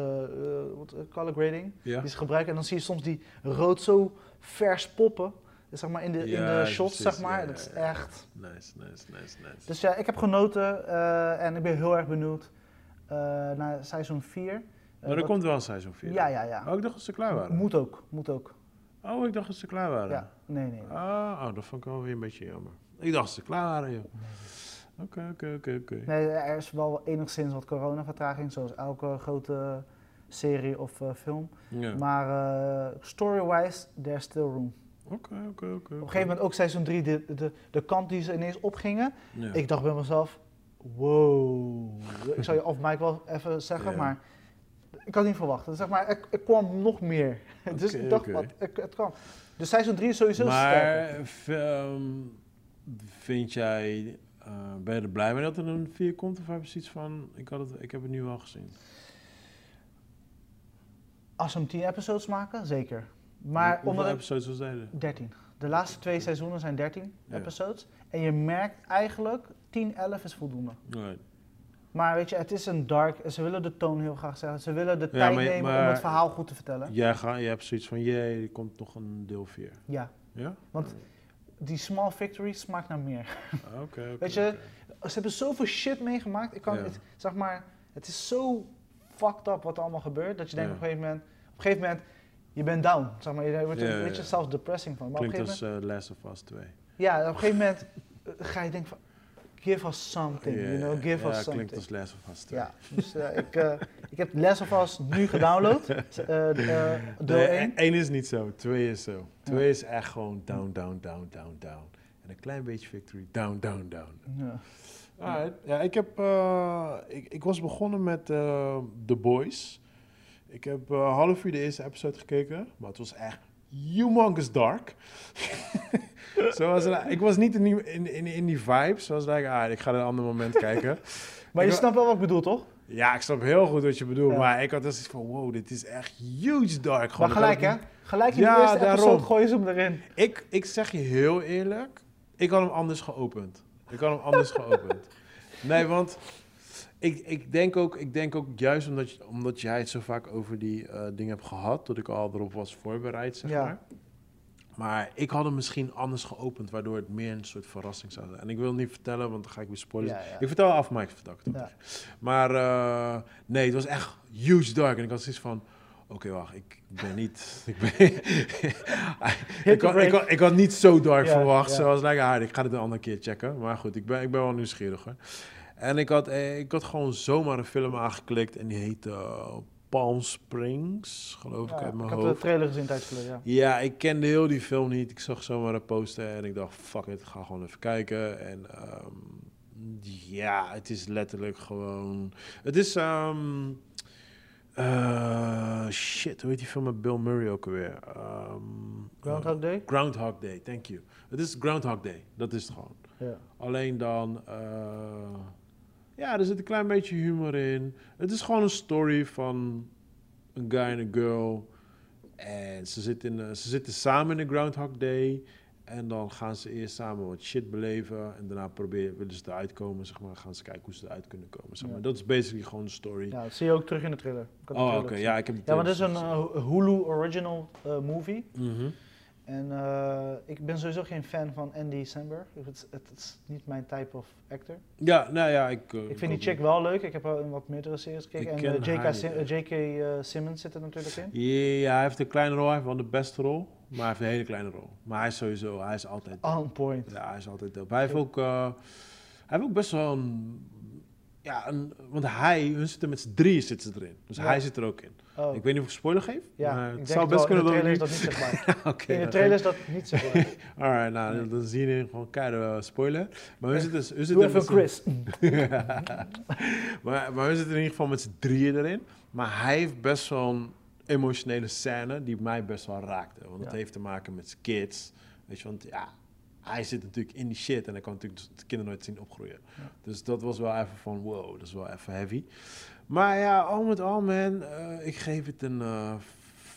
wat, color grading, Ja? die ze gebruiken. En dan zie je soms die rood zo vers poppen, zeg maar in de, in de shots, precies, zeg maar. ja, dat is ja, echt... Nice, nice, nice, nice. Dus ja, ik heb genoten en ik ben heel erg benieuwd eh, naar seizoen 4. Maar er komt wel een seizoen 4. Ja, ja, ja. Oh, ik dacht dat ze klaar waren. Moet ook, moet ook. Oh, ik dacht dat ze klaar waren. Ja, nee, nee. Ah, oh, dat vond ik wel weer een beetje jammer. Ik dacht dat ze klaar waren, joh. Oké, oké, oké, oké. Nee, er is wel enigszins wat coronavertraging, zoals elke grote serie of eh, film. Ja. Maar eh, story-wise, there's still room. Oké, oké, oké. Op een gegeven moment ook seizoen 3, de, de, de kant die ze ineens opgingen. Ik dacht bij mezelf, wow. ik zal je off mic wel even zeggen, maar ik had niet verwacht. Zeg maar, er, er kwam nog meer. dus ik dacht, wat, het kan. Dus seizoen 3 is sowieso maar ehm, vind jij, eh, ben je er blij mee dat er een 4 komt? Of heb je zoiets van, ik, had het, ik heb het nu al gezien? Als ze hem 10 episodes maken, zeker. Maar Hoeveel episodes was deden? 13. De laatste twee seizoenen zijn 13 Ja. episodes. En je merkt eigenlijk, 10, 11 is voldoende. Right. Maar weet je, het is een dark, ze willen de toon heel graag zeggen. Ze willen de Ja, tijd maar- nemen om het verhaal goed te vertellen. Jij ga, je hebt zoiets van, jee, er komt nog een deel 4. Ja, Ja? Want- die small victory smaakt naar meer. Oké, oké. Weet je. Ze hebben zoveel shit meegemaakt. Ik kan Ja. het, zeg maar, het is zo fucked up wat er allemaal gebeurt. Dat je denkt Ja. op een gegeven moment, op een gegeven moment, je bent down. Zeg maar, je wordt er een beetje ja. self-depressing van. Maar op een Klinkt gegeven als eh, Last of Us 2. ja, op een gegeven moment eh, ga je denken van, give us something, you know, give ja, us something. klinkt als Last of Us 2. Ja, dus eh, ik, eh, ik heb Last of Us nu gedownload, eh, eh, deel Nee, 1. één is niet zo, twee is zo. Twee is echt gewoon down, down, down, down, down. En een klein beetje victory, down, down, down. Ja. Alright. Ja, ik, heb, eh, ik, ik was begonnen met eh, The Boys. Ik heb eh, half uur de eerste episode gekeken, maar het was echt humongous dark. Zoals, het- ik was niet in die, in, in, in die vibe, zoals dat ik, ah, ik ga een ander moment kijken. Maar Ik je snapt wel wat ik bedoel, toch? Ja, ik snap heel goed wat je bedoelt, Ja. maar ik had dus van, wow, dit is echt huge dark. Gewoon, Maar gelijk, hè? Gelijk in Ja, de eerste daarom. episode gooien ze hem erin. Ik, ik zeg je heel eerlijk, ik had hem anders geopend. Ik had hem anders geopend. Nee, want ik, ik, denk ook, ik denk ook juist omdat, je, omdat jij het zo vaak over die eh, dingen hebt gehad, dat ik al erop was voorbereid, zeg Ja. maar. Maar ik had hem misschien anders geopend, waardoor het meer een soort verrassing zou zijn. En ik wil niet vertellen, want dan ga ik weer spoilers. Ja, ja. Ik vertel af, maar ik vertel het Ja. Maar eh, nee, het was echt huge dark. En ik had zoiets van, oké, wacht, ik ben niet... Ik, ben, ik, had, ik, had, ik had niet zo dark verwacht, zoals like, ah, ik ga het een andere keer checken. Maar goed, ik ben, ik ben wel nieuwsgieriger. En ik had, eh, ik had gewoon zomaar een film aangeklikt en die heette eh, Palm Springs, geloof ik uit mijn ik hoofd. de trailer gezien tijdens ja. Ja, ik kende heel die film niet. Ik zag zomaar een poster en ik dacht, fuck it, ga gewoon even kijken. En ehm, ja, het is letterlijk gewoon... Het is... eh, shit, hoe heet die film met Bill Murray ook alweer? Ehm, Groundhog Day? Groundhog Day, thank you. Het is Groundhog Day, dat is het gewoon. Ja. Alleen dan, eh, ja, er zit een klein beetje humor in. Het is gewoon een story van een guy en een girl. En ze zitten, in, eh, ze zitten samen in de Groundhog Day. En dan gaan ze eerst samen wat shit beleven. En daarna proberen, willen ze eruit komen, zeg maar. Gaan ze kijken hoe ze eruit kunnen komen, zeg maar. Ja. Dat is basically gewoon de story. ja, dat zie je ook terug in de trailer. Oh, oké. Ja, ik heb Ja, maar dit is een eh, Hulu original eh, movie. Mhm. En eh, ik ben sowieso geen fan van Andy Samberg. Het is, het is niet mijn type of actor. Ja, nou ja, ik... eh, Ik vind die chick wel leuk. Ik heb wel in wat meerdere series gekeken. En eh, J.K. Sim- J.K. Simmons zit er natuurlijk in. Ja, hij heeft een kleine rol. Hij heeft wel de beste rol. Maar hij heeft een hele kleine rol. Maar hij is sowieso, hij is altijd... On point. Ja, hij is altijd dope. Hij heeft ook, hij heeft ook best wel een, ja, een, want hij, hun zitten met z'n drieën zitten ze erin. Dus Ja. hij zit er ook in. Oh, Ik weet niet of ik spoiler geef, ja, maar het zou best wel. In kunnen de dat trailer is dat niet zichtbaar. Oké, in de trailer is dat niet zichtbaar. Alright, nou, dan zien jullie gewoon keihard uh, spoiler. Maar Eh, zitten, hun Doe even Chris. maar, maar we zitten in ieder geval met z'n drieën erin. Maar hij heeft best wel een emotionele scène die mij best wel raakte. Want Ja. heeft te maken met zijn kids. Weet je, want ja, hij zit natuurlijk in die shit en hij kan natuurlijk de kinderen nooit zien opgroeien. Ja. Dus dat was wel even van, wow, dat is wel even heavy. Maar ja, al met al, man, eh, ik geef het een eh,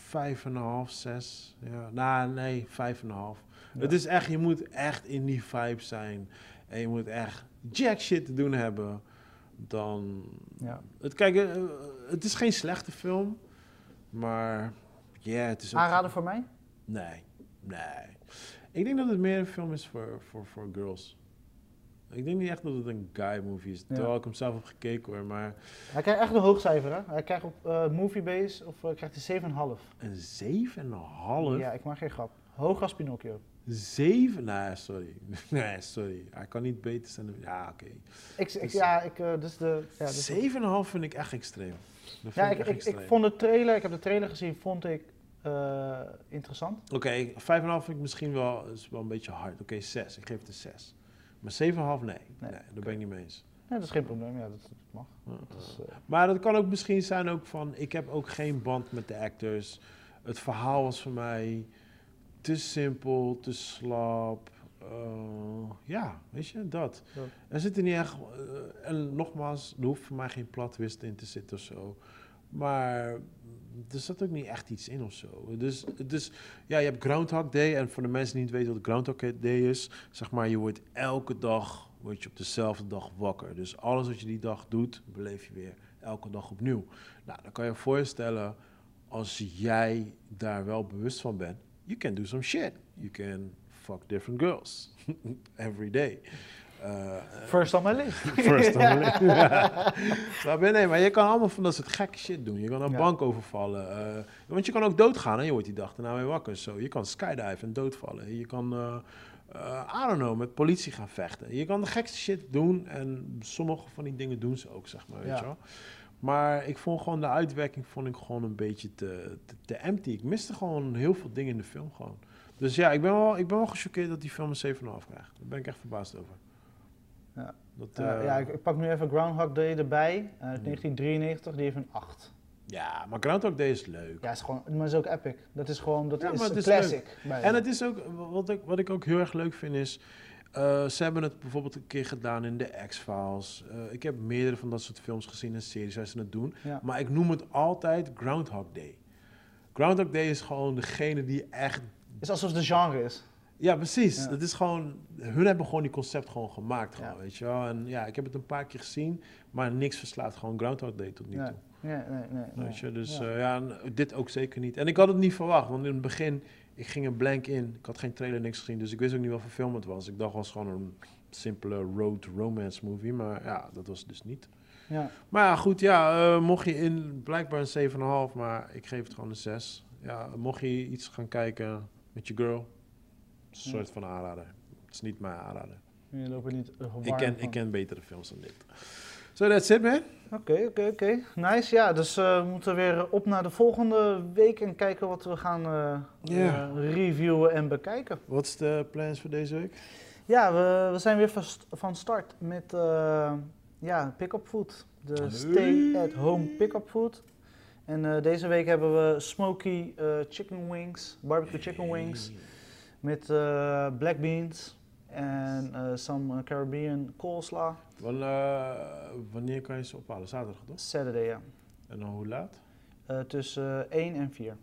vijf en een half, zes. Ja, nou, nee, vijf en een half. Ja. Het is echt, je moet echt in die vibe zijn. En je moet echt jack shit te doen hebben. Dan. Ja. Het, kijk, eh, het is geen slechte film. Maar. Ja, het is ook. Aanraden voor mij? Nee, nee. Ik denk dat het meer een film is voor, voor, voor girls. Ik denk niet echt dat het een guy movie is. Ja. Terwijl ik hem zelf heb gekeken hoor. Maar Hij krijgt echt een hoog cijfer, hè? Hij krijgt op eh Moviebase of eh, krijgt hij 7,5. een 7,5? Ja, ik maak geen grap. Hoog als Pinocchio. 7? Nee, sorry. Nee, sorry. Hij kan niet beter zijn. dan- Ja, oké. Ik, ik, Dus- ja, ik, eh, dus de, ja, dus 7,5 vind ik echt extreem. Dat ja, ik, ik, ik vond de trailer, ik heb de trailer gezien, vond ik interessant. Oké, 5,5 vind ik misschien wel, is wel een beetje hard. Oké, 6. Ik geef het een 6. Maar 7,5 nee. nee. daar ben ik niet mee eens. Nee, dat is geen probleem, ja, dat, mag. Eh, Maar dat kan ook misschien zijn ook van, ik heb ook geen band met de actors. Het verhaal was voor mij te simpel, te slap. Eh, ja, weet je, dat. Ja. Er zitten niet echt, eh, en nogmaals, er hoeft voor mij geen platwist in te zitten of zo. Maar er zat ook niet echt iets in of zo. Dus, dus ja, je hebt Groundhog Day. En voor de mensen die niet weten wat Groundhog Day is, zeg maar, je wordt elke dag word je op dezelfde dag wakker. Dus alles wat je die dag doet, beleef je weer elke dag opnieuw. Nou, dan kan je je voorstellen, als jij daar wel bewust van bent, you can do some shit. You can fuck different girls every day. Uh, First on my list. First on the list. Snap je? Nee, maar je kan allemaal van dat soort gekke shit doen. Je kan een Ja. bank overvallen. eh, want je kan ook doodgaan en je wordt die dag daarna weer wakker. Zo. Je kan skydiven en doodvallen. Je kan... eh, eh, I don't know, met politie gaan vechten. Je kan de gekste shit doen en sommige van die dingen doen ze ook, zeg maar, weet Ja. je wel. Maar ik vond gewoon de uitwerking vond ik gewoon een beetje te, te, te empty. Ik miste gewoon heel veel dingen in de film gewoon. Dus ja, ik ben wel, ik ben wel gechoqueerd dat die film een 7,5 krijgt. Daar ben ik echt verbaasd over. Ja. Dat, Eh, eh, ja, ik, ik pak nu even Groundhog Day erbij, eh, uit Hmm. 1993, die heeft een 8. ja, maar Groundhog Day is leuk. Ja, is gewoon, maar is ook epic. Dat is gewoon, dat Ja, is een classic. En het is ook, wat ik, wat ik ook heel erg leuk vind is, eh, ze hebben het bijvoorbeeld een keer gedaan in de X-Files. Eh, ik heb meerdere van dat soort films gezien en series waar ze het doen. Ja. Maar ik noem het altijd Groundhog Day. Groundhog Day is gewoon degene die echt... Het is alsof het een genre is. Ja, precies. Dat is gewoon... Hun hebben gewoon die concept gewoon gemaakt, gewoon, weet je wel. En ja, ik heb het een paar keer gezien, maar niks verslaat gewoon Groundhog Day tot nu toe. Nee, nee, nee. Weet je, dus Ja. ja. ja, en dit ook zeker niet. En ik had het niet verwacht, want in het begin, ik ging er blank in. Ik had geen trailer, niks gezien, dus ik wist ook niet wat voor film het was. Ik dacht, was gewoon een simpele road romance movie, maar ja, dat was het dus niet. ja. Maar ja, goed, ja, eh, mocht je in, blijkbaar een 7,5, maar ik geef het gewoon een 6. Ja, mocht je iets gaan kijken met je girl, een soort van aanrader. Het is niet mijn aanrader. Je loopt er niet eh, Ik ken, van. ik ken betere films dan dit. So that's it, man. Oké, oké, oké. Nice. Ja, dus eh, we moeten weer op naar de volgende week en kijken wat we gaan eh, reviewen en bekijken. Wat is de plans voor deze week? Ja, we, we zijn weer van, st- van start met ja, pick-up food. De Hey. stay-at-home pick-up food. En deze week hebben we smoky chicken wings, barbecue chicken wings, met eh, black beans en eh some eh, Caribbean coleslaw. Wan- wanneer kan je ze ophalen? Zaterdag toch? Saturday, ja. En dan hoe laat? Tussen 1 en 4.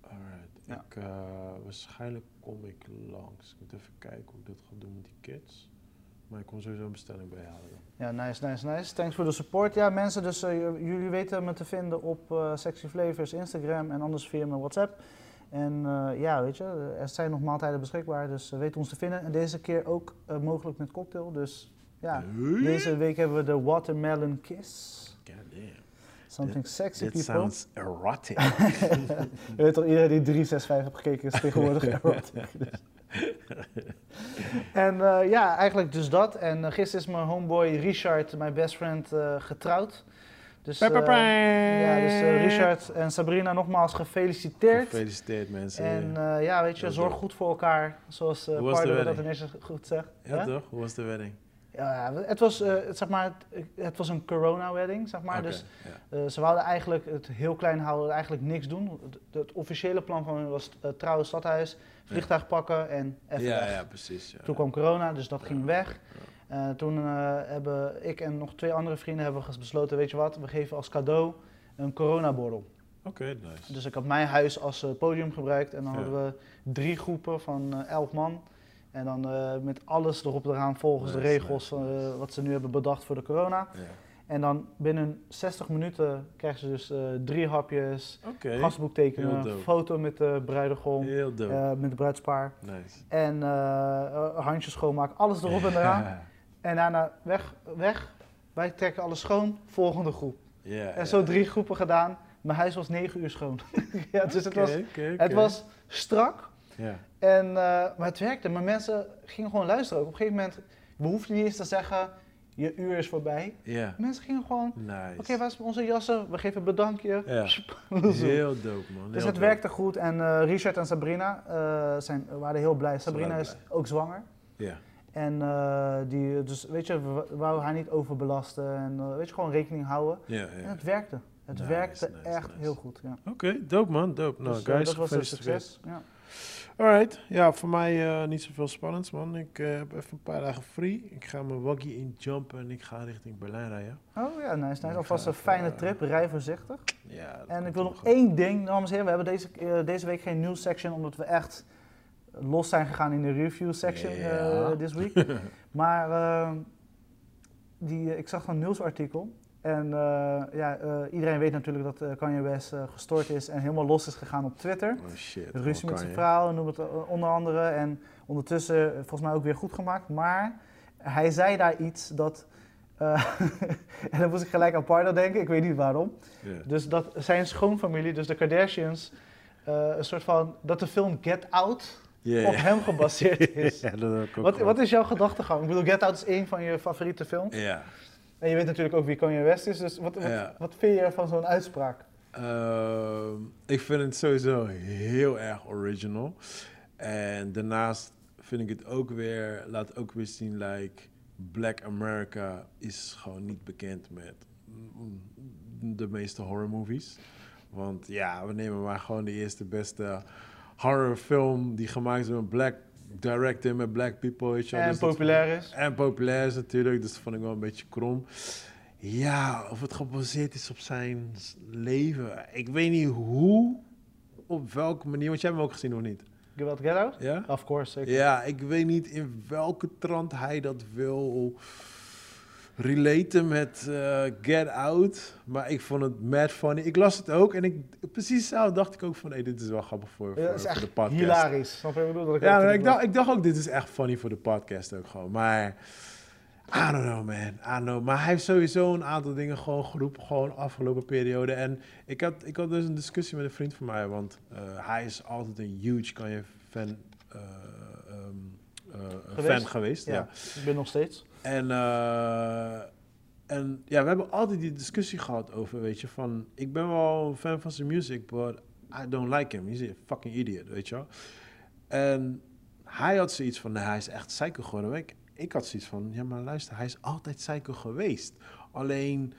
Alright. Ja. Ik, waarschijnlijk kom ik langs. Ik moet even kijken hoe ik dat ga doen met die kids. Maar ik kom sowieso een bestelling bij halen. Ja, nice, nice, nice. Thanks voor de support. Ja, mensen, dus jullie weten me te vinden op Sexy Flavors Instagram en anders via mijn WhatsApp. En eh, ja, weet je, er zijn nog maaltijden beschikbaar, dus eh, weet ons te vinden. En deze keer ook eh, mogelijk met cocktail. Dus ja, Hey. deze week hebben we de Watermelon Kiss. God damn. Something sexy, Dit people. sounds erotic. Je weet toch, iedereen die 365 heeft gekeken is tegenwoordig erotic. dus. En eh, ja, eigenlijk dus dat. En eh, gisteren is mijn homeboy Richard, mijn best friend, eh, getrouwd. Dus, eh, ja, dus eh, Richard en Sabrina nogmaals gefeliciteerd. Gefeliciteerd mensen. En eh, ja, weet je, zorg goed voor elkaar, zoals uh, Pardo dat ineens goed zegt. ja, toch? Hoe was de wedding? Ja, het was, eh, het, zeg maar, het, het was een corona-wedding, zeg maar. Dus ja. eh, ze wouden eigenlijk het heel klein houden, eigenlijk niks doen. Het, het officiële plan van hen was uh, trouwen stadhuis, vliegtuig pakken en even ja, weg. ja, precies. Ja. Toen kwam corona, dus dat ging weg. Eh, toen eh, hebben ik en nog twee andere vrienden hebben besloten, weet je wat, we geven als cadeau een coronaborrel. Oké, nice. Dus ik had mijn huis als eh, podium gebruikt en dan Ja. hadden we drie groepen van elf man. En dan met alles erop en eraan volgens de regels nice, wat ze nu hebben bedacht voor de corona. Ja. En dan binnen 60 minuten krijgen ze dus drie hapjes, Oké, gastboek tekenen, foto met de bruidegom, met de bruidspaar. nice. En handjes schoonmaken, alles erop en eraan. En daarna weg, weg. Wij trekken alles schoon, volgende groep. En zo drie groepen gedaan. Mijn huis was negen uur schoon. ja, dus het was, het was strak. En, eh, maar het werkte. Maar mensen gingen gewoon luisteren ook. Op een gegeven moment, we hoefden niet eens te zeggen, je uur is voorbij. Mensen gingen gewoon, nice. oké, waar is onze jassen? We geven een bedankje. Heel dope, man. Dus het dope. werkte goed. En eh, Richard en Sabrina eh, zijn, waren heel blij. Sabrina is ook zwanger. Ja, En eh, die, dus weet je, we wouden haar niet overbelasten. En eh, weet je, gewoon rekening houden. ja, En ja. het werkte. Het Nice, werkte nice, echt nice. heel goed. Ja. Oké, dope man, dope. Nou, Dus, eh, guys, dat was een succes. Ja. Alright, ja, voor mij eh, niet zoveel spannends, man. Ik eh, heb even een paar dagen free. Ik ga mijn waggie injumpen en ik ga richting Berlijn rijden. Oh ja, nice. Alvast een fijne trip. Rij voorzichtig. Ja, dat En ik wil nog goed. één ding, dames en heren. We hebben deze, eh, deze week geen news section, omdat we echt los zijn gegaan in de review section eh this week. Maar eh, die, ik zag een nieuwsartikel. En eh, ja, eh, iedereen weet natuurlijk dat eh, Kanye West eh, gestoord is en helemaal los is gegaan op Twitter. Oh shit. Ruzie hoe met zijn vrouw, noem het eh, onder andere. En ondertussen eh, volgens mij ook weer goed gemaakt. Maar hij zei daar iets dat... eh, en dan moest ik gelijk aan Pardo denken, ik weet niet waarom. Dus dat zijn schoonfamilie, dus de Kardashians, eh, een soort van... Dat de film Get Out Op hem gebaseerd is. ja, dat heb ik ook Wat, wat is jouw gedachtegang? Ik bedoel, Get Out is één van je favoriete films. Ja. En je weet natuurlijk ook wie Kanye West is. Dus wat, wat, Ja. wat vind je van zo'n uitspraak? Ehm, ik vind het sowieso heel erg original. En daarnaast vind ik het ook weer, laat ook weer zien, like, Black America is gewoon niet bekend met de meeste horror movies. Want ja, we nemen maar gewoon de eerste beste horrorfilm die gemaakt is met black director, met black people. Weet je wel. En Dus dat- populair is. en populair is natuurlijk, dus dat vond ik wel een beetje krom. Ja, of het gebaseerd is op zijn leven. Ik weet niet hoe, op welke manier, want jij hebt hem ook gezien of niet? Get Out, Get Out? Ja? Of course, zeker. Ja, ik weet niet in welke trant hij dat wil relaten met eh, Get Out. Maar ik vond het mad funny. Ik las het ook en ik, precies zo dacht ik ook van, hey, dit is wel grappig voor, voor, is voor echt de podcast. hilarisch. Snap je wat ik bedoel? Dat ik Ja, ook maar ik denk, dacht, ik dacht ook, dit is echt funny voor de podcast ook gewoon. Maar, I don't know man, I don't know. Maar hij heeft sowieso een aantal dingen gewoon geroepen, gewoon afgelopen periode. En ik had, ik had dus een discussie met een vriend van mij, want eh, hij is altijd een huge Kanye fan, ehm, eh, Geweest? fan geweest. Ja. Ja, ik ben nog steeds. En, eh, en ja, we hebben altijd die discussie gehad over, weet je, van... Ik ben wel een fan van zijn music, but I don't like him. He's a fucking idiot, weet je wel. En hij had zoiets van, nee, hij is echt psycho geworden. Ik, ik had zoiets van, ja, maar luister, hij is altijd psycho geweest. Alleen,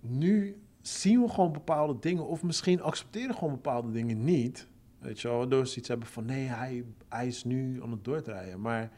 nu zien we gewoon bepaalde dingen, of misschien accepteren gewoon bepaalde dingen niet. Weet je wel, waardoor ze iets hebben van, nee, hij, hij is nu aan het doordraaien. Maar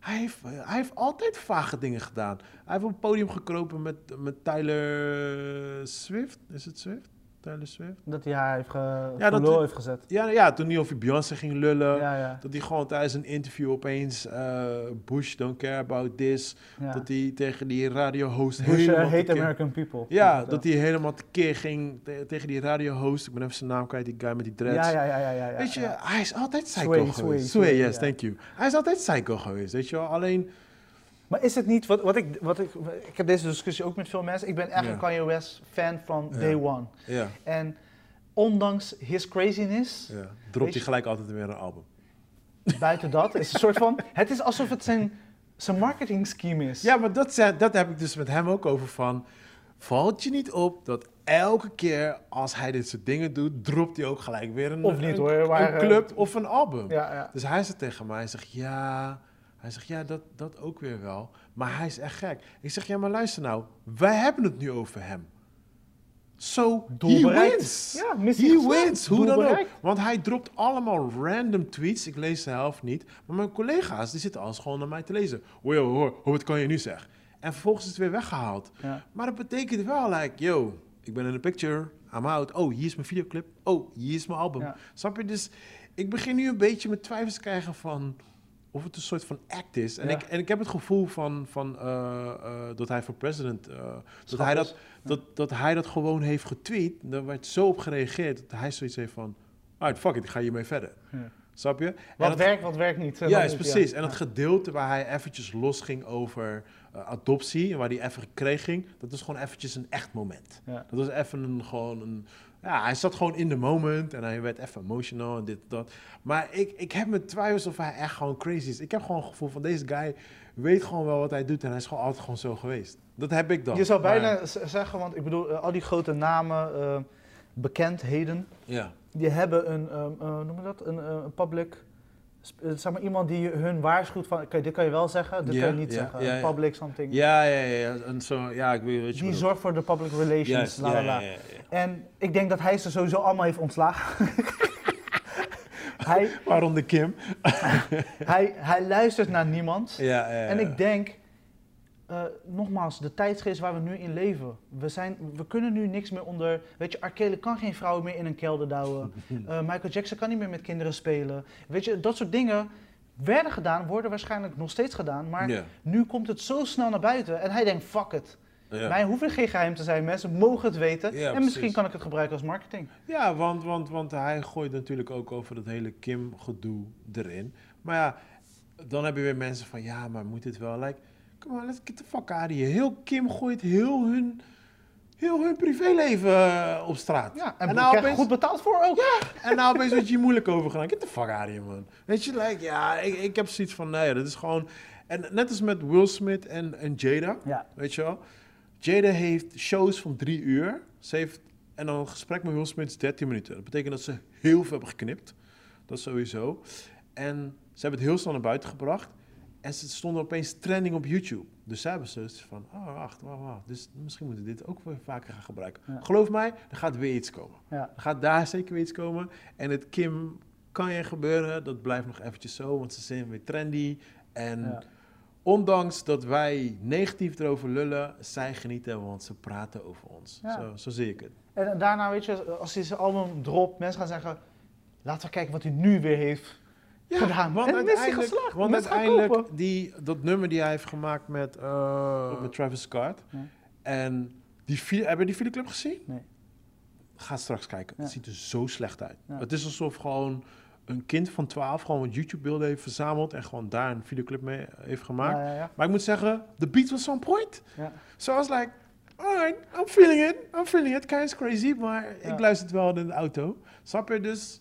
hij heeft, hij heeft altijd vage dingen gedaan. Hij heeft op podium gekropen met, met Tyler Swift. Is het Swift? Tyler Swift? Dat hij haar heeft, ge... Ja, voor dat- lul heeft gezet. Ja, ja toen hij over Beyoncé ging lullen. Ja, ja. Dat hij gewoon tijdens een interview opeens eh, Bush don't care about this. Dat hij tegen die radiohost Bush uh, helemaal hate tekeer- American people. Ja, dat hij helemaal tekeer ging te- tegen die radiohost. Ik ben even zijn naam kwijt, die guy met die dreads. Ja, ja, ja, ja. Weet je, hij is altijd psycho Sway, geweest. Sway, yes, thank you. Hij is altijd psycho geweest, weet je wel. Alleen, Maar is het niet, wat, wat ik, wat ik, ik heb deze discussie ook met veel mensen. Ik ben echt een Kanye West fan van day one. ja, En ondanks his craziness, ja. dropt hij gelijk altijd weer een album. buiten dat, is een soort van, het is alsof het zijn, zijn marketing scheme is. Ja, maar dat, dat heb ik dus met hem ook over van... Valt je niet op dat elke keer als hij dit soort dingen doet... dropt hij ook gelijk weer een, Of niet, een, hoor, maar, een eh, club of een album. ja, ja. Dus hij zegt tegen mij, hij zegt ja... Hij zegt ja, dat, dat ook weer wel. Maar hij is echt gek. Ik zeg ja, maar luister nou. Wij hebben het nu over hem. So, Doel he wins. Ja, He wins, hoe dan ook. Want hij dropt allemaal random tweets. Ik lees de helft niet. Maar mijn collega's, die zitten alles gewoon naar mij te lezen. Hoor, hoor, hoor, hoor, wat kan je nu zeggen? En vervolgens is het weer weggehaald. Ja. Maar dat betekent wel, like, yo, ik ben in de picture, I'm out. Oh, hier is mijn videoclip. Oh, hier is mijn album. Ja. Snap je? Dus ik begin nu een beetje met twijfels te krijgen van of het een soort van act is. En, Ja. ik, en ik heb het gevoel van, van eh, eh, dat hij voor president, eh, dat, hij is. dat, dat, dat hij dat gewoon heeft getweet. Daar werd zo op gereageerd dat hij zoiets heeft van, alright, fuck it, ik ga hiermee verder. Ja. Snap je? Wat dat- werkt, wat werkt niet. Ja, is precies. En dat gedeelte waar hij eventjes los ging over adoptie en waar hij even kreeg ging, dat was gewoon eventjes een echt moment. Ja. Dat was even een, gewoon een, ja, hij zat gewoon in de moment en hij werd even emotional en dit dat. Maar ik, ik heb mijn twijfels of hij echt gewoon crazy is. Ik heb gewoon het gevoel van deze guy weet gewoon wel wat hij doet en hij is gewoon altijd gewoon zo geweest. Dat heb ik dan. Je zou bijna zeggen, want ik bedoel, eh, al die grote namen, eh, bekendheden, Ja. die hebben een, ehm, eh, noem je dat, een, public, zeg maar iemand die hun waarschuwt van, oké, dit kan je wel zeggen, dit kan je niet zeggen. public something. Ja, ja, ja. En zo, ja, ik weet weet je Die wat zorgt voor de public relations, la la la. En ik denk dat hij ze sowieso allemaal heeft ontslagen. hij, Waaronder Kim. hij, hij luistert naar niemand. Ja, ja, ja. En ik denk, eh, nogmaals, de tijdsgeest waar we nu in leven. We, zijn, we kunnen nu niks meer onder. Weet je, R. Kelly kan geen vrouwen meer in een kelder douwen. Eh, Michael Jackson kan niet meer met kinderen spelen. Weet je, dat soort dingen werden gedaan, worden waarschijnlijk nog steeds gedaan. Maar nu komt het zo snel naar buiten. En hij denkt, fuck it. ja. Mij hoeft er geen geheim te zijn. Mensen mogen het weten. Ja, en misschien precies. kan ik het gebruiken als marketing. Ja, want, want, want hij gooit natuurlijk ook over dat hele Kim-gedoe erin. Maar ja, dan heb je weer mensen van, ja, maar moet dit wel? Like, come on, let's get the fuck out of here. Heel Kim gooit heel hun heel hun privéleven eh, op straat. Ja, en, en nou opeens, goed betaald voor ook. Ja. en nou opeens word je hier moeilijk over gedaan. Get the fuck out of here, man. Weet je, like, ja, ik, ik heb zoiets van, nee, dat is gewoon... En net als met Will Smith en, en Jada, Ja. weet je wel. Jada heeft shows van drie uur. Ze heeft, en dan een gesprek met Will Smith is 13 minuten. Dat betekent dat ze heel veel hebben geknipt. Dat sowieso. En ze hebben het heel snel naar buiten gebracht. En ze stonden opeens trending op YouTube. Dus zij hebben zoiets van, oh wacht, wacht, wacht. Dus misschien moeten we dit ook weer vaker gaan gebruiken. Ja. Geloof mij, er gaat weer iets komen. Ja. Er gaat daar zeker weer iets komen. En het Kim kan je gebeuren, dat blijft nog eventjes zo, want ze zijn weer trendy. En Ja. ondanks dat wij negatief erover lullen, zij genieten, want ze praten over ons. Zo, zo zie ik het. En daarna, weet je, als hij zijn album dropt, mensen gaan zeggen... Laten we kijken wat hij nu weer heeft gedaan. Want en dan is hij uiteindelijk, geslaagd. want uiteindelijk die, dat nummer die hij heeft gemaakt met, eh, met Travis Scott. Ja. En die video, heb je die videoclip gezien? Nee. Ga straks kijken. Ja. Het ziet er zo slecht uit. Ja. Het is alsof gewoon een kind van 12 gewoon wat YouTube-beelden heeft verzameld en gewoon daar een videoclip mee heeft gemaakt. Ja, ja, ja. Maar ik moet zeggen, de beat was on point. Ja. So I was like, alright, I'm feeling it. I'm feeling it. Kind of crazy, maar Ja. ik luister het wel in de auto. Snap je? Dus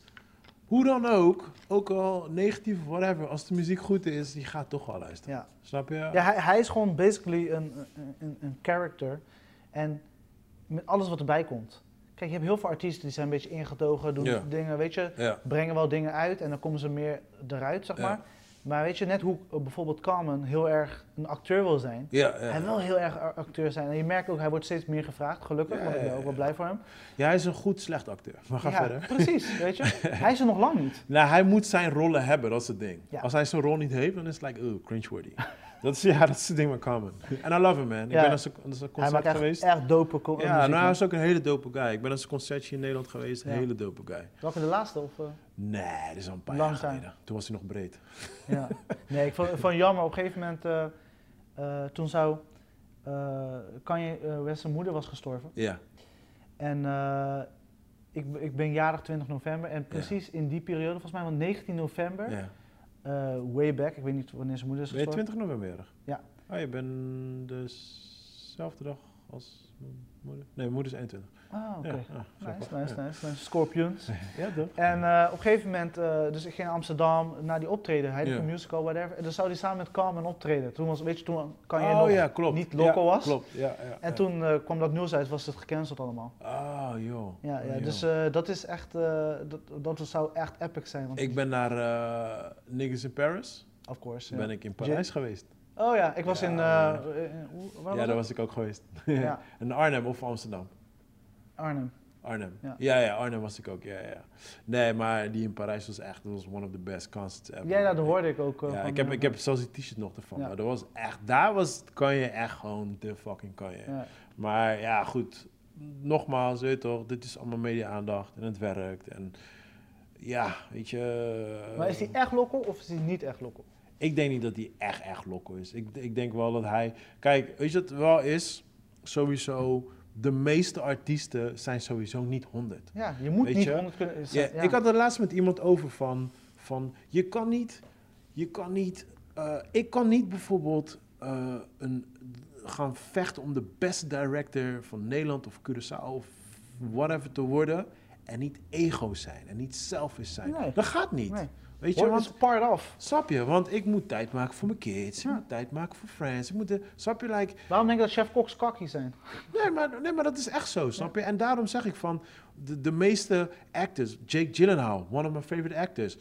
hoe dan ook, ook al negatief of whatever, als de muziek goed is, je gaat toch wel luisteren. Ja. Snap je? Ja, hij, hij is gewoon basically een, een, een, een character. En met alles wat erbij komt. Kijk, je hebt heel veel artiesten die zijn een beetje ingetogen, doen Ja. dingen, weet je, Ja. brengen wel dingen uit en dan komen ze meer eruit, zeg Ja. maar. Maar weet je, net hoe eh, bijvoorbeeld Carmen heel erg een acteur wil zijn. Ja, ja. Hij wil heel erg acteur zijn. En je merkt ook, hij wordt steeds meer gevraagd, gelukkig, Ja, want ik ben ook wel blij voor hem. Ja, hij is een goed slecht acteur. Maar ga ja, verder. precies, weet je. Hij is er nog lang niet. Nou, hij moet zijn rollen hebben, dat is het ding. Als hij zijn rol niet heeft, dan is het like, oh, cringeworthy. Dat is, ja, dat is het ding met Common. En I love him, man. Ik Ja. ben naar zijn naar zijn Hij concert maakt echt, geweest. echt dope Ja, muziek, nou, hij is ook een hele dope guy. Ik ben naar zijn concertje in Nederland geweest. Een Ja. hele dope guy. Welke de laatste? Of, eh? Nee, dat is al een paar jaar zijn. geleden. Toen was hij nog breed. Ja. Nee, ik vond, ik vond het jammer. Op een gegeven moment, eh, eh, toen zou eh, West zijn moeder was gestorven. Ja. En ik, ik ben jarig 20 november. En precies in die periode, volgens mij van 19 november, eh, way back, ik weet niet wanneer zijn moeder is Ben je gestorven. 20 november? Ja. Oh, je bent dezelfde dag als moeder? Nee, mijn moeder is 21. Ah, oké. Ja, ah, Nice, nice, nice, nice. Scorpions. Ja, toch? En eh, op een gegeven moment, eh, dus ik ging naar Amsterdam naar die optreden, hij Ja. een musical, whatever. En dan zou hij samen met Carmen optreden. Toen was, weet je, toen kan je oh nog ja, klopt. niet loco Ja, was. Klopt, ja. ja En toen eh, kwam dat nieuws uit, was het gecanceld allemaal. Oh, joh. Ja, ja joh. dus dat is echt, dat, dat zou echt epic zijn. Want Ik ben naar Niggas in Paris. Of course. Ben ik in Parijs geweest. Oh ja, ik was Ja, in, man. eh, in- hoe- waar ja, was daar was ik ook geweest. Ja, in Arnhem of Amsterdam. Arnhem. Arnhem. Ja. Ja. ja, Arnhem was ik ook. Ja, ja. Nee, maar die in Parijs was echt, dat was one of the best concerts ever. Ja, ja, dat hoorde ik ook. eh, Ja, ik heb, eh, ik heb zelfs die t-shirt nog ervan. Ja. Maar dat was echt, daar was, kan je echt gewoon de fucking kan je. Ja. Maar ja, goed. Nogmaals, weet je toch, dit is allemaal media-aandacht en het werkt. En ja, weet je. Maar is hij echt local of is hij niet echt local? Ik denk niet dat hij echt, echt loco is. Ik, ik denk wel dat hij... Kijk, weet je wat het wel is? Sowieso, de meeste artiesten zijn sowieso niet 100. Ja, je moet Weet niet je? 100 kunnen. Ja, ja. Ik had er laatst met iemand over van... van je kan niet... Je kan niet... eh, ik kan niet bijvoorbeeld eh, een, gaan vechten om de best director van Nederland of Curaçao of whatever te worden... en niet ego zijn en niet selfish zijn. Nee. Dat gaat niet. Nee. Weet je, want part of. Snap je? Want ik moet tijd maken voor mijn kids. Ik moet tijd maken voor friends. Ik moet de, snap je? Like, Waarom denk je dat chef Cox kakkie zijn? nee, maar, nee, maar dat is echt zo, snap je? En daarom zeg ik van, de, de meeste actors, Jake Gyllenhaal, one of my favorite actors.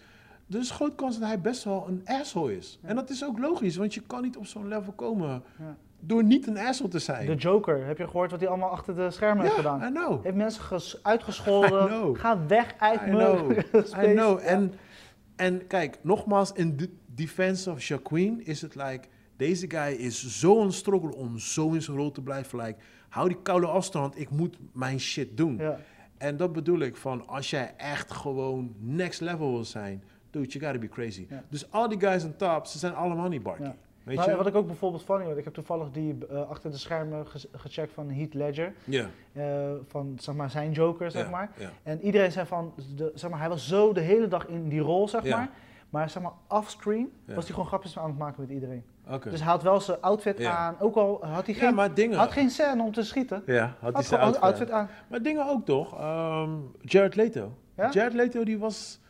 Er is groot kans dat hij best wel een asshole is. Ja. En dat is ook logisch, want je kan niet op zo'n level komen Ja. door niet een asshole te zijn. De Joker, heb je gehoord wat hij allemaal achter de schermen heeft gedaan? I know. Heeft mensen ges- I uitgescholden. know. Ga weg uit I mijn know. space. I know. En, en kijk, nogmaals, in de defense of Shaquille is het like... Deze guy is zo'n struggle om zo in zijn rol te blijven. Like, hou die koude afstand, ik moet mijn shit doen. Ja. En dat bedoel ik van, als jij echt gewoon next level wil zijn... Dude, you gotta be crazy. Ja. Dus al die guys on top, ze zijn allemaal niet Barkie. Ja. Weet je? wat ik ook bijvoorbeeld funny vond, ik heb toevallig die eh, achter de schermen ge- gecheckt van Heath Ledger. Ja. eh, van zeg maar zijn Joker, zeg maar. En iedereen zei van, de, zeg maar, hij was zo de hele dag in die rol, zeg maar. Maar zeg maar offscreen was hij gewoon grapjes aan het maken met iedereen. Dus hij had wel zijn outfit aan, ook al had hij geen, maar dingen... had geen scène om te schieten. Ja, had hij zijn outfit. outfit aan. Maar dingen ook toch? Ehm Jared Leto. Ja? Jared Leto die was,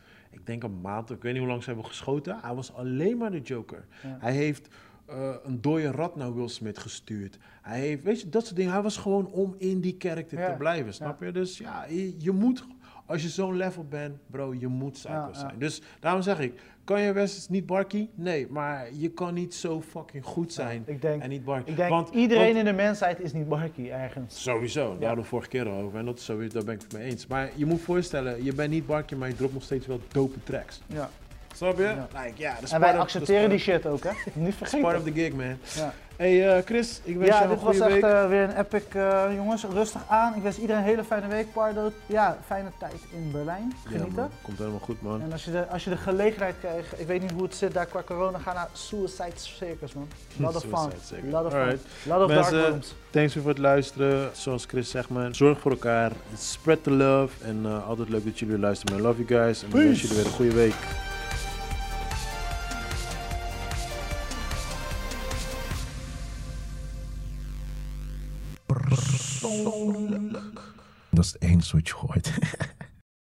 ik denk een maand, ik weet niet hoe lang ze hebben geschoten. Hij was alleen maar de Joker. Ja. Hij heeft eh, een dode rat naar Will Smith gestuurd. Hij heeft, weet je, dat soort dingen. Hij was gewoon om in die karakter Ja, te blijven, snap je? Dus ja, je, je moet, als je zo'n level bent, bro, je moet psycho zijn. Dus daarom zeg ik, kan je West is niet Barky? Nee, maar je kan niet zo fucking goed zijn Ik denk, en niet ik denk Want- iedereen want- in de mensheid is niet Barky ergens. Sowieso, daar Ja. hadden we vorige keer al over. En dat is sowieso, daar ben ik het mee eens. Maar je moet voorstellen, je bent niet Barkie, maar je dropt nog steeds wel dope tracks. Ja. Snap je? Ja. Like, ja, dat is En wij accepteren die shit ook, hè? Niet is part of vergeten. the gig, man. Ja, Hey eh, Chris, ik wens ja jou een dit was goede echt week. eh, weer een epic, eh, jongens. Rustig aan. Ik wens iedereen een hele fijne week, Pardo. Ja, fijne tijd in Berlijn. ja, Genieten. man. Komt helemaal goed, man. En als je, de, als je de gelegenheid krijgt, ik weet niet hoe het zit daar qua corona, ga naar Suicide Circus, man. Lot of fun. Suicide Circus. Lot of fun. Alright. Lot of dark Mensen, rooms. Thanks weer voor het luisteren. Zoals Chris zegt, man. Zorg voor elkaar. Spread the love. En eh, altijd leuk dat jullie luisteren, man. Love you guys. En we wensen jullie weer een goede week. Dat is het enige wat je gooit.